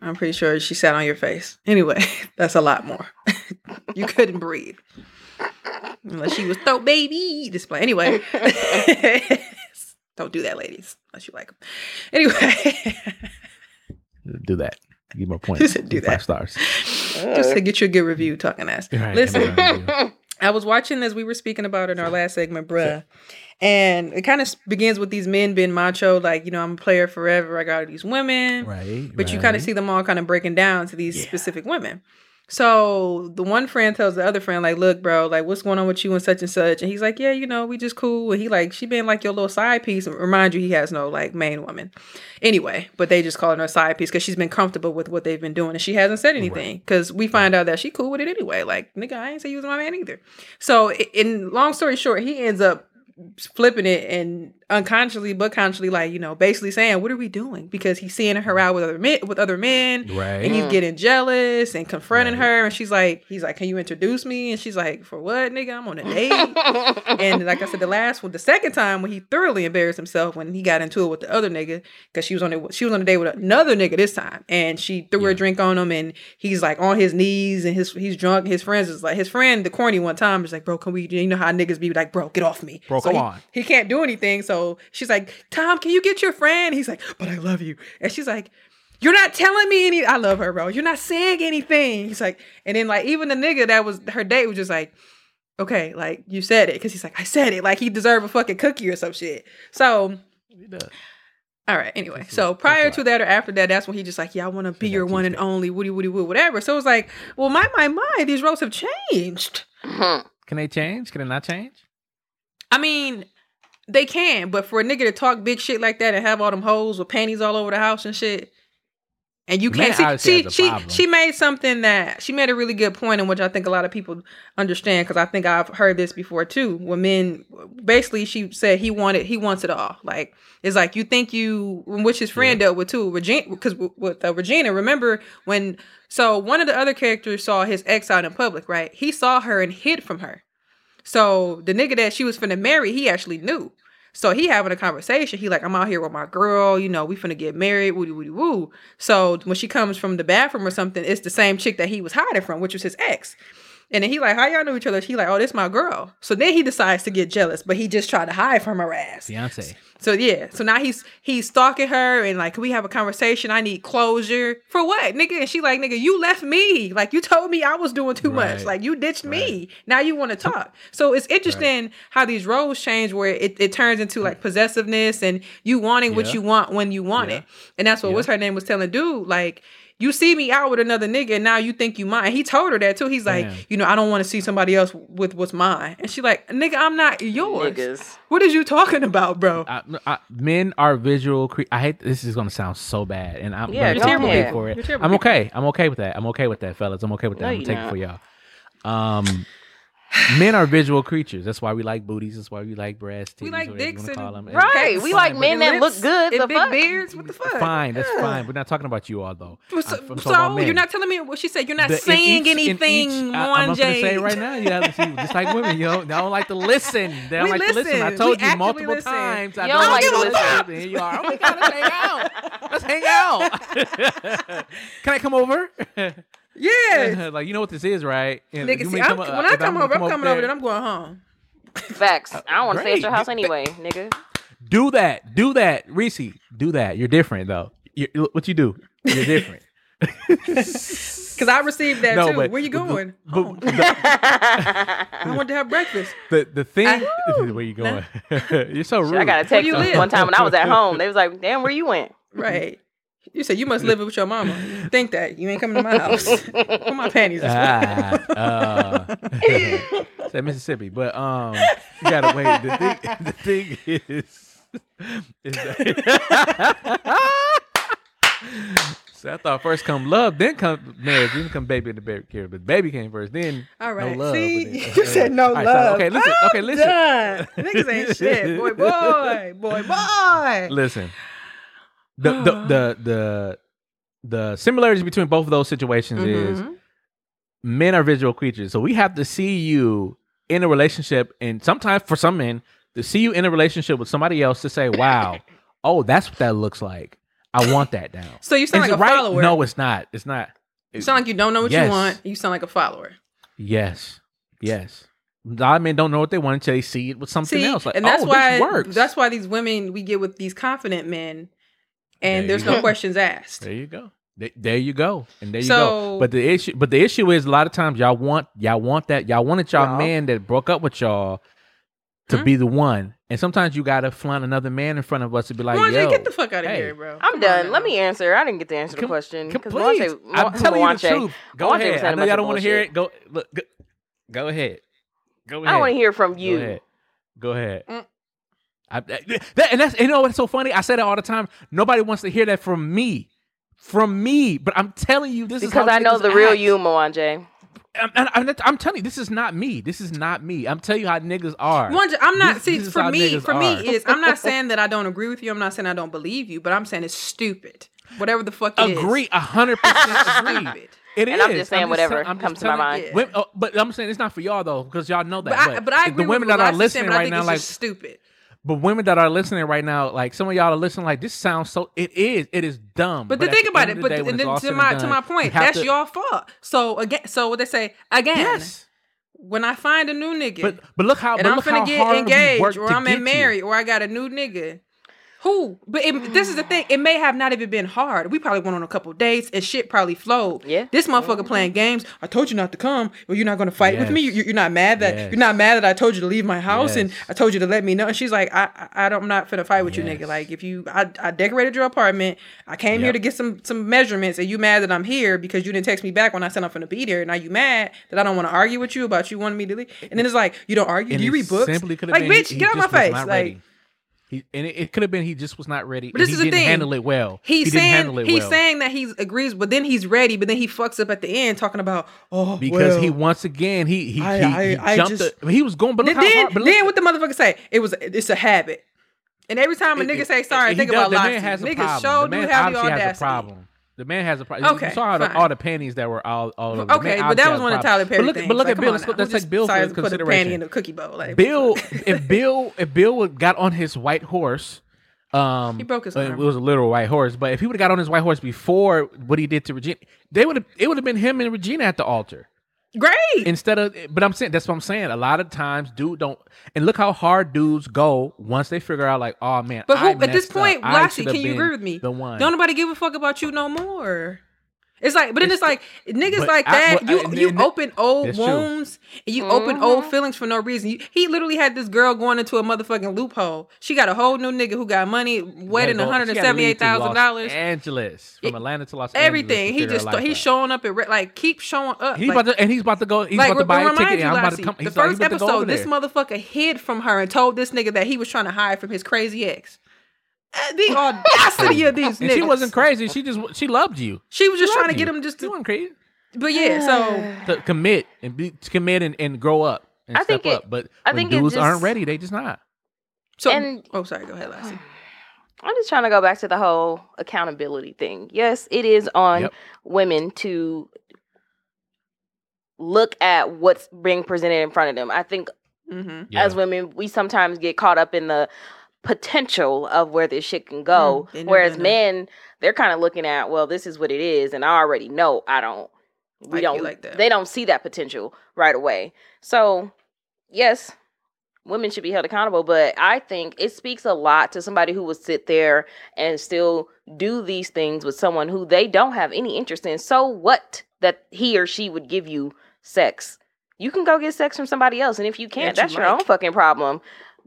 Speaker 3: I'm pretty sure she sat on your face. Anyway, that's a lot more. you couldn't breathe. Unless she was throw baby display. Anyway. Don't do that, ladies, unless you like them. Anyway,
Speaker 1: Do that. Give more points.
Speaker 3: Do
Speaker 1: Give five stars.
Speaker 3: just to get you a good review, talking ass.
Speaker 1: Right,
Speaker 3: Listen,
Speaker 1: give me a review.
Speaker 3: I was watching as we were speaking about in our last segment, bruh. And it kind of begins with these men being macho, like, you know, I'm a player forever. I got all these women.
Speaker 1: Right.
Speaker 3: But you kind of see them all kind of breaking down to these
Speaker 1: Yeah.
Speaker 3: specific women. So the one friend tells the other friend, like, look, bro, like, what's going on with you and such and such? And he's like, yeah, you know, we just cool. And he like, she been like your little side piece. And remind you, he has no like main woman. Anyway, but they just calling her a side piece because she's been comfortable with what they've been doing. And she hasn't said anything because we find out that she cool with it anyway. Like, nigga, I ain't say you was my man either. So in long story short, he ends up flipping it and unconsciously but consciously like you know basically saying what are we doing because he's seeing her out with other men with other men
Speaker 1: Right.
Speaker 3: and he's getting jealous and confronting
Speaker 1: Right.
Speaker 3: her and she's like he's like can you introduce me and she's like for what nigga i'm on a date and like i said the last one the second time when he thoroughly embarrassed himself when he got into it with the other nigga because she was on it she was on a date with another nigga this time and she threw her drink on him and he's like on his knees and his he's drunk his friends is like his friend the corny one time is like bro can we you know how niggas be like bro get off me
Speaker 1: Bro,
Speaker 3: So
Speaker 1: come
Speaker 3: he-
Speaker 1: on.
Speaker 3: he can't do anything. So she's like, Tom, can you get your friend? He's like, but I love you. And she's like, you're not telling me any. I love her, bro. You're not saying anything. He's like, and then like even the nigga that was her date was just like, okay, like you said it, because he's like, I said it, like he deserved a fucking cookie or some shit. So
Speaker 1: He does.
Speaker 3: All right. Anyway,
Speaker 1: That's
Speaker 3: so prior to that or after that, that's when he just like, yeah, I want to be your one and only, woody, woody, woo, whatever. So it was like, well, my, my, my, these roles have changed.
Speaker 2: Mhm.
Speaker 1: Can they change? Can they not change?
Speaker 3: I mean, they can, but for a nigga to talk big shit like that and have all them hoes with panties all over the house and shit, and you can't see, she she she made something that she made a really good point in which I think a lot of people understand because I think I've heard this before too. When men, basically, she said he wanted he wants it all. Like it's like you think you, which his friend dealt with too, Regina, because with uh, Regina, remember when? So one of the other characters saw his ex out in public, right? He saw her and hid from her. So the nigga that she was finna marry, he actually knew. So he having a conversation. He like, I'm out here with my girl. You know, we finna get married. Woody woody woo. So when she comes from the bathroom or something, it's the same chick that he was hiding from, which was his ex. And then he like, how y'all know each other? He like, oh, this my girl. So then he decides to get jealous, but he just tried to hide from her ass.
Speaker 1: Beyonce.
Speaker 3: So yeah, so now he's he's stalking her and like, can we have a conversation? I need closure for what, nigga? And she like, nigga, you left me. Like you told me I was doing too much. Like you ditched me. Now you want to talk. So it's interesting how these roles change, where it, it turns into like mm. possessiveness and you wanting what you want when you want
Speaker 1: Yeah.
Speaker 3: it. And that's what
Speaker 1: Yeah.
Speaker 3: what's her name was telling dude like. You see me out with another nigga, and now you think you mine. He told her that too. He's like,
Speaker 1: Damn.
Speaker 3: you know, I don't want to see somebody else with what's mine. And she like, nigga, I'm not yours.
Speaker 2: Niggas.
Speaker 3: What is you talking about, bro?
Speaker 1: I, I, men are visual. Cre- I hate this is gonna sound so bad, and I'm
Speaker 2: Yeah,
Speaker 1: gonna
Speaker 2: go
Speaker 1: take the
Speaker 2: ahead.
Speaker 1: hate for
Speaker 3: You're
Speaker 1: it.
Speaker 3: terrible
Speaker 1: I'm okay. I'm okay with that. I'm okay with that, fellas. I'm okay with that.
Speaker 2: No,
Speaker 1: I'm
Speaker 2: you're
Speaker 1: gonna take it for y'all. Um, men are visual creatures. That's why we like booties. That's why we like breasts.
Speaker 3: We like
Speaker 1: whatever you
Speaker 3: dicks
Speaker 1: wanna
Speaker 3: and
Speaker 1: call 'em. And
Speaker 2: Right, we
Speaker 1: fine,
Speaker 2: like men that look good,
Speaker 3: and
Speaker 2: the
Speaker 3: big
Speaker 2: fuck?
Speaker 3: beards. What the fuck?
Speaker 1: Fine, that's
Speaker 3: Yeah.
Speaker 1: fine. We're not talking about you all though.
Speaker 3: So,
Speaker 1: I'm-
Speaker 3: so,
Speaker 1: I'm talking about
Speaker 3: you're not telling me what she said. You're not
Speaker 1: The- in
Speaker 3: saying
Speaker 1: each- in
Speaker 3: anything,
Speaker 1: each- I, I'm not gonna say it right now. You have to see, just like women, you don't, they don't like to listen. They don't
Speaker 3: We
Speaker 1: like to listen. I told
Speaker 3: We
Speaker 1: you multiple
Speaker 3: listen.
Speaker 1: times. I
Speaker 2: You don't like to listen.
Speaker 1: Here you are. Oh my God, let's hang out. Let's hang out. Can I come over?
Speaker 3: Yeah.
Speaker 1: like you know what this is, right? And
Speaker 3: Nigga, see,
Speaker 1: may
Speaker 3: I'm,
Speaker 1: come, uh,
Speaker 3: when I come
Speaker 1: gonna
Speaker 3: over, I'm coming over,
Speaker 1: there,
Speaker 3: then I'm going home.
Speaker 2: Facts. I don't want to stay at your house anyway, nigga.
Speaker 1: Do that. Do that, Reese. Do that. You're different though. you what you do? You're different.
Speaker 3: Because I received that
Speaker 1: No,
Speaker 3: too.
Speaker 1: but-
Speaker 3: Where you going?
Speaker 1: but-
Speaker 3: Home.
Speaker 1: but-
Speaker 3: I want to have breakfast.
Speaker 1: the the thing.
Speaker 3: I-
Speaker 1: where you going? You're so rude.
Speaker 2: I got a
Speaker 3: Where
Speaker 2: text
Speaker 3: you live?
Speaker 2: one time when I was at home. They was like, "Damn, where you went?"
Speaker 3: Right. You said you must live with your mama. Think that. You ain't coming to my house. Put my panties is
Speaker 1: ah, uh, said Mississippi, but um, you gotta wait. The thing, the thing is, is that, so I thought first come love, then come marriage, then come baby in the baby care, but baby came first, then
Speaker 3: All right.
Speaker 1: no love.
Speaker 3: See,
Speaker 1: then-
Speaker 3: you said no
Speaker 1: All right, so-
Speaker 3: love.
Speaker 1: okay, listen.
Speaker 3: I'm
Speaker 1: okay, listen.
Speaker 3: Done. Niggas ain't shit. Boy, boy, boy, boy.
Speaker 1: Listen, the the the the the similarities between both of those situations is
Speaker 3: Mhm.
Speaker 1: men are visual creatures, so we have to see you in a relationship, and sometimes for some men, to see you in a relationship with somebody else to say, "Wow, oh, that's what that looks like. I want that now."
Speaker 3: So you sound
Speaker 1: Is
Speaker 3: like a
Speaker 1: right?
Speaker 3: follower.
Speaker 1: No, it's not. It's not.
Speaker 3: You sound like you don't know what
Speaker 1: Yes.
Speaker 3: you want. You sound like a follower.
Speaker 1: yes, yes. A lot of men don't know what they want until they see it with something
Speaker 3: See,
Speaker 1: else. Like,
Speaker 3: and that's
Speaker 1: oh,
Speaker 3: why that's why these women we get with these confident men, and
Speaker 1: you
Speaker 3: there's
Speaker 1: go.
Speaker 3: no questions asked.
Speaker 1: There you go. There, there you go. And there you
Speaker 3: So-
Speaker 1: go. But the issue but the issue is a lot of times y'all want y'all want that y'all wanted y'all
Speaker 2: Y'all.
Speaker 1: man that broke up with y'all to
Speaker 3: Hmm?
Speaker 1: be the one. And sometimes you gotta flaunt another man in front of us to be like,
Speaker 3: Mwanje,
Speaker 1: yo,
Speaker 3: get the fuck out of
Speaker 1: hey.
Speaker 3: here, bro.
Speaker 2: I'm
Speaker 3: Come
Speaker 2: done. Let me answer. I didn't get to answer the
Speaker 1: Come-
Speaker 2: question.
Speaker 1: come-
Speaker 2: 'cause
Speaker 1: please.
Speaker 2: Mwanje-
Speaker 1: I'm
Speaker 2: Mwa-
Speaker 1: telling you the
Speaker 2: Mwanje-
Speaker 1: truth. Go
Speaker 2: Mwanje
Speaker 1: ahead.
Speaker 2: saying
Speaker 1: I
Speaker 2: a
Speaker 1: know y'all don't want to hear it. Go look go, go ahead. Go ahead.
Speaker 2: I don't want to hear from
Speaker 1: Go
Speaker 2: you.
Speaker 1: ahead. Go ahead.
Speaker 3: Mm.
Speaker 1: I, that, and that's you know what's so funny. I said that all the time. Nobody wants to hear that from me, from me. But I'm telling you, this is
Speaker 2: Because I know
Speaker 1: niggas
Speaker 2: the real you, Mwanje.
Speaker 1: I'm, I'm, I'm, I'm telling you, this is not me. This is not me. I'm telling you how niggas are.
Speaker 3: Mwanje, I'm not.
Speaker 1: This-
Speaker 3: see,
Speaker 1: this
Speaker 3: for me,
Speaker 1: niggas
Speaker 3: for me, is I'm not saying that I don't agree with you. I'm not saying I don't believe you, but I'm saying it's stupid. Whatever the fuck it is.
Speaker 1: agree, a hundred percent agree.
Speaker 3: Stupid.
Speaker 1: It
Speaker 2: And I'm just saying whatever
Speaker 1: tell- I'm
Speaker 2: comes to my
Speaker 1: telling-
Speaker 2: mind.
Speaker 1: Women- oh, but I'm saying it's not for y'all though, because y'all know that.
Speaker 3: But I, but I agree
Speaker 1: the women
Speaker 3: with
Speaker 1: that are
Speaker 3: what
Speaker 1: listening
Speaker 3: but I
Speaker 1: right
Speaker 3: think
Speaker 1: now,
Speaker 3: it's
Speaker 1: like,
Speaker 3: just stupid.
Speaker 1: But women that are listening right now, like some of y'all are listening, like this sounds so. It is. It is dumb.
Speaker 3: But, the
Speaker 1: at
Speaker 3: thing about it, but
Speaker 1: day,
Speaker 3: then to my
Speaker 1: and
Speaker 3: to my point, that's
Speaker 1: to-
Speaker 3: your fault. So again, so what they say again.
Speaker 1: Yes.
Speaker 3: When I find a new nigga,
Speaker 1: But but look how.
Speaker 3: and
Speaker 1: but
Speaker 3: I'm
Speaker 1: look how
Speaker 3: finna get engaged, or I'm
Speaker 1: get
Speaker 3: in
Speaker 1: you.
Speaker 3: married, or I got a new nigga. Who? But it, this is the thing. It may have not even been hard. We probably went on a couple dates and shit probably flowed.
Speaker 2: Yeah.
Speaker 3: This motherfucker mm-hmm. playing games. I told you not to come. Well, you're not going to fight with me. You're, you're not mad that
Speaker 1: Yes.
Speaker 3: you're not mad that I told you to leave my house and I told you to let me know. And she's like, I, I, I don't, I'm not finna fight with you, nigga. Like if you, I, I decorated your apartment. I came here to get some some measurements, and you mad that I'm here because you didn't text me back when I said I'm finna be there. Now you mad that I don't want to argue with you about you wanting me to leave. And then it's like, you don't argue.
Speaker 1: And
Speaker 3: Do you read books?
Speaker 1: Simply could have
Speaker 3: Like,
Speaker 1: been
Speaker 3: bitch,
Speaker 1: he- he
Speaker 3: get out my face. Like.
Speaker 1: ready. He, and it, it could have been he just was not ready.
Speaker 3: But this is
Speaker 1: he
Speaker 3: the
Speaker 1: didn't
Speaker 3: thing.
Speaker 1: handle it well.
Speaker 3: He's
Speaker 1: he didn't
Speaker 3: saying
Speaker 1: handle it
Speaker 3: he's
Speaker 1: well.
Speaker 3: saying that he agrees, but then he's ready, but then he fucks up at the end talking about oh
Speaker 1: because he once again he he,
Speaker 3: I-
Speaker 1: he, he
Speaker 3: I
Speaker 1: jumped.
Speaker 3: just-
Speaker 1: the, he was going, but look
Speaker 3: then
Speaker 1: how hard. But look,
Speaker 3: then what the motherfucker say? It was it's a habit, and every time a
Speaker 1: it-
Speaker 3: nigga
Speaker 1: it-
Speaker 3: say sorry,
Speaker 1: he
Speaker 3: think
Speaker 1: does-
Speaker 3: about
Speaker 1: the
Speaker 3: Loxy.
Speaker 1: man has a
Speaker 3: Niggas
Speaker 1: the
Speaker 3: do have the audacity.
Speaker 1: has a problem. The man has a problem.
Speaker 3: Okay,
Speaker 1: you saw how the, all the panties that were all all over. The
Speaker 3: Okay,
Speaker 1: man
Speaker 3: but that was one of. Tyler Perry
Speaker 1: But look,
Speaker 3: things.
Speaker 1: but look
Speaker 3: Like,
Speaker 1: at Bill. Let's, let's take Bill for
Speaker 3: to put a panty in a cookie bowl. Like
Speaker 1: Bill, if Bill, if Bill would got on his white horse, um,
Speaker 3: He broke his
Speaker 1: uh,
Speaker 3: arm.
Speaker 1: It was a literal white horse, but if he would have got on his white horse before what he did to Regina, they would have. It would have been him and Regina at the altar
Speaker 3: great.
Speaker 1: instead of. But I'm saying that's what I'm saying. A lot of times, dude don't. And look how hard dudes go once they figure out, like, oh man,
Speaker 3: But who at this point, Lassie, can you agree with me?
Speaker 1: The one.
Speaker 3: Don't nobody give a fuck about you no more. It's like, but then it's,
Speaker 1: It's-
Speaker 3: like niggas
Speaker 1: but
Speaker 3: like
Speaker 1: I-
Speaker 3: that. you
Speaker 1: and-
Speaker 3: you
Speaker 1: and-
Speaker 3: open old
Speaker 1: That's true.
Speaker 3: wounds and you open old
Speaker 2: Mhm.
Speaker 3: feelings for no reason. You, he literally had this girl going into a motherfucking loophole. She got a whole new nigga who got money, wedding
Speaker 1: Gotta
Speaker 3: one
Speaker 1: go-
Speaker 3: hundred
Speaker 1: she
Speaker 3: and
Speaker 1: gotta
Speaker 3: seventy
Speaker 1: leave
Speaker 3: eight
Speaker 1: to
Speaker 3: thousand
Speaker 1: Los
Speaker 3: dollars.
Speaker 1: Angeles from
Speaker 3: It-
Speaker 1: Atlanta to Los
Speaker 3: Everything.
Speaker 1: Angeles. Everything.
Speaker 3: He just
Speaker 1: her life
Speaker 3: he's showing up at like keep showing up.
Speaker 1: He's
Speaker 3: like,
Speaker 1: about to, and he's about to go. He's
Speaker 3: like,
Speaker 1: about to buy a
Speaker 3: remind
Speaker 1: ticket.
Speaker 3: you,
Speaker 1: and I'm about to come.
Speaker 3: the
Speaker 1: He's like,
Speaker 3: first
Speaker 1: he's about to go
Speaker 3: episode, this motherfucker hid from her and told this nigga that he was trying to hide from his crazy ex. The audacity of these
Speaker 1: And
Speaker 3: niggas.
Speaker 1: she wasn't crazy. She just she loved you.
Speaker 3: She was just
Speaker 1: She
Speaker 3: trying to
Speaker 1: loved
Speaker 3: get
Speaker 1: you.
Speaker 3: him just
Speaker 1: She
Speaker 3: to.
Speaker 1: wasn't crazy.
Speaker 3: But yeah, so
Speaker 1: To commit and be to commit and, and grow up and
Speaker 2: I
Speaker 1: step
Speaker 2: think it-
Speaker 1: up. But
Speaker 2: I
Speaker 1: when
Speaker 2: think it
Speaker 1: dudes aren't ready, they just not.
Speaker 3: so.
Speaker 2: And-
Speaker 3: oh, sorry. Go ahead, Lassie.
Speaker 2: I'm just trying to go back to the whole accountability thing. Yes, it is on
Speaker 1: Yep.
Speaker 2: women to look at what's being presented in front of them. I think
Speaker 3: Mm-hmm.
Speaker 2: as women, we sometimes get caught up in the potential of where this shit can go.
Speaker 3: Mm,
Speaker 2: whereas men, they're kind of looking at, well, this is what it is, and I already know I don't. We
Speaker 3: Like
Speaker 2: don't
Speaker 3: like that.
Speaker 2: They don't see that potential right away. So, yes, women should be held accountable, but I think it speaks a lot to somebody who would sit there and still do these things with someone who they don't have any interest in. So what that he or she would give you sex? You can go get sex from somebody else, and if you can't,
Speaker 3: That you
Speaker 2: that's your
Speaker 3: like.
Speaker 2: own fucking problem.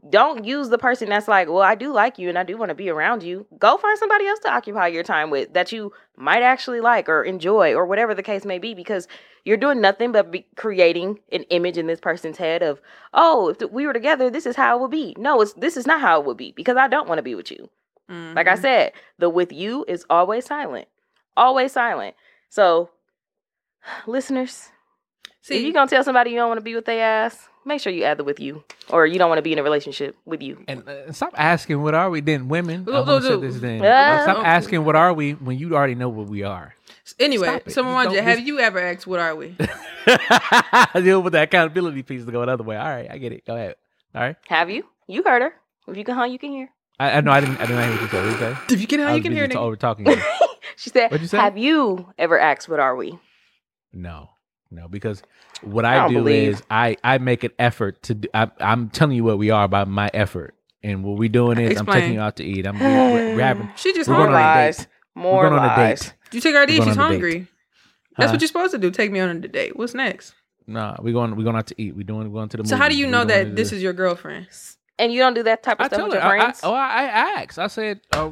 Speaker 2: Don't use the person that's like, well, I do like you and I do want to be around you. Go find somebody else to occupy your time with that you might actually like or enjoy or whatever the case may be because you're doing nothing but be creating an image in this person's head of, oh, if we were together, this is how it would be. No, it's this is not how it would be because I don't want to be with you. Like I
Speaker 3: Mhm.
Speaker 2: said, the with you is always silent. Always silent. So, listeners, if
Speaker 3: see,
Speaker 2: you're gonna tell somebody you don't want to be with their ass, make sure you add the with you, or you don't want to be in a relationship with you.
Speaker 1: And uh, stop asking what are we then, women.
Speaker 3: Look,
Speaker 1: I'm gonna
Speaker 3: look,
Speaker 1: say
Speaker 3: look.
Speaker 1: this then.
Speaker 2: Yeah.
Speaker 1: Stop asking what are we when you already know what we are.
Speaker 3: anyway,
Speaker 1: stop it.
Speaker 3: so
Speaker 1: Just
Speaker 3: have you ever asked what are we?
Speaker 1: Deal with the accountability piece to go another way. All right, I get it. Go ahead. All right.
Speaker 2: Have you? You heard her. If you can hunt, you can hear.
Speaker 1: I, I know I didn't. I didn't hear what you said. What you say?
Speaker 3: If you can, how
Speaker 1: I
Speaker 3: you can
Speaker 1: busy
Speaker 3: hear
Speaker 1: t-
Speaker 3: nigga.
Speaker 1: over talking.
Speaker 2: She said,
Speaker 1: What'd you say?
Speaker 2: "Have you ever asked what are we?"
Speaker 1: No, no, because what
Speaker 2: I
Speaker 1: I,
Speaker 2: don't believe.
Speaker 1: is I I make an effort to. Do, I, I'm telling you what we are by my effort, and what we're doing is I'm taking you out to eat. I'm we're, we're having.
Speaker 3: She just
Speaker 1: We're
Speaker 2: More
Speaker 1: going on a
Speaker 3: hungry.
Speaker 1: date.
Speaker 2: More
Speaker 1: we're going on a
Speaker 2: lies.
Speaker 1: date.
Speaker 3: You take her to eat. She's
Speaker 1: on a date.
Speaker 3: hungry. That's
Speaker 1: Huh?
Speaker 3: what you're supposed to do. Take me on a date. What's next?
Speaker 1: No, we going. We going out to eat. We doing. We going to the.
Speaker 3: So how do you know that this is your girlfriend?
Speaker 2: And you don't do that type of
Speaker 1: I
Speaker 2: stuff
Speaker 1: tell
Speaker 2: with
Speaker 1: her.
Speaker 2: your
Speaker 1: I, I,
Speaker 2: friends.
Speaker 1: oh, I, I asked. I said. Uh,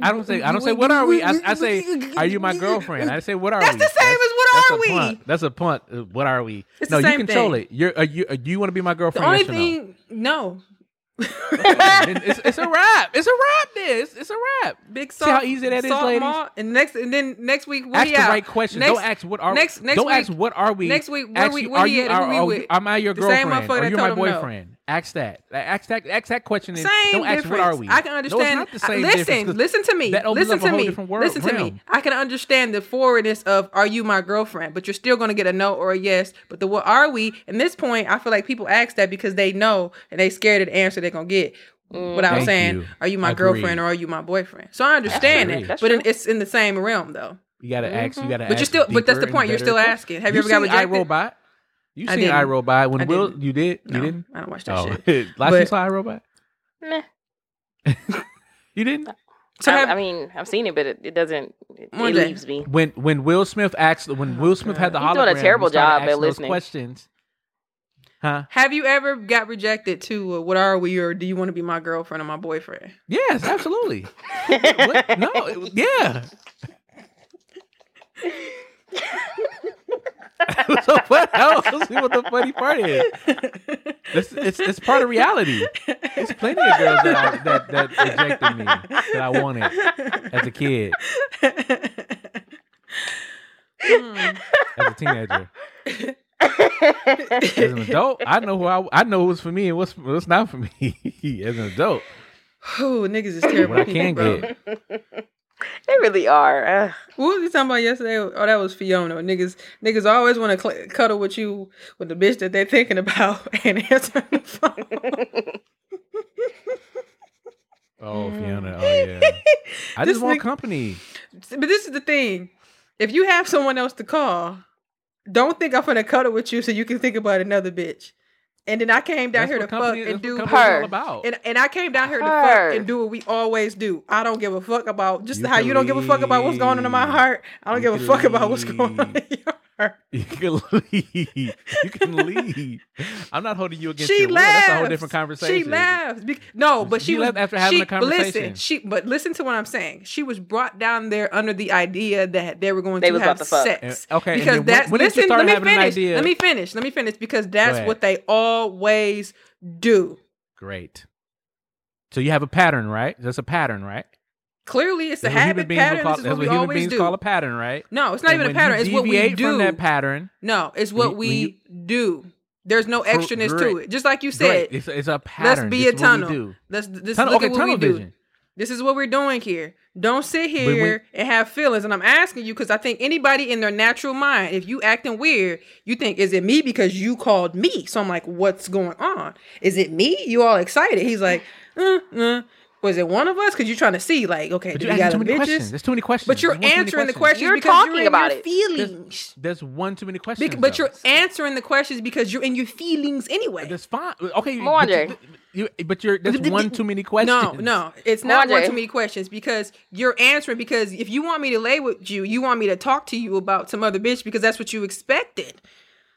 Speaker 1: I don't say. I don't say. What are we? I, I say. Are you my girlfriend? I say. What are
Speaker 3: That's
Speaker 1: we?
Speaker 3: That's the same as what
Speaker 1: that's
Speaker 3: are
Speaker 1: a
Speaker 3: we?
Speaker 1: punt. That's a punt. Uh, What are we?
Speaker 3: It's
Speaker 1: no, you control
Speaker 3: thing.
Speaker 1: it. You're. Are you? Do you want to be my girlfriend?
Speaker 3: The only
Speaker 1: yes or no?
Speaker 3: thing, no.
Speaker 1: It's, it's a wrap. It's a wrap. This. It's a wrap.
Speaker 3: Big
Speaker 1: See
Speaker 3: salt.
Speaker 1: how easy that is, ladies?
Speaker 3: malt, and next, and then next week, where
Speaker 1: Ask the
Speaker 3: out?
Speaker 1: right question.
Speaker 3: Next,
Speaker 1: don't ask what are.
Speaker 3: next- next
Speaker 1: don't
Speaker 3: week-
Speaker 1: ask what are we.
Speaker 3: next week, where
Speaker 1: Ask
Speaker 3: we-
Speaker 1: you, are you?
Speaker 3: at,
Speaker 1: Are,
Speaker 3: we
Speaker 1: are,
Speaker 3: with?
Speaker 1: am I your girlfriend? Are you my
Speaker 3: told him no.
Speaker 1: boyfriend? Ask that. Ask that. Ask that question. and
Speaker 3: Same
Speaker 1: don't ask
Speaker 3: difference.
Speaker 1: what are we.
Speaker 3: I can
Speaker 1: No, it's
Speaker 3: understand.
Speaker 1: not the
Speaker 3: I-
Speaker 1: same
Speaker 3: listen, listen to me.
Speaker 1: that opens
Speaker 3: Listen
Speaker 1: up a
Speaker 3: to
Speaker 1: whole
Speaker 3: me.
Speaker 1: different world-
Speaker 3: listen to
Speaker 1: realm.
Speaker 3: me. I can understand the forwardness of "Are you my girlfriend?" But you're still going to get a no or a yes. But the "What are we?" In this point, I feel like people ask that because they know and they scared of the answer they're gonna get. Mm. Without
Speaker 1: Thank
Speaker 3: saying,
Speaker 1: you.
Speaker 3: "Are you my
Speaker 1: Agreed.
Speaker 3: girlfriend?" or "Are you my boyfriend?" So I understand it, but in, it's in the same realm though.
Speaker 1: You gotta ask. You mm-hmm. gotta.
Speaker 3: But you're still- but that's the point.
Speaker 1: point,
Speaker 3: you're still asking. Have you ever got
Speaker 1: seen
Speaker 3: rejected?
Speaker 1: iRobot? You
Speaker 3: I
Speaker 1: seen
Speaker 3: didn't.
Speaker 1: iRobot when
Speaker 3: I
Speaker 1: Will?
Speaker 3: didn't.
Speaker 1: You did?
Speaker 3: No,
Speaker 1: You didn't?
Speaker 3: I don't watch that
Speaker 1: Oh,
Speaker 3: shit.
Speaker 1: last
Speaker 3: But-
Speaker 1: you saw iRobot?
Speaker 2: Meh.
Speaker 1: You didn't.
Speaker 3: So
Speaker 2: I,
Speaker 3: have,
Speaker 2: I mean, I've seen it, but it, it doesn't. It,
Speaker 3: One
Speaker 2: it
Speaker 3: day.
Speaker 2: leaves me.
Speaker 1: When when Will Smith asked when Will Smith had the
Speaker 2: He's
Speaker 1: hologram,
Speaker 2: doing a terrible
Speaker 1: we started
Speaker 2: job at
Speaker 1: asking those
Speaker 2: listening.
Speaker 1: questions. Huh?
Speaker 3: have you ever got rejected to uh, what are we or do you want to be my girlfriend or my boyfriend?
Speaker 1: Yes, absolutely. What? No, it- yeah. So what else? See what the funny part is. It's, it's, it's part of reality. There's plenty of girls that, I, that that rejected me that I wanted as a kid,
Speaker 3: Hmm.
Speaker 1: as a teenager. As an adult, I know who I, I know what's for me and what's what's not for me. as an adult,
Speaker 3: Oh, niggas is terrible.
Speaker 1: what I can get.
Speaker 2: They really are. Ugh.
Speaker 3: What was we talking about yesterday? Oh, that was Fiona. Niggas, niggas always want to cl- cuddle with you with the bitch that they're thinking about and answering the phone.
Speaker 1: Oh, Fiona. Oh yeah. I just want
Speaker 3: nigga-
Speaker 1: company.
Speaker 3: But this is the thing: if you have someone else to call, don't think I'm gonna cuddle with you so you can think about another bitch. And then I came down
Speaker 1: That's
Speaker 3: here to
Speaker 1: what
Speaker 3: fuck and do
Speaker 1: what company's all
Speaker 2: her.
Speaker 1: about.
Speaker 3: And, and I came down here to fuck and do what we always do. I don't give a fuck about just
Speaker 1: You
Speaker 3: how you don't give a fuck about what's going on in my heart. I don't
Speaker 1: You
Speaker 3: give a
Speaker 1: can
Speaker 3: fuck about what's going on in your heart.
Speaker 1: You can leave. You can leave. I'm not holding you against
Speaker 3: She
Speaker 1: your will.
Speaker 3: laughs.
Speaker 1: That's a whole different conversation.
Speaker 3: She laughs. Bec- no, but
Speaker 1: She
Speaker 3: she, was,
Speaker 1: left after having
Speaker 3: she,
Speaker 1: a conversation.
Speaker 3: Listen, she but listen to what I'm saying. She was brought down there under the idea that they were going
Speaker 2: They
Speaker 3: to
Speaker 2: was
Speaker 3: have
Speaker 2: about to fuck.
Speaker 3: sex.
Speaker 1: Uh, okay, and
Speaker 3: because
Speaker 1: then when-
Speaker 3: that's
Speaker 1: when did
Speaker 3: listen. Let me
Speaker 1: having an
Speaker 3: finish.
Speaker 1: idea?
Speaker 3: Let me finish. Let me finish because that's what they always do.
Speaker 1: Great. So you have a pattern, right? That's a pattern, right?
Speaker 3: Clearly, it's a habit pattern.
Speaker 1: call-
Speaker 3: This is
Speaker 1: that's
Speaker 3: what we
Speaker 1: human
Speaker 3: always
Speaker 1: beings
Speaker 3: do.
Speaker 1: call a pattern, right?
Speaker 3: No, it's not
Speaker 1: And
Speaker 3: even a pattern. It's what we do.
Speaker 1: from that pattern.
Speaker 3: No, it's what we
Speaker 1: when
Speaker 3: do. There's no extraness to it. Just like you said,
Speaker 1: It's, it's a pattern.
Speaker 3: let's be
Speaker 1: This
Speaker 3: a
Speaker 1: what
Speaker 3: tunnel.
Speaker 1: do.
Speaker 3: Let's this
Speaker 1: Tunnel,
Speaker 3: look
Speaker 1: okay,
Speaker 3: at what we do.
Speaker 1: vision.
Speaker 3: This is what we're doing here. Don't sit here and have feelings. And I'm asking you because I think anybody in their natural mind, if you acting weird, you think, is it me because you called me? So I'm like, what's going on? Is it me? You all excited? He's like, uh, uh. Was it one of us? Because you're trying to see, like, okay,
Speaker 1: But
Speaker 3: do
Speaker 1: you're
Speaker 3: got
Speaker 1: too many
Speaker 3: bitches?
Speaker 1: questions. There's too many questions.
Speaker 3: But you're
Speaker 1: There's one too many
Speaker 3: answering the
Speaker 1: questions.
Speaker 3: questions
Speaker 2: You're
Speaker 3: because
Speaker 2: talking
Speaker 3: you're in
Speaker 2: about
Speaker 3: your
Speaker 2: it.
Speaker 3: feelings.
Speaker 1: There's one too many questions.
Speaker 3: Bec- but
Speaker 1: though.
Speaker 3: you're answering the questions because you're in your feelings anyway.
Speaker 1: That's fine. Okay,
Speaker 2: Come
Speaker 1: but you, you, but you're that's one too many questions.
Speaker 3: No, no, it's not
Speaker 2: Come
Speaker 3: one too many questions because you're answering. Because if you want me to lay with you, you want me to talk to you about some other bitch because that's what you expected.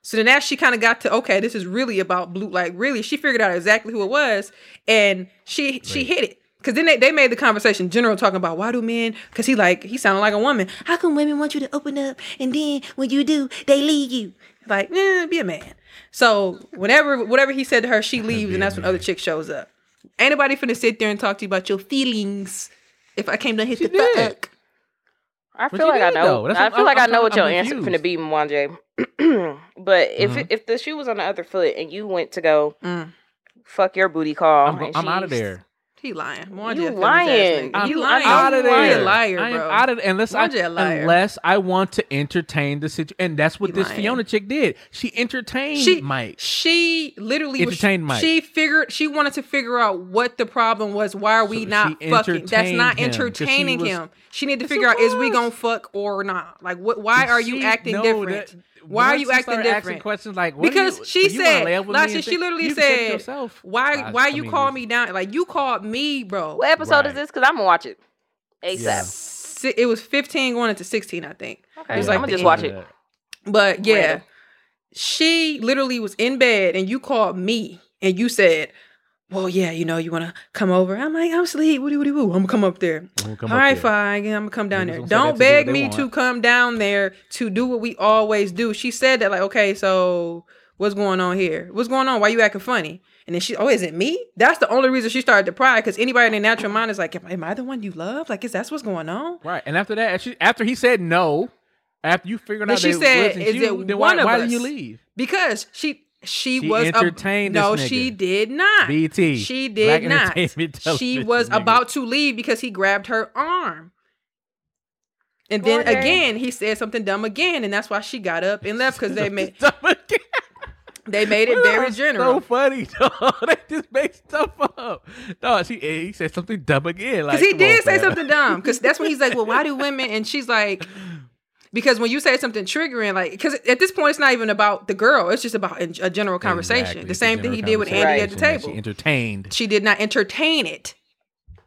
Speaker 3: So then, as she kind of got to okay, this is really about blue. Like really, she figured out exactly who it was, and she she hit it. Cause then they, they made the conversation general talking about why do men? Cause he like he sounded like a woman. How come women want you to open up and then when you do they leave you? Like, eh, be a man. So whenever whatever he said to her, she leaves, and that's when other chick shows up. Anybody finna sit there and talk to you about your feelings. If I came down here
Speaker 1: She
Speaker 3: to
Speaker 1: did.
Speaker 3: fuck,
Speaker 2: I feel
Speaker 1: you
Speaker 2: like I know. I feel
Speaker 1: I'm-
Speaker 2: like i
Speaker 1: I'm
Speaker 2: know
Speaker 1: trying-
Speaker 2: what your
Speaker 1: I'm
Speaker 2: answer
Speaker 1: confused.
Speaker 2: finna be, Mwanje. but if
Speaker 1: Mhm.
Speaker 2: it, if the shoe was on the other foot and you went to go
Speaker 3: Mm.
Speaker 2: fuck your booty call,
Speaker 1: I'm, go- I'm out of there.
Speaker 3: He lying. Mwanje
Speaker 2: You
Speaker 3: a feelings
Speaker 2: lying.
Speaker 3: nigga.
Speaker 1: I'm,
Speaker 3: you
Speaker 1: I'm
Speaker 3: lying.
Speaker 1: out of
Speaker 3: You
Speaker 1: there.
Speaker 3: a liar,
Speaker 1: I am
Speaker 3: bro.
Speaker 1: out of unless I,
Speaker 3: a liar.
Speaker 1: unless I want to entertain the situation, and that's what
Speaker 3: You
Speaker 1: this
Speaker 3: lying.
Speaker 1: Fiona chick did. She entertained
Speaker 3: she
Speaker 1: Mike.
Speaker 3: She literally was,
Speaker 1: Entertained Mike.
Speaker 3: She figured she wanted to figure out what the problem was. Why are we
Speaker 1: So
Speaker 3: not fucking? That's not
Speaker 1: entertained him, 'cause she
Speaker 3: entertaining
Speaker 1: was-
Speaker 3: him. She needed to figure out is we gonna fuck or not? Like what? Why are you
Speaker 1: She-
Speaker 3: acting
Speaker 1: no,
Speaker 3: different?
Speaker 1: that-
Speaker 3: Why are you
Speaker 1: she
Speaker 3: acting
Speaker 1: started asking
Speaker 3: different?
Speaker 1: questions like what
Speaker 3: because
Speaker 1: you,
Speaker 3: she
Speaker 1: so you wanna
Speaker 3: said
Speaker 1: lay
Speaker 3: last year she literally
Speaker 1: you said yourself.
Speaker 3: why
Speaker 1: Last-
Speaker 3: why
Speaker 1: I
Speaker 3: you
Speaker 1: mean,
Speaker 3: call me down like you called me bro
Speaker 2: What episode is this? Because I'm gonna watch it ASAP.
Speaker 1: Yeah.
Speaker 3: It was 15 going into 16 i think
Speaker 2: Okay,
Speaker 3: It was
Speaker 2: I'm gonna just
Speaker 3: end.
Speaker 2: watch it.
Speaker 3: but yeah
Speaker 2: Random.
Speaker 3: she literally was in bed and you called me and you said well yeah you know you want to come over i'm like i'm asleep woody woody woo i'm gonna come up there
Speaker 1: come
Speaker 3: all
Speaker 1: up
Speaker 3: right
Speaker 1: there.
Speaker 3: fine i'm gonna come down there don't beg me to come down there to do what we always do she said that like okay so what's going on here what's going on why you acting funny and then she, oh, is it me? That's the only reason she started to pry because anybody in their natural mind is like, am, am I the one you love? Like, is that what's going on?
Speaker 1: Right, and after that, she, after he said no, after you figured
Speaker 3: Then
Speaker 1: out
Speaker 3: she
Speaker 1: that
Speaker 3: said, "Is
Speaker 1: you,
Speaker 3: it
Speaker 1: then
Speaker 3: one
Speaker 1: why,
Speaker 3: of
Speaker 1: why
Speaker 3: us?"
Speaker 1: didn't you leave?
Speaker 3: Because she she,
Speaker 1: She
Speaker 3: was
Speaker 1: entertained
Speaker 3: no,
Speaker 1: this
Speaker 3: she
Speaker 1: nigga.
Speaker 3: did not.
Speaker 1: BT,
Speaker 3: She
Speaker 1: Black
Speaker 3: did not. She was
Speaker 1: nigga.
Speaker 3: about to leave because he grabbed her arm. And then
Speaker 2: Border.
Speaker 3: again, he said something dumb again, and that's why she got up and left because they made
Speaker 1: Stuff again.
Speaker 3: they made it very general.
Speaker 1: So funny, dog. they just make stuff up. Dog, she eh, he said something dumb again. Like
Speaker 3: Because he did
Speaker 1: on,
Speaker 3: say
Speaker 1: fam.
Speaker 3: something dumb. Because that's when he's like, "Well, why do women?" And she's like, "Because when you say something triggering, like, because at this point it's not even about the girl; it's just about a general conversation.
Speaker 1: Exactly.
Speaker 3: The same thing he did with Andy at the table.
Speaker 1: She entertained.
Speaker 3: She did not entertain it.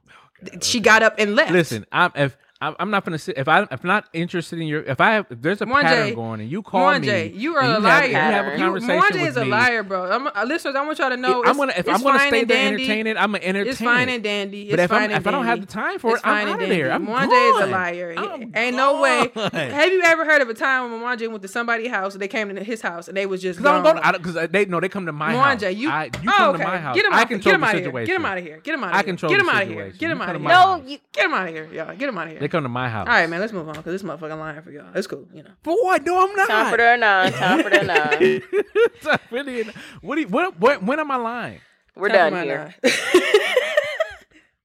Speaker 3: Oh, she got up and left.
Speaker 1: Listen, I'm if I'm, I'm not gonna sit if I if not interested in your if I have if there's a
Speaker 3: Mwanje,
Speaker 1: pattern going and you call
Speaker 3: Mwanje,
Speaker 1: me
Speaker 3: you are a liar.
Speaker 1: you have a conversation
Speaker 3: Mwanje
Speaker 1: with
Speaker 3: is a
Speaker 1: me,
Speaker 3: liar, bro. I'm, uh, listeners, I want y'all to know.
Speaker 1: I'm gonna if I'm gonna stay there
Speaker 3: dandy.
Speaker 1: entertaining, I'm gonna entertain.
Speaker 3: It's fine and dandy. It's
Speaker 1: But if,
Speaker 3: fine and
Speaker 1: if I don't have the time for
Speaker 3: It's
Speaker 1: it, I'm out of there.
Speaker 3: dandy.
Speaker 1: I'm
Speaker 3: Mwanje is a liar.
Speaker 1: I'm
Speaker 3: Ain't no way. Have you ever heard of a time when Mwanje went to somebody's house and they came to his house and they was just
Speaker 1: Because
Speaker 3: gone?
Speaker 1: they no they come to my house.
Speaker 3: Mwanje, you,
Speaker 1: I, you come to my house.
Speaker 3: Get him
Speaker 1: I
Speaker 3: out,
Speaker 1: control
Speaker 3: get him
Speaker 1: the
Speaker 3: out of here.
Speaker 1: situation.
Speaker 3: Get him out of here. Get him out of
Speaker 1: I
Speaker 3: here.
Speaker 1: control
Speaker 3: Get him out of here. Get him out of here.
Speaker 2: No,
Speaker 3: Get him out of here, y'all. Get him out of here.
Speaker 1: They come to my house.
Speaker 3: All right, man. Let's move on because this motherfucker lying for y'all. It's cool, you know.
Speaker 1: For what? No, I'm not.
Speaker 2: Time for the nine. Time for the nine.
Speaker 1: Time for the- what you, what, what, when am I lying?
Speaker 2: We're
Speaker 3: Time
Speaker 2: done here.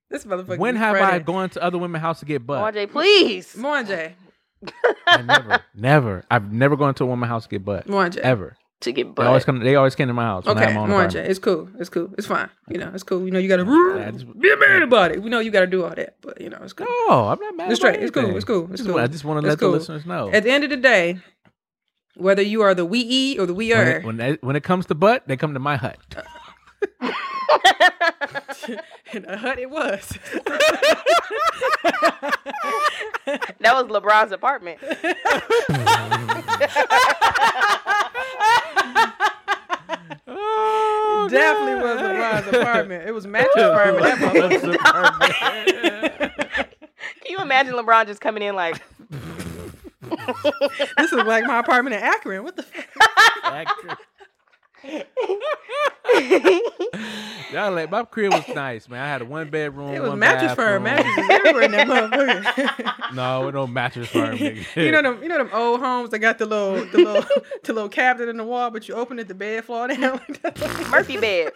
Speaker 3: this motherfucker.
Speaker 1: When
Speaker 3: be
Speaker 1: have I gone to other women's house to get butt?
Speaker 2: RJ, please.
Speaker 3: Mwanje.
Speaker 1: I never, never. I've never gone to a woman's house to get butt.
Speaker 3: Mwanje.
Speaker 1: Ever.
Speaker 2: To get
Speaker 1: They always come. They always came to my house. When I
Speaker 3: Okay,
Speaker 1: had my own
Speaker 3: Mwanje. It's cool. It's cool. It's fine. You know, it's cool. You know, you gotta be a man about it. We know you gotta do all that, but you know, it's cool.
Speaker 1: No, I'm not mad.
Speaker 3: It's straight. It's cool. It's cool. It's cool.
Speaker 1: I just want to let
Speaker 3: cool.
Speaker 1: the listeners know.
Speaker 3: At the end of the day, whether you are the we e or the we
Speaker 1: when
Speaker 3: are,
Speaker 1: it, when, they, when it comes to butt, they come to my hut.
Speaker 3: Uh, in a hut it was.
Speaker 2: That was LeBron's apartment.
Speaker 1: Oh,
Speaker 3: Definitely was
Speaker 1: God.
Speaker 3: LeBron's apartment. It was mattress firm in that motherfucker.
Speaker 2: Can you imagine LeBron just coming in like,
Speaker 3: This is like my apartment in Akron. What the fuck?
Speaker 1: Y'all like my crib was nice, man. I had a one bedroom.
Speaker 3: It was
Speaker 1: one
Speaker 3: mattress firm.
Speaker 1: bathroom.
Speaker 3: Mattresses everywhere in that motherfucker.
Speaker 1: No, it no mattress firm. Nigga.
Speaker 3: You know them, you know them old homes that got the little, the little, the little cabinet in the wall, but you open it, the bed fall down.
Speaker 2: Murphy bed.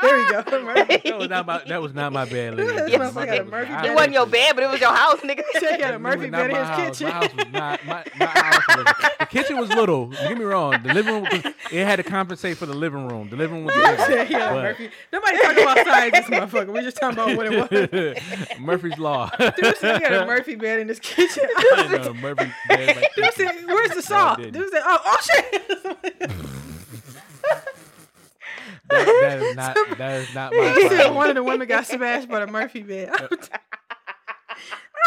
Speaker 3: There you go. Murphy.
Speaker 1: that was not my. That was not my bed, lady.
Speaker 2: Yes,
Speaker 3: motherfucker got Murphy
Speaker 1: I-
Speaker 2: It
Speaker 3: bed.
Speaker 2: wasn't your bed, but it was your house, nigga.
Speaker 3: He had a
Speaker 1: It
Speaker 3: Murphy
Speaker 1: was not
Speaker 3: bed in
Speaker 1: my
Speaker 3: his
Speaker 1: house.
Speaker 3: kitchen.
Speaker 1: My house was not. My, my house was. The kitchen was little. Don't get me wrong. The living room. Was, it had to compensate for the living room. The living room was
Speaker 3: Yeah,
Speaker 1: big.
Speaker 3: he had a
Speaker 1: but-
Speaker 3: Murphy. Nobody talking about size, this motherfucker. We're just talking about what it was.
Speaker 1: Murphy's Law.
Speaker 3: Dude said he had a Murphy bed in his kitchen.
Speaker 1: I know, Murphy bed like
Speaker 3: Dude said, "Where's the salt?" Dude said, "Oh, oh shit."
Speaker 1: That, that is not. That is not my.
Speaker 3: he said one of the women got smashed by the Murphy bed.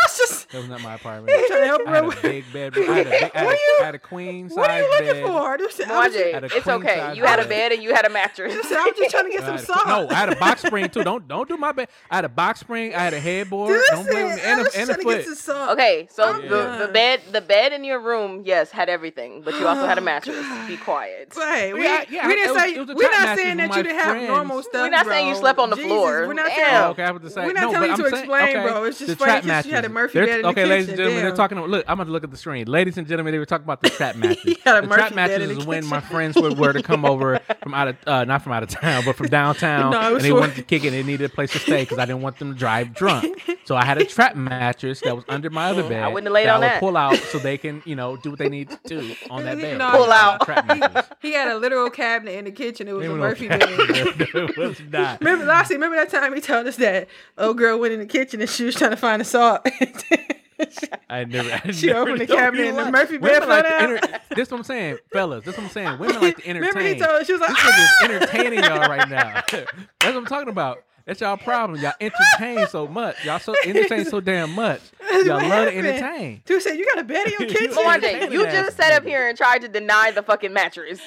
Speaker 3: I was just
Speaker 1: That was not my apartment.
Speaker 3: trying to help
Speaker 1: I had a big bedroom. I had a, big, I had
Speaker 3: What
Speaker 1: a,
Speaker 3: are you-
Speaker 1: I had a queen
Speaker 3: What are you looking
Speaker 1: bed.
Speaker 3: for? Dude said, I was just,
Speaker 1: Had a
Speaker 2: Mwanje, it's okay. You had a
Speaker 1: bed.
Speaker 2: bed and you had a mattress.
Speaker 3: dude said, I'm just trying to get
Speaker 1: I
Speaker 3: some
Speaker 1: had a-
Speaker 3: salt.
Speaker 1: no, I had a box spring too. Don't don't do my bed. I had a box spring. I had a headboard.
Speaker 3: Dude
Speaker 1: don't play with me. And
Speaker 3: I was
Speaker 1: a, and a
Speaker 3: trying to get
Speaker 1: foot.
Speaker 3: some salt.
Speaker 2: Okay, so
Speaker 3: I'm
Speaker 2: the, the bed the bed in your room, yes, had everything, but you also had a mattress. Be quiet.
Speaker 3: Right. We,
Speaker 1: Yeah, yeah,
Speaker 3: we
Speaker 1: it
Speaker 3: didn't
Speaker 1: was-
Speaker 3: say
Speaker 1: it was a
Speaker 3: we're not saying that you didn't have normal stuff.
Speaker 2: We're not saying you slept on the floor.
Speaker 3: We're not saying.
Speaker 1: Oh, okay, I was to say.
Speaker 3: We're not telling you to explain, bro. It's just
Speaker 1: the
Speaker 3: funny
Speaker 1: trap
Speaker 3: that she had a Murphy
Speaker 1: They're-
Speaker 3: bed in the
Speaker 1: Okay, ladies and gentlemen, they're
Speaker 3: damn.
Speaker 1: talking. Look, I'm going to look at the screen. Ladies and gentlemen, they were talking about the trap
Speaker 3: had
Speaker 1: the trap mattress is when my friends were, were to come over from out of uh, not from out of town, but from downtown,
Speaker 3: No,
Speaker 1: and they
Speaker 3: for-
Speaker 1: wanted to kick it. They needed a place to stay because I didn't want them to drive drunk. So I had a trap mattress that was under my other bed.
Speaker 2: I wouldn't have laid
Speaker 1: that
Speaker 2: on
Speaker 1: I would
Speaker 2: that.
Speaker 1: pull out so they can, you know, do what they need to do on that bed.
Speaker 3: No,
Speaker 2: Pull out.
Speaker 1: Trap mattress.
Speaker 3: He had a literal cabinet in the kitchen. It was a Murphy bed.
Speaker 1: it was not.
Speaker 3: Remember, Lassie, remember that time he told us that old girl went in the kitchen and she was trying to find the salt.
Speaker 1: I never. I
Speaker 3: She
Speaker 1: never
Speaker 3: opened the cabinet and the. Murphy bed
Speaker 1: like
Speaker 3: fell down.
Speaker 1: enter- This what I'm saying, fellas. This what I'm saying. Women like to entertain.
Speaker 3: remember he told she was like,
Speaker 1: this
Speaker 3: "Ah!"
Speaker 1: entertaining y'all right now. That's what I'm talking about. That's y'all problem. Y'all entertain so much. Y'all so entertain so damn much.
Speaker 3: What
Speaker 1: Y'all love to
Speaker 3: happened?
Speaker 1: entertain.
Speaker 3: Dude said, you got a bed in your kitchen?
Speaker 2: But one day, you just sat up here and tried to deny the fucking mattress.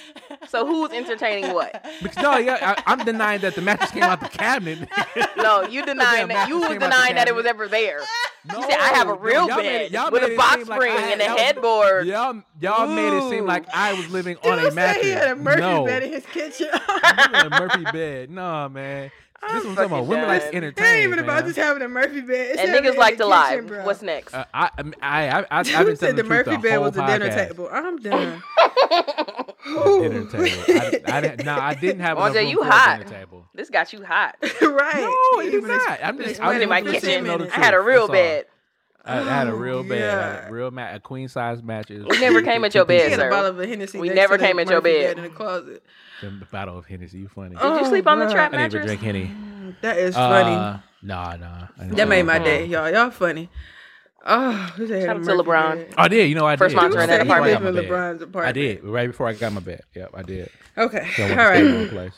Speaker 2: So who's entertaining what?
Speaker 1: Because no, yeah, I, I'm denying that the mattress came out the cabinet.
Speaker 2: No, you denying that. You was
Speaker 1: mattress came out the
Speaker 2: denying that it was ever there.
Speaker 1: No,
Speaker 2: You said I have a real
Speaker 1: y'all made
Speaker 2: bed
Speaker 1: it-
Speaker 2: with a box
Speaker 1: seem like
Speaker 2: spring
Speaker 1: I had-
Speaker 2: and a headboard.
Speaker 1: Y'all, y'all made it seem like I was living on
Speaker 3: Dude
Speaker 1: a
Speaker 3: said
Speaker 1: mattress.
Speaker 3: he had a Murphy
Speaker 1: no.
Speaker 3: bed in his kitchen.
Speaker 1: a Murphy bed. No, man.
Speaker 2: I'm
Speaker 1: this is what I'm talking about.
Speaker 2: fucking
Speaker 1: Women like
Speaker 2: entertainment.
Speaker 1: to
Speaker 3: it ain't even about just having a Murphy bed. It's
Speaker 2: And niggas like
Speaker 3: the
Speaker 2: to lie.
Speaker 3: bro.
Speaker 2: What's next?
Speaker 1: Uh, I, I, I, I, I've been
Speaker 3: said the
Speaker 1: the,
Speaker 3: Murphy bed was the
Speaker 1: whole
Speaker 3: dinner table. I'm done.
Speaker 1: Dinner table. I, I didn't, no, I didn't have enough
Speaker 2: RJ, you
Speaker 1: for a
Speaker 2: hot.
Speaker 1: dinner table.
Speaker 2: This got you hot.
Speaker 3: right.
Speaker 1: No, it
Speaker 3: You've
Speaker 1: did
Speaker 3: been ex-
Speaker 1: not. I'm just,
Speaker 2: I was
Speaker 1: I'm
Speaker 2: in my
Speaker 3: explaining
Speaker 1: just
Speaker 3: for
Speaker 2: kitchen.
Speaker 1: the
Speaker 3: 15
Speaker 2: I had a real bed.
Speaker 1: I, I had a real
Speaker 3: Oh,
Speaker 1: bed, I had a real mat, a queen size mattress.
Speaker 2: We never came at your bed,
Speaker 3: had a bottle
Speaker 2: sir.
Speaker 3: of Hennessy.
Speaker 2: We never came at your
Speaker 3: Murphy
Speaker 2: bed.
Speaker 3: in the closet.
Speaker 1: The bottle of Hennessy. You funny.
Speaker 2: Did you sleep on the
Speaker 3: Oh,
Speaker 2: trap
Speaker 1: I didn't even drink Henny.
Speaker 3: That is funny.
Speaker 1: Uh, nah, nah.
Speaker 3: That made my day, y'all. Y'all funny. Oh,
Speaker 2: Shout out to LeBron.
Speaker 3: bed?
Speaker 1: I did. You know, I
Speaker 2: First
Speaker 1: did.
Speaker 2: monster
Speaker 1: Right
Speaker 2: in that
Speaker 1: before I
Speaker 3: He
Speaker 1: got
Speaker 3: lived
Speaker 1: my
Speaker 3: in
Speaker 1: bed.
Speaker 3: LeBron's apartment.
Speaker 1: I did right before I got my bed. Yep, I did.
Speaker 3: Okay.
Speaker 1: So I
Speaker 3: All
Speaker 1: went to stay in
Speaker 3: right.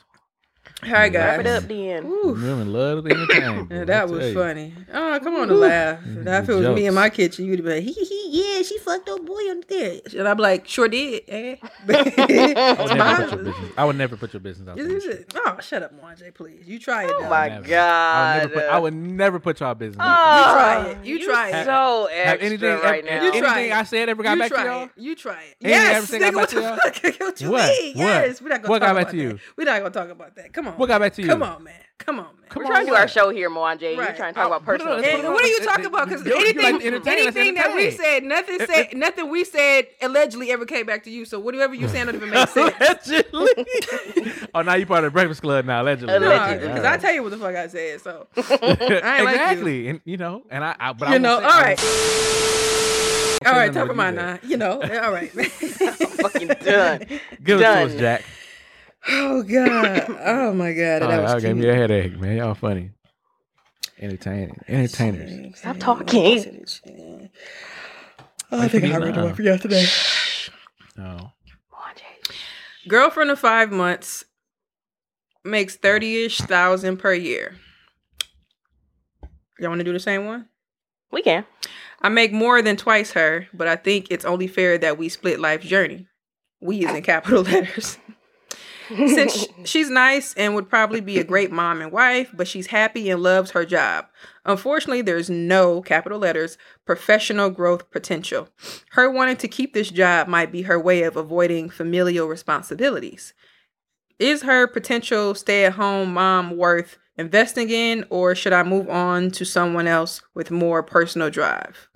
Speaker 1: One place.
Speaker 3: All right,
Speaker 2: Wrap it up then.
Speaker 3: Ooh.
Speaker 1: Women love the entertainment.
Speaker 3: Yeah,
Speaker 1: boy,
Speaker 3: that was
Speaker 1: you.
Speaker 3: funny. Oh, come on to laugh. If it was me in my kitchen, you'd be like, hee hee hee, yeah, she fucked up boy on there. And I'm like, sure did. Eh?
Speaker 1: I would, never put your business, I would never put your business out there.
Speaker 3: Oh, shut up, Mwanje, please. You try it.
Speaker 2: Oh
Speaker 3: now.
Speaker 2: my
Speaker 1: Never. I would
Speaker 2: god.
Speaker 1: put, I would never put y'all business.
Speaker 2: Oh,
Speaker 1: out
Speaker 3: try it. You try it.
Speaker 2: So
Speaker 1: there. Have
Speaker 2: extra
Speaker 1: anything,
Speaker 2: right
Speaker 1: ever-
Speaker 2: now.
Speaker 3: You try
Speaker 1: anything
Speaker 3: it.
Speaker 1: I said ever got
Speaker 3: you
Speaker 1: back to y'all?
Speaker 3: it. You try it.
Speaker 1: Anything
Speaker 3: yes,
Speaker 1: said got
Speaker 3: nigga,
Speaker 1: back
Speaker 3: what
Speaker 1: to
Speaker 3: the
Speaker 1: y'all?
Speaker 3: fuck? What you
Speaker 1: What?
Speaker 3: mean? Yes, we're not gonna talk
Speaker 1: got back
Speaker 3: about
Speaker 1: to
Speaker 3: that.
Speaker 1: you?
Speaker 3: We're not gonna talk about that. Come on.
Speaker 1: What got back to you?
Speaker 3: Come on, man. Come on, man.
Speaker 1: Come
Speaker 2: We're
Speaker 1: on,
Speaker 2: trying to do our show here, Mwanje. You're trying to talk
Speaker 1: Oh,
Speaker 2: about personal
Speaker 1: on,
Speaker 2: things.
Speaker 1: put
Speaker 3: And what are you talking about? Because
Speaker 1: you- you like
Speaker 3: anything,
Speaker 1: to entertain, let's
Speaker 3: anything that we said, nothing said, nothing we said allegedly ever came back to you. So whatever you saying don't even make sense.
Speaker 1: Allegedly. oh, now you part of the Breakfast Club now, allegedly.
Speaker 2: Allegedly.
Speaker 3: Because I tell you what the fuck I said. So
Speaker 1: exactly, and you know, and I, I but I
Speaker 3: you
Speaker 1: won't
Speaker 3: know,
Speaker 1: say-
Speaker 3: all
Speaker 1: I
Speaker 3: right,
Speaker 1: won't-
Speaker 3: all right.
Speaker 1: say
Speaker 3: Top of
Speaker 1: what
Speaker 3: mine
Speaker 1: you
Speaker 3: now. You know, all right.
Speaker 2: fucking done.
Speaker 1: said. Give it to us,
Speaker 2: Done.
Speaker 1: Jack.
Speaker 3: Oh god. Oh my god.
Speaker 1: Oh,
Speaker 3: That
Speaker 1: y'all
Speaker 3: was
Speaker 1: gave me a headache, man. Y'all funny, entertaining, entertainers.
Speaker 2: Stop talking.
Speaker 3: Oh, I think I read what I forgot today.
Speaker 1: Oh,
Speaker 3: Girlfriend of five months makes thirty ish thousand per year. Y'all want to do the same one?
Speaker 2: We can.
Speaker 3: I make more than twice her, but I think it's only fair that we split life's journey. We is in capital letters. Since she's nice and would probably be a great mom and wife, but she's happy and loves her job. Unfortunately, there's no capital letters professional growth potential. Her wanting to keep this job might be her way of avoiding familial responsibilities. Is her potential stay at home mom worth investing in, or should I move on to someone else with more personal drive?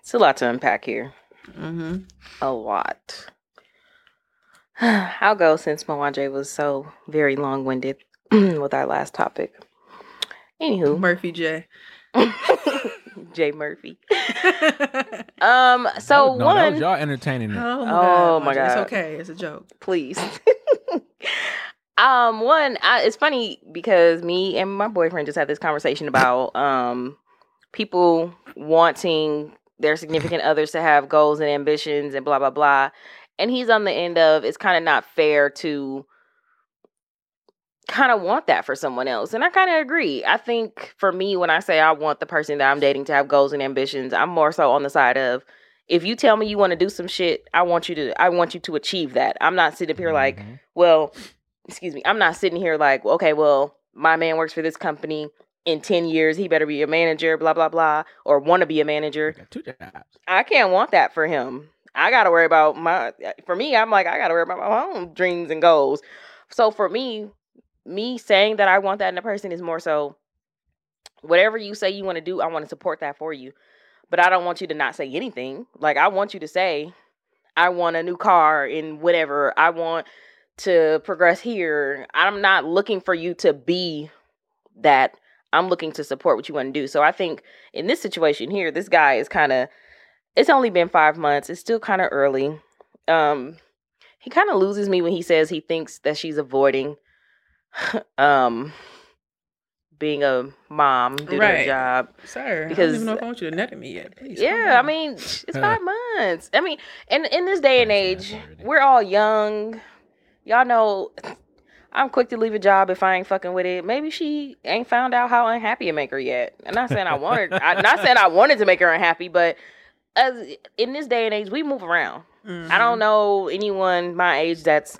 Speaker 2: It's a lot to unpack here.
Speaker 3: Mm-hmm.
Speaker 2: A lot. I'll go since Mwanje was so very long winded with our last topic. Anywho,
Speaker 3: Murphy J.
Speaker 2: Jay Murphy. Um, so
Speaker 1: no, that
Speaker 2: one
Speaker 1: was y'all entertaining. it.
Speaker 3: Oh my
Speaker 2: Oh
Speaker 3: god.
Speaker 2: my
Speaker 3: Marjorie, It's okay. It's a joke.
Speaker 2: please. um, one, I, it's funny because me and my boyfriend just had this conversation about um people wanting their significant others to have goals and ambitions and blah blah blah, and he's on the end of it's kind of not fair to kind of want that for someone else. And I kind of agree. I think for me, when I say I want the person that I'm dating to have goals and ambitions, I'm more so on the side of if you tell me you want to do some shit, I want you to I want you to achieve that. I'm not sitting up here like,
Speaker 1: Mhm.
Speaker 2: well, excuse me, I'm not sitting here like, okay, well, my man works for this company. In 10 years, he better be a manager, blah, blah, blah, or want to be a manager.
Speaker 1: Two jobs.
Speaker 2: I can't want that for him. I got to worry about my, for me, I'm like, I got to worry about my own dreams and goals. So for me, me saying that I want that in a person is more so whatever you say you want to do, I want to support that for you. But I don't want you to not say anything. Like, I want you to say, I want a new car and whatever. I want to progress here. I'm not looking for you to be that. I'm looking to support what you want to do. So I think in this situation here, this guy is kind of it's only been 5 months. It's still kind of early. Um he kind of loses me when he says he thinks that she's avoiding um being a mom, doing
Speaker 3: Right.
Speaker 2: their job.
Speaker 3: Sir, I
Speaker 2: Because-
Speaker 3: don't even know if I want you to net at me yet. Please.
Speaker 2: Yeah, I mean, it's five months. I mean, and in this day and age, we're all young. Y'all know I'm quick to leave a job if I ain't fucking with it. Maybe she ain't found out how unhappy it make her yet. I'm not saying I wanted I'm not saying I wanted to make her unhappy, but as in this day and age, we move around. I
Speaker 3: Mm-hmm.
Speaker 2: don't know anyone my age that's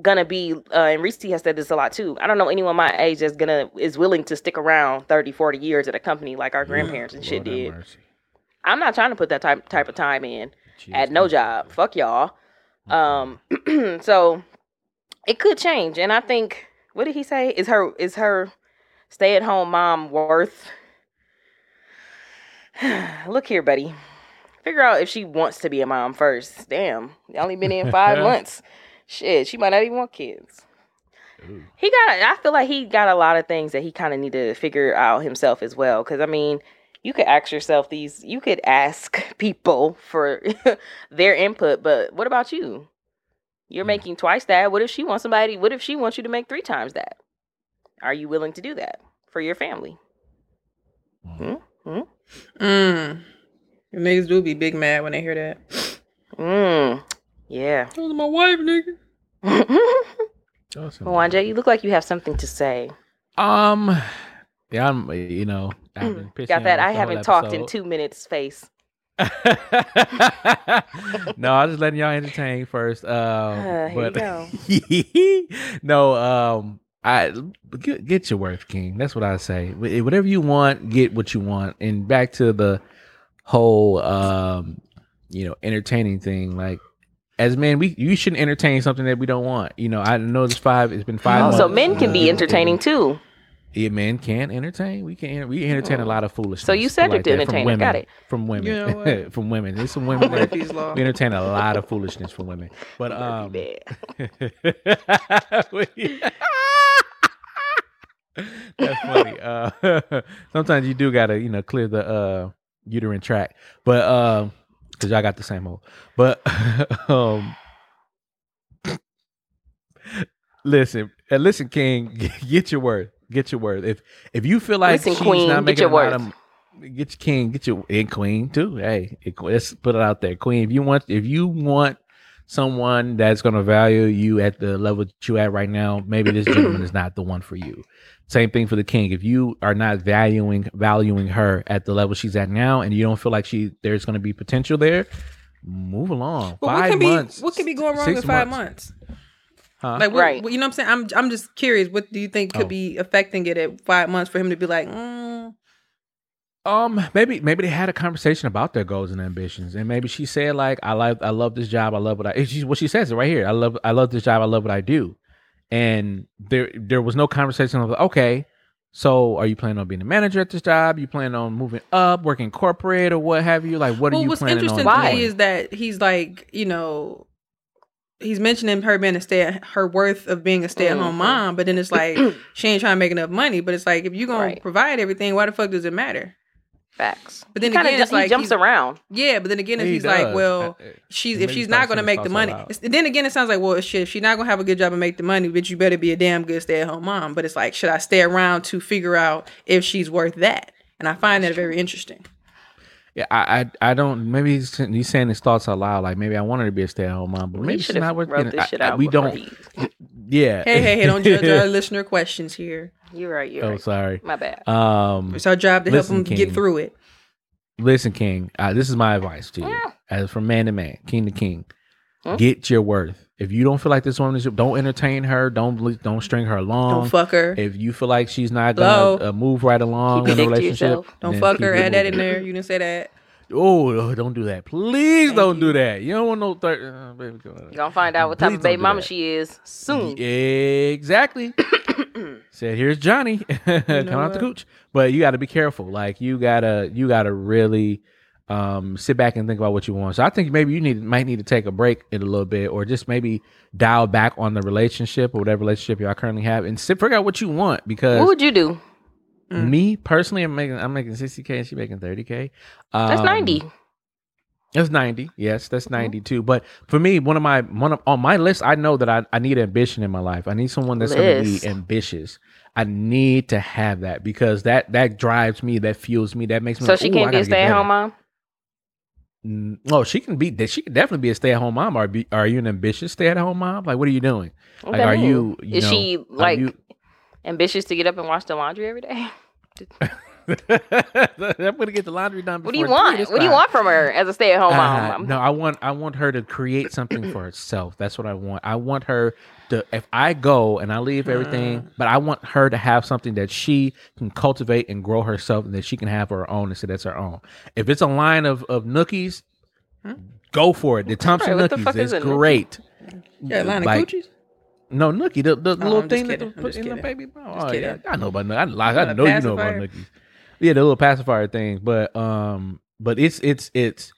Speaker 2: gonna be uh, and Reese T has said this a lot too. I don't know anyone my age that's gonna is willing to stick around 30, 40 years at a company like our grandparents and shit
Speaker 1: Lord have
Speaker 2: did.
Speaker 1: mercy.
Speaker 2: I'm not trying to put that type type of time in
Speaker 1: Jeez,
Speaker 2: at no
Speaker 1: please.
Speaker 2: job. Fuck y'all. Um, so it could change, and I think what did he say? Is her is her stay at home mom worth? Look here, buddy. Figure out if she wants to be a mom first. Damn, they only been in five months. Shit, she might not even want kids.
Speaker 1: Ooh.
Speaker 2: He got. I feel like he got a lot of things that he kind of need to figure out himself as well. Because I mean, you could ask yourself these. You could ask people for their input, but what about you? You're
Speaker 1: Mm.
Speaker 2: making twice that. What if she wants somebody? What if she wants you to make three times that? Are you willing to do that for your family?
Speaker 1: Mm. Hmm?
Speaker 3: Mm. Niggas do be big mad when they hear that.
Speaker 2: Mm. Yeah.
Speaker 3: That was my wife, nigga.
Speaker 1: Awesome.
Speaker 2: Mwanje, you look like you have something to say.
Speaker 1: Um, yeah, I'm. You know, I've been pissing
Speaker 2: Mm, Got that? I haven't
Speaker 1: whole
Speaker 2: talked in two minutes. Face.
Speaker 1: no, I'm just letting y'all entertain first. Um,
Speaker 2: Uh, here
Speaker 1: but no, um, I get, get your worth, King. That's what I say. Whatever you want, get what you want. And back to the whole, um, you know, entertaining thing. Like, as men, we you shouldn't entertain something that we don't want. You know, I know this five. It's been five.
Speaker 2: Oh,
Speaker 1: months.
Speaker 2: so men can be entertaining too.
Speaker 1: Yeah, men can entertain. We can. We entertain a lot of foolishness.
Speaker 2: So you said
Speaker 1: like
Speaker 2: you're
Speaker 1: that from women.
Speaker 2: Got it.
Speaker 1: From women.
Speaker 3: You know
Speaker 1: from women. There's some women that we entertain a lot of foolishness from women. But um
Speaker 2: Bad.
Speaker 1: That's funny. Uh sometimes you do gotta, you know, clear the uh uterine tract. But um because y'all got the same hole. But um listen, listen, King, get your worth. Get your worth. If if you feel like
Speaker 2: Listen,
Speaker 1: she's
Speaker 2: Queen,
Speaker 1: not
Speaker 2: get
Speaker 1: making
Speaker 2: your
Speaker 1: a lot of get your king, get your and queen too. Hey, it- let's put it out there, queen. If you want, if you want someone that's going to value you at the level that you at right now, maybe this gentleman is not the one for you. Same thing for the king. If you are not valuing valuing her at the level she's at now, and you don't feel like she there's going to be potential there, move along.
Speaker 3: But
Speaker 1: five
Speaker 3: what can
Speaker 1: months.
Speaker 3: be what can be going wrong
Speaker 1: six
Speaker 3: in five months?
Speaker 1: Huh?
Speaker 3: Like, what,
Speaker 2: Right.
Speaker 3: what- you know what I'm saying? I'm I'm just curious. What do you think could
Speaker 1: Oh.
Speaker 3: be affecting it at five months for him to be like, mm,
Speaker 1: Um, maybe maybe they had a conversation about their goals and ambitions, and maybe she said like, "I like I love this job. I love what I." it's just what she says it right here. I love I love this job. I love what I do, and there there was no conversation of okay, so are you planning on being a manager at this job? You planning on moving up, working corporate, or what have you? Like, what are you
Speaker 3: what's
Speaker 1: planning
Speaker 3: interesting
Speaker 1: on
Speaker 3: to
Speaker 1: doing?
Speaker 3: me is that he's like, you know, he's mentioning her being a stay, her worth of being a stay at home
Speaker 2: Mhm.
Speaker 3: mom, but then it's like she ain't trying to make enough money. But it's like if you gonna
Speaker 2: Right.
Speaker 3: provide everything, why the fuck does it matter?
Speaker 2: Facts.
Speaker 3: But then
Speaker 2: He kinda
Speaker 3: again, it's
Speaker 2: ju- he
Speaker 3: like
Speaker 2: jumps
Speaker 3: he's-
Speaker 2: around.
Speaker 3: Yeah, but then again, if
Speaker 1: He
Speaker 3: he's like, well, she's if she's not going to make the money, it's- then again, it sounds like, well, shit, if she's not going to have a good job and make the money, bitch, you better be a damn good stay at home mom. But it's like, should I stay around to figure out if she's worth that? And I find that very interesting.
Speaker 1: Yeah, I, I I don't. Maybe he's, he's saying his thoughts out loud. Like maybe I want her to be a stay at home mom, but maybe she's not worth.
Speaker 2: wrote
Speaker 1: you know,
Speaker 2: this
Speaker 1: I-
Speaker 2: shit
Speaker 1: I- we don't. Yeah.
Speaker 3: Hey, hey, hey, don't judge our listener questions here.
Speaker 2: You're right. You're
Speaker 1: Oh,
Speaker 2: right.
Speaker 1: sorry.
Speaker 2: My bad.
Speaker 1: Um,
Speaker 3: It's our job to
Speaker 1: Listen,
Speaker 3: help them
Speaker 1: King.
Speaker 3: get through it.
Speaker 1: Listen, King. Uh, this is my advice to you,
Speaker 2: Yeah.
Speaker 1: as from man to man, king to king.
Speaker 2: Hmm?
Speaker 1: Get your worth. If you don't feel like this woman is, don't entertain her. Don't don't string her along.
Speaker 3: Don't fuck her.
Speaker 1: If you feel like she's not
Speaker 3: Hello?
Speaker 1: gonna uh, move right along
Speaker 2: Keep
Speaker 1: in the
Speaker 2: your to
Speaker 1: relationship.
Speaker 3: Don't fuck her. Add that in there. You didn't say that.
Speaker 1: Oh, oh, don't do that. Please
Speaker 3: Thank
Speaker 1: don't
Speaker 3: you.
Speaker 1: do that. You don't want no third. Uh, baby.
Speaker 2: You're gonna find out what type
Speaker 1: Please
Speaker 2: of baby mama
Speaker 1: that.
Speaker 2: she is soon.
Speaker 1: Exactly. Said here's Johnny. Come out the cooch. But you got to be careful. Like you gotta you gotta really um sit back and think about what you want. So I think maybe you need might need to take a break in a little bit, or just maybe dial back on the relationship or whatever relationship y'all currently have, and sit, figure out what you want. Because
Speaker 2: What would you do?
Speaker 1: Me personally, I'm making I'm making 60k, and she making 30k.
Speaker 2: That's
Speaker 1: Um,
Speaker 2: ninety.
Speaker 1: That's 90. Yes, that's mm-hmm. 92. But for me, one of my one of on my list, I know that I, I need ambition in my life. I need someone that's going to be ambitious. I need to have that because that that drives me, that fuels me, that makes me
Speaker 2: So
Speaker 1: like,
Speaker 2: she can't be a stay at home mom.
Speaker 1: No, Oh, she can be she can definitely be a stay-at-home mom. Are be, are you an ambitious stay-at-home mom? Like what are you doing?
Speaker 2: What
Speaker 1: Like are you, you
Speaker 2: Is
Speaker 1: know,
Speaker 2: she like
Speaker 1: you-
Speaker 2: ambitious to get up and wash the laundry every day?
Speaker 1: I'm going to get the laundry done
Speaker 2: What do you want?
Speaker 1: this
Speaker 2: What do you want from her as a stay at home
Speaker 1: Uh,
Speaker 2: mom?
Speaker 1: No, I want I want her to create something for herself. That's what I want. I want her to if I go and I leave everything, but I want her to have something that she can cultivate and grow herself and that she can have her own and say that's her own. If it's a line of of nookies, go for it. The Thompson
Speaker 2: what the
Speaker 1: nookies
Speaker 2: fuck is
Speaker 1: is great.
Speaker 3: Yeah, line of
Speaker 1: Like,
Speaker 3: coochies.
Speaker 1: No, nookie, the, the
Speaker 3: Oh,
Speaker 1: little
Speaker 3: I'm
Speaker 1: thing that they put
Speaker 3: just
Speaker 1: in the baby. Oh, yeah, I know about nookie. I, I know you know about
Speaker 3: pacifier?
Speaker 1: Yeah, the little pacifier thing. but um, but it's it's it's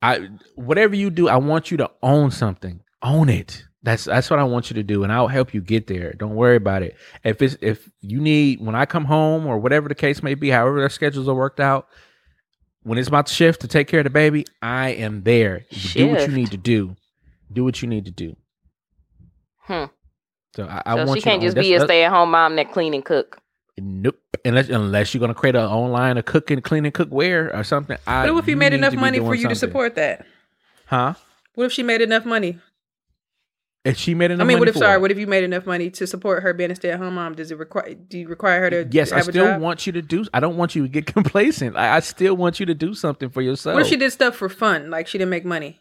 Speaker 1: I whatever you do, I want you to own something. Own it. That's that's what I want you to do, and I'll help you get there. Don't worry about it. If it's if you need when I come home or whatever the case may be, however their schedules are worked out, when it's about to shift to take care of the baby, I am there. You do what you need to do. Do what you need to do.
Speaker 2: Hmm.
Speaker 1: So I, I
Speaker 2: so
Speaker 1: want
Speaker 2: she
Speaker 1: you
Speaker 2: can't just be a stay at home mom that clean and cook.
Speaker 1: Nope. Unless unless you're gonna create an online of cooking, cleaning, cookware or something. I,
Speaker 3: What if
Speaker 1: you
Speaker 3: made enough
Speaker 1: to
Speaker 3: money for you to support that?
Speaker 1: Huh?
Speaker 3: What if she made enough money?
Speaker 1: If she made enough money.
Speaker 3: I mean, what if sorry,
Speaker 1: it.
Speaker 3: what if you made enough money to support her being a stay at home mom? Does it require? Do you require her to?
Speaker 1: Yes, I
Speaker 3: have a
Speaker 1: still
Speaker 3: job?
Speaker 1: want you to do. I don't want you to get complacent. I, I still want you to do something for yourself.
Speaker 3: What if she did stuff for fun, like she didn't make money?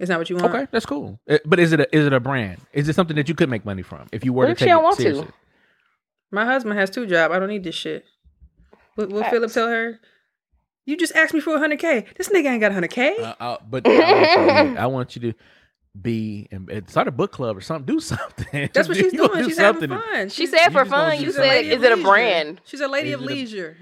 Speaker 3: Is that what you want?
Speaker 1: Okay, that's cool. Uh, But is it a, is it a brand? Is it something that you could make money from if you were
Speaker 2: What
Speaker 1: to
Speaker 2: if she
Speaker 1: take
Speaker 2: don't
Speaker 1: it
Speaker 2: want to?
Speaker 1: Seriously?
Speaker 3: My husband has two jobs. I don't need this shit. What will Philip tell her? You just asked me for hundred k. This nigga ain't got hundred k.
Speaker 1: Uh, uh, but I want, you, I want you to be and and start a book club or something. Do something.
Speaker 3: That's what she's doing.
Speaker 1: do
Speaker 3: She's having fun.
Speaker 2: She
Speaker 3: She's-
Speaker 2: said for fun. You said, is
Speaker 3: of
Speaker 2: it a brand?
Speaker 3: She's a lady
Speaker 1: Is
Speaker 3: of
Speaker 1: it a-
Speaker 3: leisure.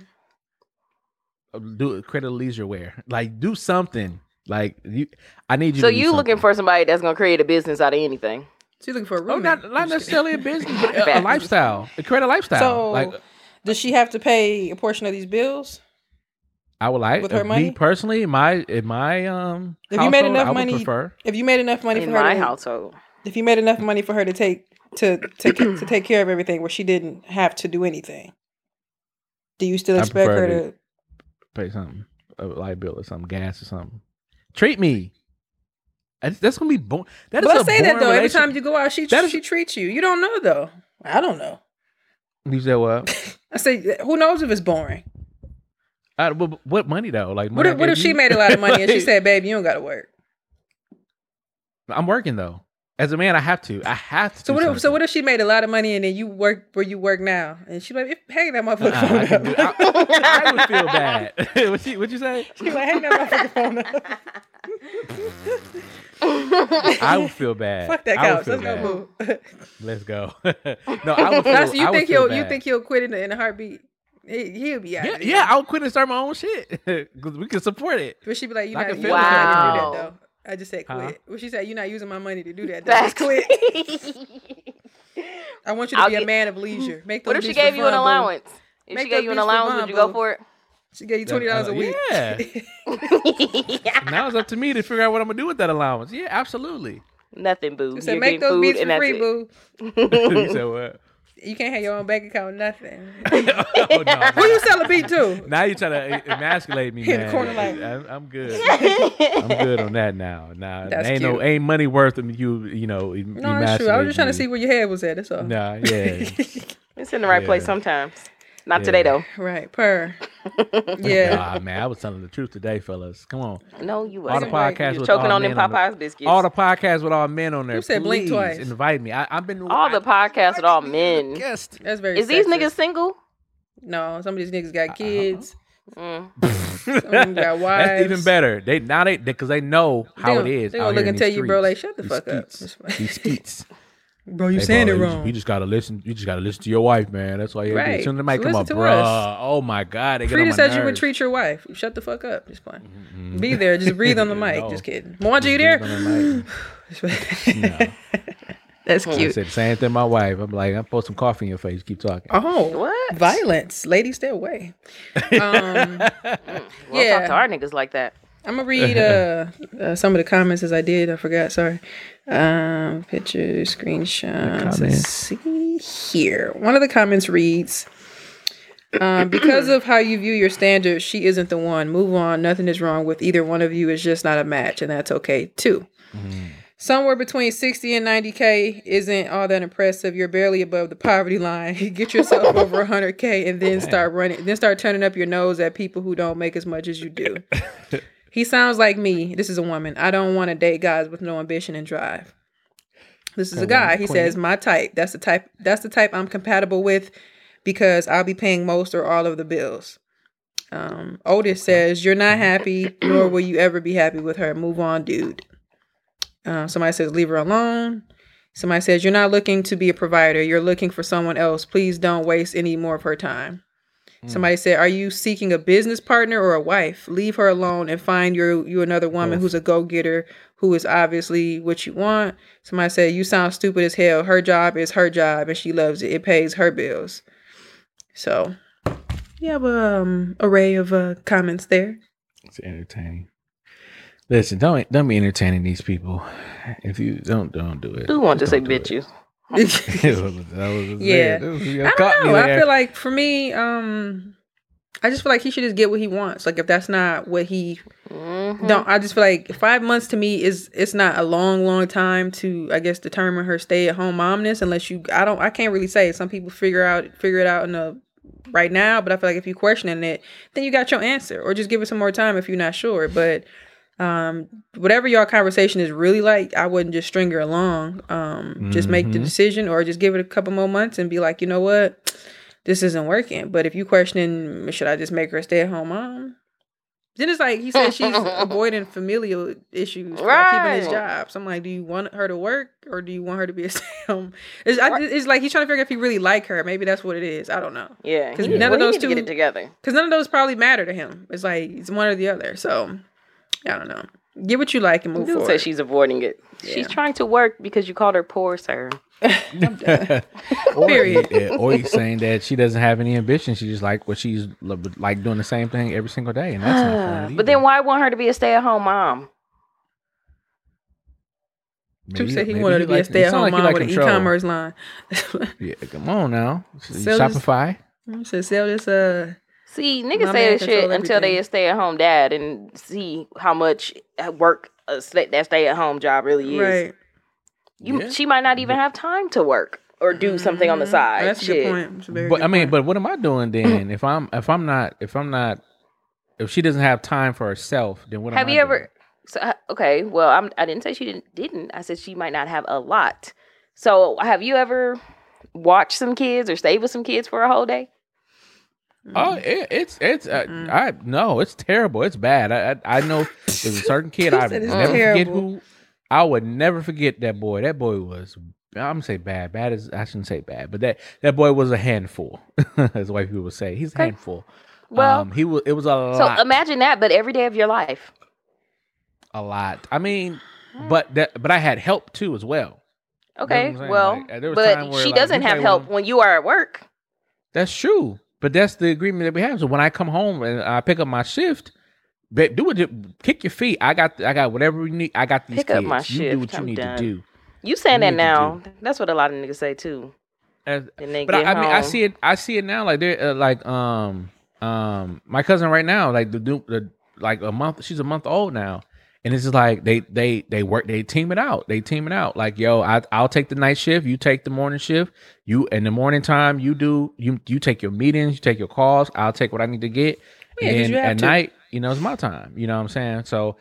Speaker 1: Uh, Do create a leisure wear. Like do something. Like you. I need you.
Speaker 2: So
Speaker 1: to do
Speaker 2: you looking for somebody that's gonna create a business out of anything?
Speaker 3: She's looking for a
Speaker 1: Oh, not, not
Speaker 3: I'm
Speaker 1: necessarily a business, but a, a
Speaker 2: Facts.
Speaker 1: lifestyle. Create a lifestyle.
Speaker 3: So,
Speaker 1: like
Speaker 3: Does she have to pay a portion of these bills?
Speaker 1: I would like
Speaker 3: with her
Speaker 1: uh,
Speaker 3: money?
Speaker 1: Me personally, my in my um.
Speaker 3: If you made enough
Speaker 1: I
Speaker 3: money-
Speaker 1: prefer.
Speaker 3: If you made enough money
Speaker 2: In
Speaker 3: for her,
Speaker 2: my
Speaker 3: to,
Speaker 2: household.
Speaker 3: if you made enough money for her to take to to to take care of everything, where she didn't have to do anything, do you still expect her to?
Speaker 1: to- pay something, a light bill or something, gas or something. Treat me. That's, gonna be bo- that is
Speaker 3: But I say that though. Every time you go out, she
Speaker 1: is-
Speaker 3: she treats you. You don't know though. I don't know.
Speaker 1: You said what?
Speaker 3: I say, who knows if it's boring?
Speaker 1: Uh, what, what money though? Like,
Speaker 3: What if, what if she made a lot of money and she said, "Babe, you don't got to work."
Speaker 1: "I'm working though. As a man, I have to. I have to."
Speaker 3: So
Speaker 1: do
Speaker 3: what? If, so what if she made a lot of money and then you work where you work now, and she like, hang that motherfucker
Speaker 1: Uh-uh, I, can
Speaker 3: phone
Speaker 1: do-
Speaker 3: up.
Speaker 1: I, I would feel bad. what you what you say?
Speaker 3: She like, hang that motherfucker phone up.
Speaker 1: I would feel bad.
Speaker 3: Fuck that
Speaker 1: I
Speaker 3: couch. Let's go move.
Speaker 1: Let's go. no, I would feel.
Speaker 3: Now, so you
Speaker 1: I would
Speaker 3: think
Speaker 1: feel
Speaker 3: he'll you think he'll quit in, a- in a heartbeat? He, he'll be out.
Speaker 1: Yeah, yeah. I'll quit and start my own shit because we can support it.
Speaker 3: But she be like, you're
Speaker 1: I
Speaker 3: not,
Speaker 1: can
Speaker 3: you're
Speaker 1: feel
Speaker 3: not
Speaker 2: it.
Speaker 3: to do that though. I just said
Speaker 1: Huh?
Speaker 3: quit. Well, she said you're not using my money to do that. Though.
Speaker 2: That's
Speaker 3: quit. I want you to
Speaker 2: I'll
Speaker 3: be a man of leisure. Make
Speaker 2: What if she gave you an allowance? If
Speaker 3: Make
Speaker 2: she gave you an allowance, would you go for it?
Speaker 3: She gave you twenty dollars
Speaker 1: Uh,
Speaker 3: a week.
Speaker 1: yeah. Now it's up to me to figure out what I'm gonna do with that allowance. Yeah, absolutely.
Speaker 2: Nothing, boo.
Speaker 3: She said,
Speaker 2: You're
Speaker 3: make those beats
Speaker 2: and
Speaker 3: for free,
Speaker 2: it.
Speaker 3: boo.
Speaker 1: you said what?
Speaker 3: You can't have your own bank account, nothing.
Speaker 1: oh, no,
Speaker 3: Who you sell a beat to?
Speaker 1: Now you're trying to emasculate me,
Speaker 3: In the
Speaker 1: man.
Speaker 3: corner like-
Speaker 1: I'm, I'm good. I'm good on that now. Nah,
Speaker 3: That's
Speaker 1: ain't no ain't money worth them. You you know.
Speaker 3: No, it's true. I was just trying to see where your head was at. That's all.
Speaker 1: Nah, yeah.
Speaker 2: It's in the right place sometimes. Not
Speaker 1: Yeah.
Speaker 2: today though.
Speaker 3: Right, per. Yeah.
Speaker 1: Nah, man, I was telling the truth today, fellas. Come on.
Speaker 2: No, you was
Speaker 1: All the
Speaker 2: wasn't.
Speaker 1: podcasts
Speaker 2: You're
Speaker 1: with
Speaker 2: choking
Speaker 1: all
Speaker 2: on them
Speaker 1: men on the-
Speaker 2: Popeyes biscuits.
Speaker 1: All the podcasts with all men on there.
Speaker 3: You said blink twice.
Speaker 1: Invite me. I, I've been
Speaker 2: all the podcasts with all men.
Speaker 1: guest.
Speaker 3: That's very.
Speaker 2: Is these niggas single?
Speaker 3: No, some of these niggas got kids.
Speaker 2: Mm.
Speaker 3: Some of them got wives.
Speaker 1: That's even better. They now they because they know how
Speaker 3: gonna-
Speaker 1: it is.
Speaker 3: they
Speaker 1: out
Speaker 3: gonna look and tell
Speaker 1: these
Speaker 3: you, bro, like, shut the
Speaker 1: These
Speaker 3: fuck up.
Speaker 1: skeets. These skeets.
Speaker 3: Bro, you
Speaker 1: Hey,
Speaker 3: saying
Speaker 1: bro,
Speaker 3: it
Speaker 1: you-
Speaker 3: wrong.
Speaker 1: You just gotta listen. You just gotta listen to your wife, man. That's why you
Speaker 3: Right.
Speaker 1: right. Soon as the mic
Speaker 3: So
Speaker 1: come
Speaker 3: listen
Speaker 1: up,
Speaker 3: to
Speaker 1: bruh.
Speaker 3: us.
Speaker 1: Oh my god, they get
Speaker 3: Frida
Speaker 1: on my
Speaker 3: said you would treat your wife. Shut the fuck up. Just playing.
Speaker 1: Mhm.
Speaker 3: Be there. Just breathe on the mic.
Speaker 1: No.
Speaker 3: Just kidding. Mwanje, you there?
Speaker 1: Breathe on the
Speaker 3: That's
Speaker 1: I
Speaker 3: cute.
Speaker 1: said the same thing. to My wife. I'm like, I'm put some coffee in your face. Keep talking.
Speaker 3: Oh,
Speaker 2: What?
Speaker 3: violence. Ladies, stay away. Um,
Speaker 2: We'll
Speaker 3: Yeah.
Speaker 2: talk to our niggas like that.
Speaker 3: I'm gonna read uh, uh, some of the comments as I did. I forgot. Sorry. Um, pictures, screenshots. Let's see here. One of the comments reads, um, "Because of how you view your standards, she isn't the one. Move on. Nothing is wrong with either one of you. It's just not a match, and that's okay too." Somewhere between 60 and 90K isn't all that impressive. You're barely above the poverty line. Get yourself over 100K and then start running, then start turning up your nose at people who don't make as much as you do. He sounds like me. This is a woman. I don't want to date guys with no ambition and drive. This is a guy. He says, "My type. That's the type. That's the type I'm compatible with because I'll be paying most or all of the bills." Um, Otis says, "You're not happy, nor will you ever be happy with her. Move on, dude." Uh, somebody says, "Leave her alone." Somebody says, "You're not looking to be a provider. You're looking for someone else. Please don't waste any more of her time." Somebody said, "Are you seeking a business partner or a wife? Leave her alone and find your you another woman who's a go getter who is obviously what you want." Somebody said, "You sound stupid as hell. Her job is her job, and she loves it. It pays her bills." So, you have a um, array of uh, comments there.
Speaker 1: It's entertaining. Listen, don't don't be entertaining these people. If you don't, don't do it.
Speaker 2: Do want to say
Speaker 1: Don't do
Speaker 2: bitch
Speaker 1: it.
Speaker 2: you.
Speaker 1: That was- that was-
Speaker 3: Yeah.
Speaker 1: that was- you
Speaker 3: I don't know. I feel like for me, um, I just feel like he should just get what he wants. Like if that's not what he
Speaker 2: Mhm.
Speaker 3: don't, I just feel like five months to me is it's not a long, long time to I guess determine her stay at home momness unless you I don't I can't really say. Some people figure out figure it out in a right now, but I feel like if you're questioning it, then you got your answer, or just give it some more time if you're not sure. But um, whatever your conversation is really like, I wouldn't just string her along. Um, just make the
Speaker 1: Mhm.
Speaker 3: decision, or just give it a couple more months and be like, you know what, this isn't working. But if you questioning, should I just make her a stay at home mom? Then it's like he said she's avoiding familial issues for like, keeping his job. So I'm like, do you want her to work or do you want her to be a stay at home? It's, I, it's like he's trying to figure out if he really like her. Maybe that's what it is. I don't know.
Speaker 2: Yeah,
Speaker 3: 'Cause
Speaker 2: he,
Speaker 3: none of
Speaker 2: well, he
Speaker 3: those
Speaker 2: need to get
Speaker 3: two-
Speaker 2: it together.
Speaker 3: Because none of those probably matter to him. It's like it's one or the other. So I don't know. Get what you like and move
Speaker 2: Don't say
Speaker 3: forward.
Speaker 2: she's avoiding it.
Speaker 3: Yeah.
Speaker 2: She's trying to work because you called her poor, sir.
Speaker 1: or,
Speaker 3: Period.
Speaker 1: yeah, or he's saying that she doesn't have any ambition. She just like what she's like doing the same thing every single day, and that's not fun.
Speaker 2: but then why want her to be a stay-at-home mom?
Speaker 3: True said he wanted to be a stay at home mom with an e commerce line.
Speaker 1: Yeah, come on now,
Speaker 3: Sell this-
Speaker 1: Shopify.
Speaker 3: so sell this uh
Speaker 2: See, niggas
Speaker 3: My
Speaker 2: say
Speaker 3: man
Speaker 2: that shit
Speaker 3: control
Speaker 2: until they a stay-at-home dad and see how much uh, work a that stay-at-home job really is.
Speaker 3: right.
Speaker 2: You,
Speaker 1: Yeah.
Speaker 2: she might not even have time to work or do something on the
Speaker 3: Mhm.
Speaker 2: side.
Speaker 3: That's a good point. That's a very
Speaker 1: But
Speaker 3: good
Speaker 1: I mean,
Speaker 3: point.
Speaker 1: but what am I doing then? if I'm if I'm not if I'm not if she doesn't have time for herself, then what? am
Speaker 2: Have
Speaker 1: I
Speaker 2: you ever?
Speaker 1: doing?
Speaker 2: So, uh, okay, well, I'm. I didn't say she didn't. Didn't I said she might not have a lot. So, have you ever watched some kids or stayed with some kids for a whole day?
Speaker 1: Oh, it, it's it's uh,
Speaker 3: Mm.
Speaker 1: I no, it's terrible. It's bad. I I, I know there's a certain kid I
Speaker 3: said
Speaker 1: never forget
Speaker 3: terrible.
Speaker 1: who. I would never forget that boy. That boy was. I'm gonna say bad. Bad is I shouldn't say bad, but that that boy was a handful, as white people would say. He's a
Speaker 2: Okay.
Speaker 1: handful.
Speaker 2: Well,
Speaker 1: um, he was. It was a
Speaker 2: so
Speaker 1: lot.
Speaker 2: imagine that, but every day of your life.
Speaker 1: a lot. I mean, but that but I had help too as well.
Speaker 2: Okay,
Speaker 1: what I'm saying?
Speaker 2: well,
Speaker 1: Like, uh, there was time
Speaker 2: but
Speaker 1: where,
Speaker 2: she
Speaker 1: like,
Speaker 2: doesn't
Speaker 1: you
Speaker 2: have
Speaker 1: play
Speaker 2: help when you are at work.
Speaker 1: That's true. But that's the agreement that we have. So when I come home and I pick up my shift, babe, do it. Kick your feet. I got. I got whatever you need. I got these
Speaker 2: Pick up
Speaker 1: kids.
Speaker 2: my
Speaker 1: You do what you
Speaker 2: I'm
Speaker 1: need
Speaker 2: done.
Speaker 1: to do.
Speaker 2: You saying
Speaker 1: You
Speaker 2: that now? That's what a lot of niggas say too.
Speaker 1: As- but I, I mean, I see it. I see it now. Like they're uh, like um um my cousin right now. Like the, the like a month. She's a month old now, and it's just like they they they work. They team it out. They team it out. Like yo, I I'll take the night shift. You take the morning shift. You in the morning time. You do you you take your meetings. You take your calls. I'll take what I need to get.
Speaker 3: Yeah,
Speaker 1: and at
Speaker 3: to.
Speaker 1: night, you know, it's my time. You know what I'm saying? So.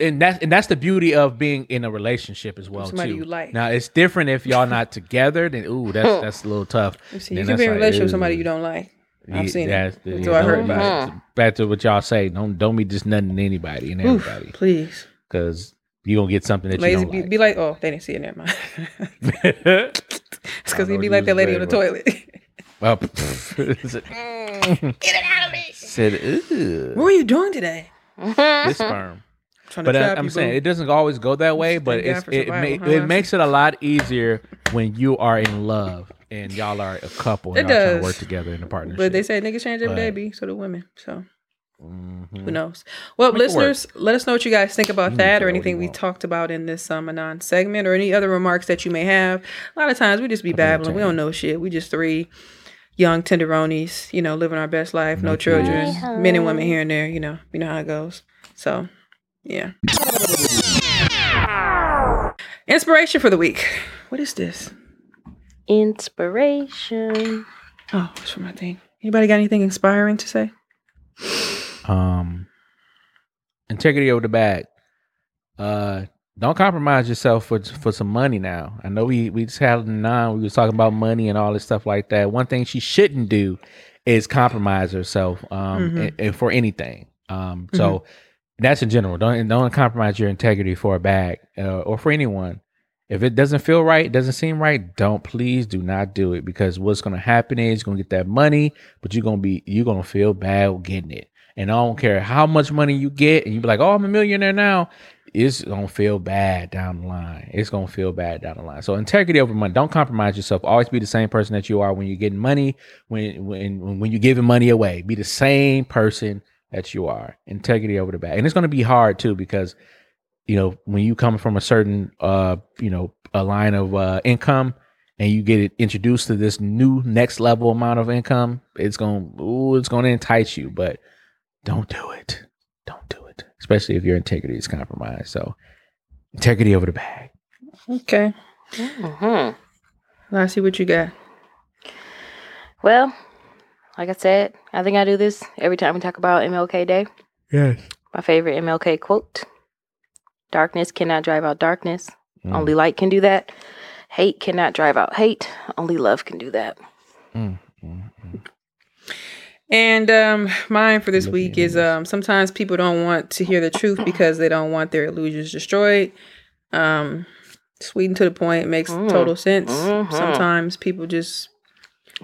Speaker 1: And that's and that's the beauty of being in a relationship as well
Speaker 3: Somebody
Speaker 1: too.
Speaker 3: you like.
Speaker 1: Now it's different if y'all not together. Then ooh, that's that's a little tough.
Speaker 3: You see, you can be in a
Speaker 1: that's like,
Speaker 3: relationship with somebody you don't like. I've
Speaker 1: Yeah,
Speaker 3: seen
Speaker 1: that's
Speaker 3: it.
Speaker 1: the-
Speaker 3: That's
Speaker 1: yeah,
Speaker 3: what I heard
Speaker 1: don't-
Speaker 3: about it.
Speaker 1: Back to what y'all say. Don't don't be just nothing to anybody and
Speaker 3: Oof,
Speaker 1: everybody
Speaker 3: please.
Speaker 1: because you gonna get something that
Speaker 3: Lazy
Speaker 1: you don't
Speaker 3: be,
Speaker 1: like.
Speaker 3: be like, oh, they didn't see it. Never mind. it's
Speaker 1: it's
Speaker 3: because he'd be like that lady on the toilet.
Speaker 1: Well, get it out of me. Said,
Speaker 3: what
Speaker 1: "Ooh,
Speaker 3: were you doing today?
Speaker 1: this sperm. But I, I'm
Speaker 3: you,
Speaker 1: saying
Speaker 3: boo.
Speaker 1: it doesn't always go that way. But
Speaker 3: Thank
Speaker 1: it's, it
Speaker 3: survival,
Speaker 1: ma-
Speaker 3: huh?
Speaker 1: it makes it a lot easier when you are in love and y'all are a couple and
Speaker 3: It
Speaker 1: y'all trying
Speaker 3: does.
Speaker 1: to work together in a partnership.
Speaker 3: But they say niggas change every day,
Speaker 1: But-
Speaker 3: B. So do women. So
Speaker 1: Mhm.
Speaker 3: who knows? Well,
Speaker 1: Make
Speaker 3: listeners, let us know what you guys think about
Speaker 1: You
Speaker 3: that or anything we
Speaker 1: want.
Speaker 3: talked about in this um, anon segment or any other remarks that you may have. A lot of times we just be babbling. We don't know shit. We just three young tenderonis, you know, living our best life, no,
Speaker 1: No
Speaker 3: children,
Speaker 2: kids.
Speaker 3: men and women here and there. You know, you know how it goes. So, yeah. Inspiration for the week. What is this?
Speaker 2: Inspiration.
Speaker 3: Oh, it's from my thing. Anybody got anything inspiring to say?
Speaker 1: um integrity over the bag uh don't compromise yourself for for some money now i know we we just had a nine we was talking about money and all this stuff like that one thing she shouldn't do is compromise herself um
Speaker 3: Mhm.
Speaker 1: and, and for anything um so that's in general don't don't compromise your integrity for a bag uh, or for anyone if it doesn't feel right doesn't seem right don't please do not do it because what's going to happen is you're going to get that money but you're going to be you're to feel bad getting it and I don't care how much money you get, and you be like, "Oh, I'm a millionaire now." It's gonna feel bad down the line. It's gonna feel bad down the line. So integrity over money. Don't compromise yourself. Always be the same person that you are when you're getting money. When when when you're giving money away, be the same person that you are. Integrity over the back, and it's gonna be hard too because you know when you come from a certain uh you know a line of uh income and you get it introduced to this new next level amount of income, it's going to ooh, it's going to entice you, but don't do it. Don't do it. Especially if your integrity is compromised. So, integrity over the bag.
Speaker 3: Okay.
Speaker 2: hmm
Speaker 3: Let's see what you got.
Speaker 2: Well, like I said, I think I do this every time we talk about MLK Day.
Speaker 1: Yes.
Speaker 2: My favorite MLK quote Darkness cannot drive out darkness.
Speaker 1: Mm.
Speaker 2: Only light can do that. Hate cannot drive out hate. Only love can do that.
Speaker 1: Mm.
Speaker 3: And um, mine for this week is um, sometimes people don't want to hear the truth because they don't want their illusions destroyed. Um, sweet and to the point makes
Speaker 2: Mm.
Speaker 3: total sense.
Speaker 2: Mhm.
Speaker 3: Sometimes people just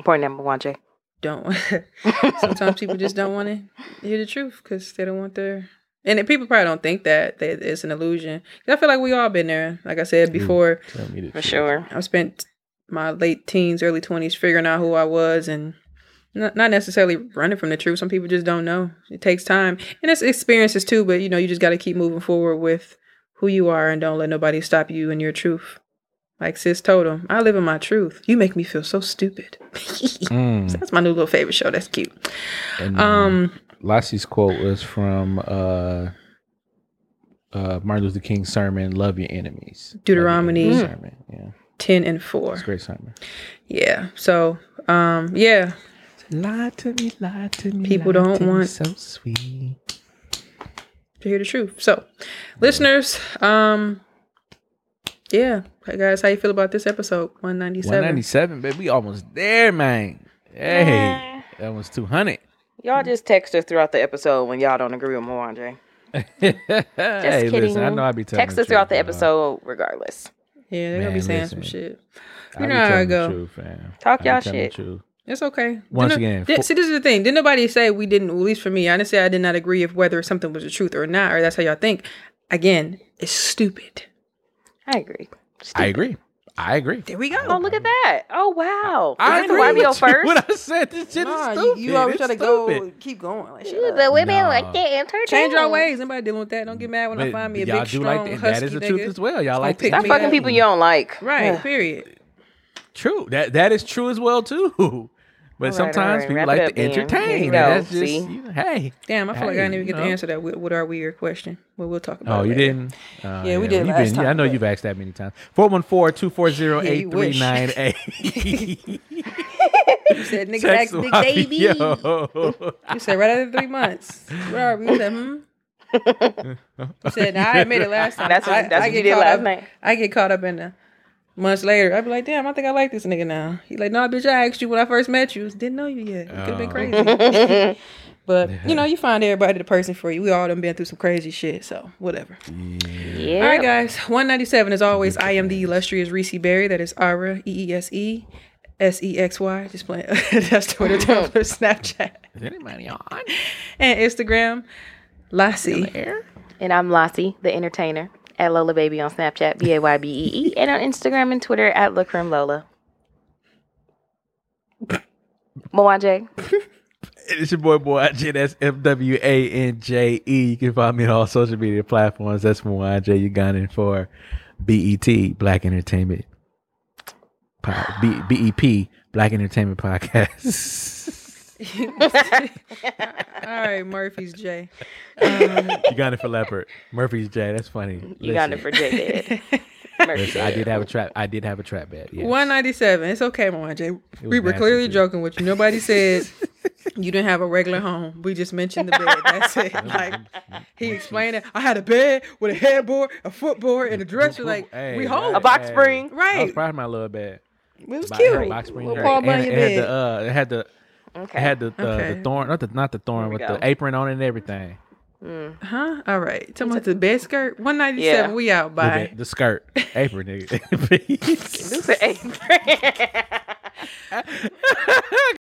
Speaker 2: Point number one, Jay.
Speaker 3: don't. sometimes people just don't want to hear the truth because they don't want their. And people probably don't think that that it's an illusion. I feel like we all been there. Like I said before,
Speaker 1: Tell me
Speaker 2: For
Speaker 1: truth.
Speaker 2: sure.
Speaker 3: I've spent my late teens, early twenties figuring out who I was and not, not necessarily running from the truth. Some people just don't know. It takes time. And it's experiences too, but you know, you just gotta keep moving forward with who you are and don't let nobody stop you and your truth. Like sis told him, I live in my truth. You make me feel so stupid.
Speaker 1: Mm.
Speaker 3: That's my new little favorite show. That's cute.
Speaker 1: And, um,
Speaker 3: Um
Speaker 1: Lassie's quote was from uh, uh, Martin Luther King's sermon, "Love your enemies." Love your
Speaker 3: Deuteronomy.
Speaker 1: enemies sermon. Yeah,
Speaker 3: ten and
Speaker 1: it's
Speaker 3: four.
Speaker 1: a great sermon.
Speaker 3: Yeah. So um yeah.
Speaker 1: Lie to me, lie to me.
Speaker 3: People
Speaker 1: lie
Speaker 3: don't
Speaker 1: to me,
Speaker 3: want-
Speaker 1: so sweet.
Speaker 3: to hear the truth. So, listeners, um, yeah, hey guys, how you feel about this episode? One ninety
Speaker 1: One
Speaker 3: seven.
Speaker 1: ninety seven, baby. We almost there, man. Hey, that was two hundred.
Speaker 2: Y'all just text us throughout the episode when y'all don't agree with Moandre.
Speaker 1: hey,
Speaker 2: Just kidding.
Speaker 1: listen, I know I be telling
Speaker 2: Text
Speaker 1: the
Speaker 2: us throughout the
Speaker 1: truth, dog.
Speaker 2: episode regardless.
Speaker 3: Yeah, they're gonna be
Speaker 1: Man,
Speaker 3: saying some shit.
Speaker 1: I
Speaker 3: You
Speaker 1: be
Speaker 3: know how I
Speaker 1: telling the
Speaker 3: go.
Speaker 1: truth, fam.
Speaker 2: Talk
Speaker 1: I
Speaker 2: y'all
Speaker 1: telling the
Speaker 2: shit.
Speaker 1: truth.
Speaker 3: It's okay.
Speaker 1: Once
Speaker 3: Didn't-
Speaker 1: again,
Speaker 3: did-
Speaker 1: fo-
Speaker 3: see, this is the thing. Didn't nobody say we didn't? At least for me, I didn't say I did not agree if whether something was the truth or not, or that's how y'all think. Again, it's stupid.
Speaker 2: I agree.
Speaker 1: I agree. I agree.
Speaker 3: There we go.
Speaker 2: Oh, look at that. Oh, wow.
Speaker 1: I
Speaker 2: Is this the
Speaker 1: agree
Speaker 2: YBO
Speaker 1: with you
Speaker 2: first?
Speaker 1: when I said this shit
Speaker 3: Nah,
Speaker 1: is
Speaker 3: you,
Speaker 1: stupid.
Speaker 3: you always
Speaker 1: It's
Speaker 3: try to go, keep going. Like, shut
Speaker 2: Ooh,
Speaker 3: up.
Speaker 2: the women
Speaker 1: No.
Speaker 2: like that entertainment.
Speaker 3: Change our ways. Anybody dealing with that? Don't get mad when I find me a big, strong,
Speaker 1: like that.
Speaker 3: husky
Speaker 1: That is the
Speaker 3: nigga.
Speaker 1: truth as well. Y'all like to
Speaker 3: pick
Speaker 2: Stop fucking people you don't like.
Speaker 3: Right. Period.
Speaker 1: True. That that is true as well too. But
Speaker 2: All right, all
Speaker 1: sometimes
Speaker 2: right.
Speaker 1: people
Speaker 2: Wrap
Speaker 1: like
Speaker 2: it
Speaker 1: to
Speaker 2: then.
Speaker 1: Entertain.
Speaker 2: you
Speaker 1: and
Speaker 2: go.
Speaker 1: That's just
Speaker 2: See?
Speaker 1: you know, hey.
Speaker 3: Damn, I feel like I
Speaker 1: Hey,
Speaker 3: didn't even
Speaker 1: you
Speaker 3: get to
Speaker 1: know.
Speaker 3: answer that with, with our weird question. Well, we'll talk about
Speaker 1: Oh,
Speaker 3: it
Speaker 1: you
Speaker 3: later.
Speaker 1: didn't? Uh,
Speaker 3: Yeah, we did
Speaker 1: you've
Speaker 3: last
Speaker 1: been-
Speaker 3: time,
Speaker 1: Yeah, I know
Speaker 3: but-
Speaker 1: you've asked that many times. 414-240-8398.
Speaker 3: You said niggas ask big baby. You said right after three months. Where are we? You said, hmm? You said, nah, I admit it last time.
Speaker 2: That's what,
Speaker 3: I,
Speaker 2: that's
Speaker 3: I
Speaker 2: what you
Speaker 3: get
Speaker 2: did
Speaker 3: caught
Speaker 2: last
Speaker 3: up,
Speaker 2: night.
Speaker 3: I get caught up in the months later. I'd be like, damn, I think I like this nigga now. He like, no, bitch, I asked you when I first met you. Didn't know you yet. It could have been
Speaker 1: Oh.
Speaker 3: crazy. but, you know, you find everybody the person for you. We all done been through some crazy shit, so whatever.
Speaker 2: Yeah.
Speaker 3: All right, guys. 197 as always. I am the illustrious Reese Berry. That is Ara, E E S E S E X Y. Just playing. That's Twitter, Tumblr, Snapchat,
Speaker 1: Is anybody on?
Speaker 3: and Instagram. Lassie.
Speaker 2: And I'm Lassie, the entertainer, at Lola Baby on Snapchat, B A Y B E E, and on Instagram and Twitter at Lacrim Lola. Mwanje.
Speaker 1: It's your boy, boy. That's F W A N J E. You can find me on all social media platforms. That's Mwanje Ugandan for BET, Black Entertainment. Po- BEP, Black Entertainment Podcast.
Speaker 3: All right, Murphy's J.
Speaker 1: You got it for Leopard. Murphy's J. That's funny.
Speaker 2: You got it for J
Speaker 1: listen, I did have a trap. I did have a trap bet. Yes.
Speaker 3: 197. It's okay, Mama J. We were clearly
Speaker 1: too.
Speaker 3: joking with you. Nobody said you didn't have a regular home. We just mentioned the bed. That's it. Like he explained it. I had a bed with a headboard, a footboard, and a dresser. Like
Speaker 1: Hey,
Speaker 3: we
Speaker 1: hey,
Speaker 3: home.
Speaker 2: A box
Speaker 1: hey.
Speaker 2: spring.
Speaker 1: I was
Speaker 3: Right.
Speaker 1: proud of my little bed.
Speaker 3: It was
Speaker 1: Bo-
Speaker 3: cute.
Speaker 1: Box spring.
Speaker 3: Little
Speaker 1: right.
Speaker 3: Paul
Speaker 1: And
Speaker 3: Bunyan
Speaker 1: had
Speaker 3: bed.
Speaker 1: the uh, it had the
Speaker 2: Okay.
Speaker 1: it had the uh,
Speaker 3: Okay.
Speaker 1: the thorn, not the not the thorn,
Speaker 2: There we
Speaker 1: but
Speaker 2: go.
Speaker 1: the apron on it and everything.
Speaker 3: Huh? All right. Talking about the bed skirt. 197.
Speaker 2: Yeah.
Speaker 3: We out.
Speaker 1: The,
Speaker 3: Bye.
Speaker 1: the skirt, apron, nigga.
Speaker 2: This is apron.